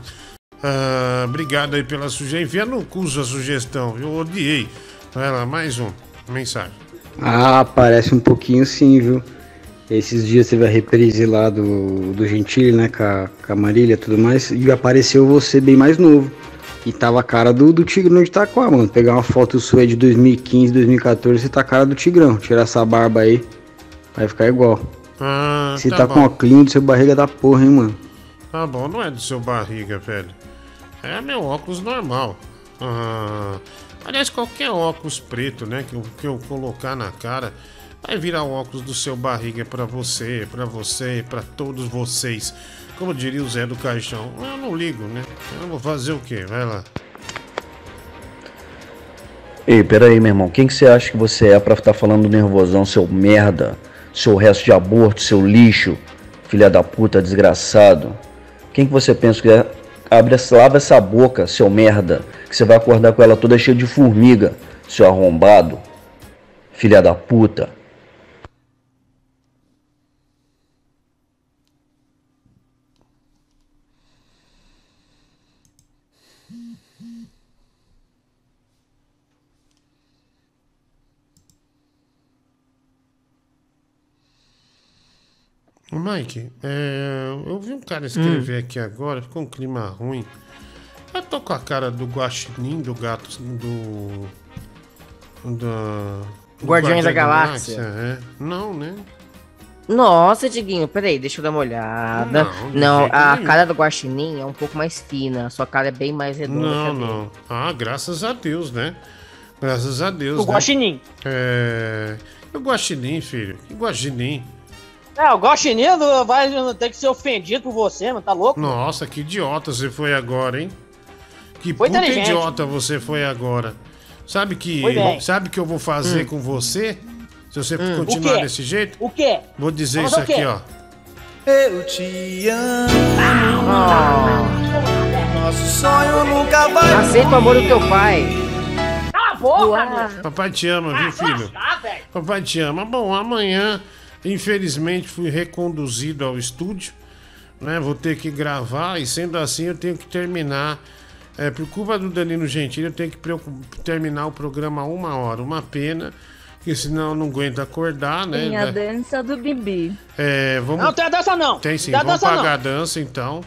Speaker 1: Ah, obrigado aí pela sugestão. Enfia no cu sua sugestão. Eu odiei. Vai lá, mais um. Mensagem.
Speaker 48: Ah, parece um pouquinho sim, viu? Esses dias teve a reprise lá do, do Gentili, né? Com a, com a Marília e tudo mais. E apareceu você bem mais novo. E tava a cara do, do Tigrão de Itaquá, mano. Pegar uma foto sua de 2015, 2014, você tá a cara do Tigrão. Tirar essa barba aí, vai ficar igual.
Speaker 1: Ah,
Speaker 48: Você
Speaker 1: tá,
Speaker 48: tá, com o clean do seu barriga da porra, hein, mano.
Speaker 1: Tá bom, não é do seu barriga, velho. É meu óculos normal. Ah, aliás, qualquer óculos preto, né, que eu, que eu colocar na cara, vai virar o óculos do seu barriga pra você, pra você, pra todos vocês. Como diria o Zé do Caixão, eu não ligo, né? Eu vou fazer o quê? Vai lá.
Speaker 49: Ei, peraí, meu irmão. Quem que você acha que você é pra estar falando nervosão, seu merda? Seu resto de aborto, seu lixo? Filha da puta, desgraçado. Quem que você pensa que é? Abre, lava essa boca, seu merda. Que você vai acordar com ela toda cheia de formiga, seu arrombado. Filha da puta.
Speaker 1: Mike, é, eu vi um cara escrever aqui agora, ficou um clima ruim. Eu tô com a cara do guaxinim, do gato, do... do do
Speaker 4: Guardiões da
Speaker 1: Guardião
Speaker 4: Galáxia.
Speaker 1: é. Não, né?
Speaker 4: Nossa, Diguinho, peraí, deixa eu dar uma olhada.
Speaker 1: Não,
Speaker 4: Não, a
Speaker 1: nenhum.
Speaker 4: cara do Guaxinim é um pouco mais fina. Sua cara é bem mais redonda que a
Speaker 1: Não, não. Ah, graças a Deus, né? Graças a Deus.
Speaker 19: O
Speaker 1: né?
Speaker 19: guaxinim.
Speaker 1: É... O guaxinim, filho. Que guaxinim?
Speaker 19: É, o Guaxinim vai ter que ser ofendido por você, mano. Tá louco?
Speaker 1: Nossa, que idiota você foi agora, hein? Que
Speaker 19: Foi
Speaker 1: puta idiota você foi agora. Sabe que, sabe que eu vou fazer
Speaker 19: Hum.
Speaker 1: com você? Se você
Speaker 19: Hum.
Speaker 1: continuar desse jeito?
Speaker 19: O quê?
Speaker 1: Vou dizer
Speaker 19: Vamos
Speaker 1: isso aqui, ó.
Speaker 18: Eu te amo. Nosso sonho nunca vai.
Speaker 4: Aceita o amor do teu pai.
Speaker 19: Cala a boca.
Speaker 1: Papai te ama, viu, filho? Papai te ama. Bom, amanhã, infelizmente, fui reconduzido ao estúdio. Né? Vou ter que gravar e, sendo assim, eu tenho que terminar. É, por culpa do Danilo Gentili, eu tenho que terminar o programa uma hora. Uma pena, porque senão eu não aguento acordar, né?
Speaker 3: Tem a dança do Bibi.
Speaker 1: É, vamos...
Speaker 19: Não, tem a dança não.
Speaker 1: Tem sim,
Speaker 19: Tem a
Speaker 1: vamos
Speaker 19: dança
Speaker 1: pagar
Speaker 19: não.
Speaker 1: a dança então.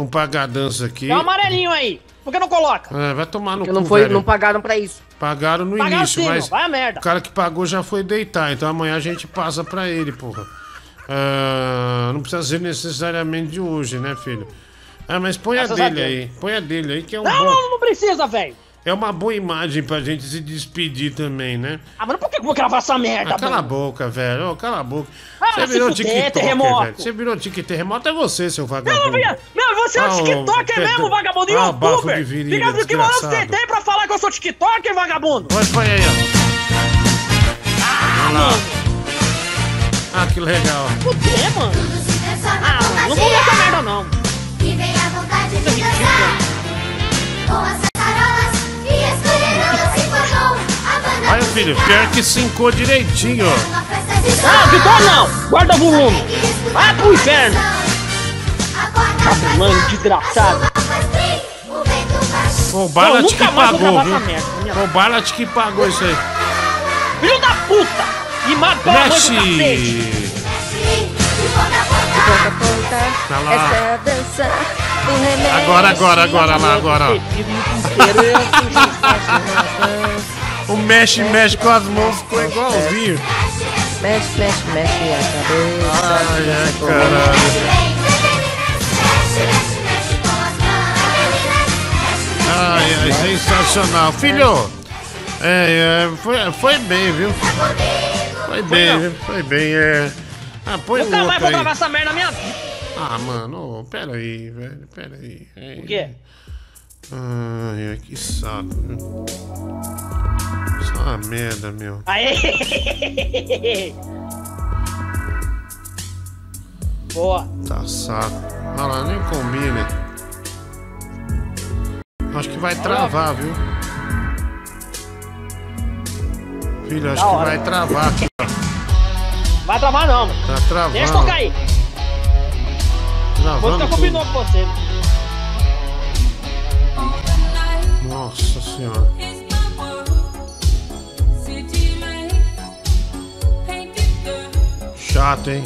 Speaker 1: Vamos pagar a dança aqui.
Speaker 19: Tem um amarelinho aí. Por que não coloca?
Speaker 1: É, vai tomar no
Speaker 4: Porque
Speaker 1: cu,
Speaker 4: não, foi,
Speaker 1: velho.
Speaker 4: não pagaram pra isso.
Speaker 1: Pagaram no
Speaker 19: Pagaram
Speaker 1: início,
Speaker 19: sim,
Speaker 1: mas
Speaker 19: vai a merda.
Speaker 1: o cara que pagou já foi deitar, então amanhã a gente passa pra ele, porra. Ah, não precisa ser necessariamente de hoje, né, filho? Ah, mas põe a dele aí, põe a dele aí, que é um
Speaker 19: Não,
Speaker 1: bom...
Speaker 19: não, não precisa, velho.
Speaker 1: É uma boa imagem pra gente se despedir também, né?
Speaker 19: Ah, mas por que eu vou gravar essa merda,
Speaker 1: Ah, cala a
Speaker 19: mano?
Speaker 1: boca, velho. Ô, cala a boca.
Speaker 19: Ah,
Speaker 1: você virou
Speaker 19: terremoto.
Speaker 1: velho. Você virou TikToker. Terremoto é você, seu
Speaker 19: Eu
Speaker 1: vagabundo.
Speaker 19: não. Meu, você é
Speaker 1: Ah,
Speaker 19: um TikToker
Speaker 1: que-
Speaker 19: mesmo, vagabundo,
Speaker 1: Ah, bafo
Speaker 19: youtuber.
Speaker 1: de virilha,
Speaker 19: Fica que moral você tem pra falar que eu sou TikToker, vagabundo?
Speaker 1: Põe, põe aí, ó.
Speaker 19: Ah,
Speaker 1: lá.
Speaker 19: mano.
Speaker 1: Ah, que legal.
Speaker 19: Fuder, mano. Ah, mano, não vou ver essa merda, não.
Speaker 18: E vem a vontade de dançar Com as a banda
Speaker 1: Olha, filho, pior que cincou direitinho, ó.
Speaker 19: Ah, Vitor não! Guarda volume! Vai pro inferno! Cabulando, desgraçado!
Speaker 1: Foi o
Speaker 19: Não,
Speaker 1: que pagou, viu? Foi o Ballot que pagou isso aí.
Speaker 19: Filho da puta! E matou a mãe do cacete!
Speaker 1: Mexe! Tá lá.
Speaker 3: Essa é a dança do remédio.
Speaker 1: Agora, agora, agora, lá, agora, ó. O mexe, mexe com as mãos, ficou igualzinho.
Speaker 3: Mexe, mexe, mexe a cabeça.
Speaker 1: Ai, ai, caralho. Ai, ai, sensacional. Filho, é, é, foi, foi bem, viu? Foi bem, viu? Foi bem, é. Ah, põe
Speaker 19: Nunca
Speaker 1: o
Speaker 19: mais vou gravar essa merda na minha vida!
Speaker 1: Ah, mano, pera aí, velho, pera aí.
Speaker 19: O quê?
Speaker 1: Ai, ai, que saco, viu? Só uma merda, meu.
Speaker 19: Aê! *laughs* Boa!
Speaker 1: Tá saco. Olha lá, nem combina. Acho que vai travar, viu? Filho, acho que vai travar. *laughs*
Speaker 19: Vai travar não, mano!
Speaker 1: Tá travando.
Speaker 19: Deixa tocar aí!
Speaker 1: Travando tudo.
Speaker 19: combinou com você!
Speaker 1: Nossa senhora.
Speaker 50: chato, hein?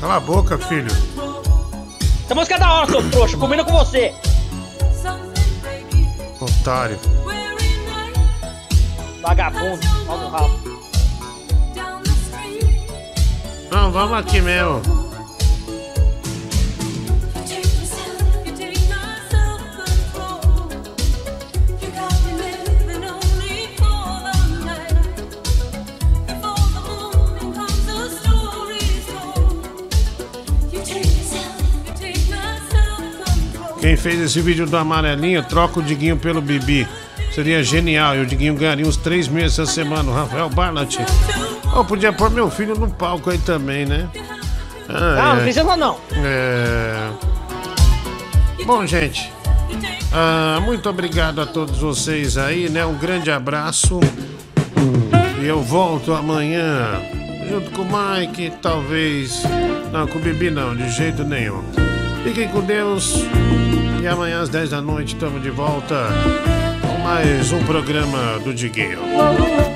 Speaker 50: Cala a boca, filho.
Speaker 19: Essa música é da hora, seu trouxa. Combina com você.
Speaker 50: Otário.
Speaker 19: Vagabundo. No rabo.
Speaker 50: Não, vamos aqui mesmo. Quem fez esse vídeo do amarelinho, troca o Diguinho pelo Bibi. Seria genial. E o Diguinho ganharia uns três meses essa semana. Rafael Barnett. Oh, podia pôr meu filho no palco aí também, né? Ah,
Speaker 19: Não, não
Speaker 50: é.
Speaker 19: precisa não.
Speaker 50: É... Bom, gente. ah, muito obrigado a todos vocês aí, né? Um grande abraço. E eu volto amanhã. Junto com o Mike, talvez. Não, com o Bibi não, de jeito nenhum. Fiquem com Deus. E amanhã às 10 da noite estamos de volta mais um programa do Diguinho.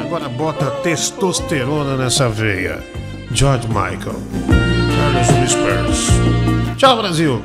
Speaker 50: Agora bota testosterona nessa veia. George Michael. Carlos Whispers. Tchau, Brasil.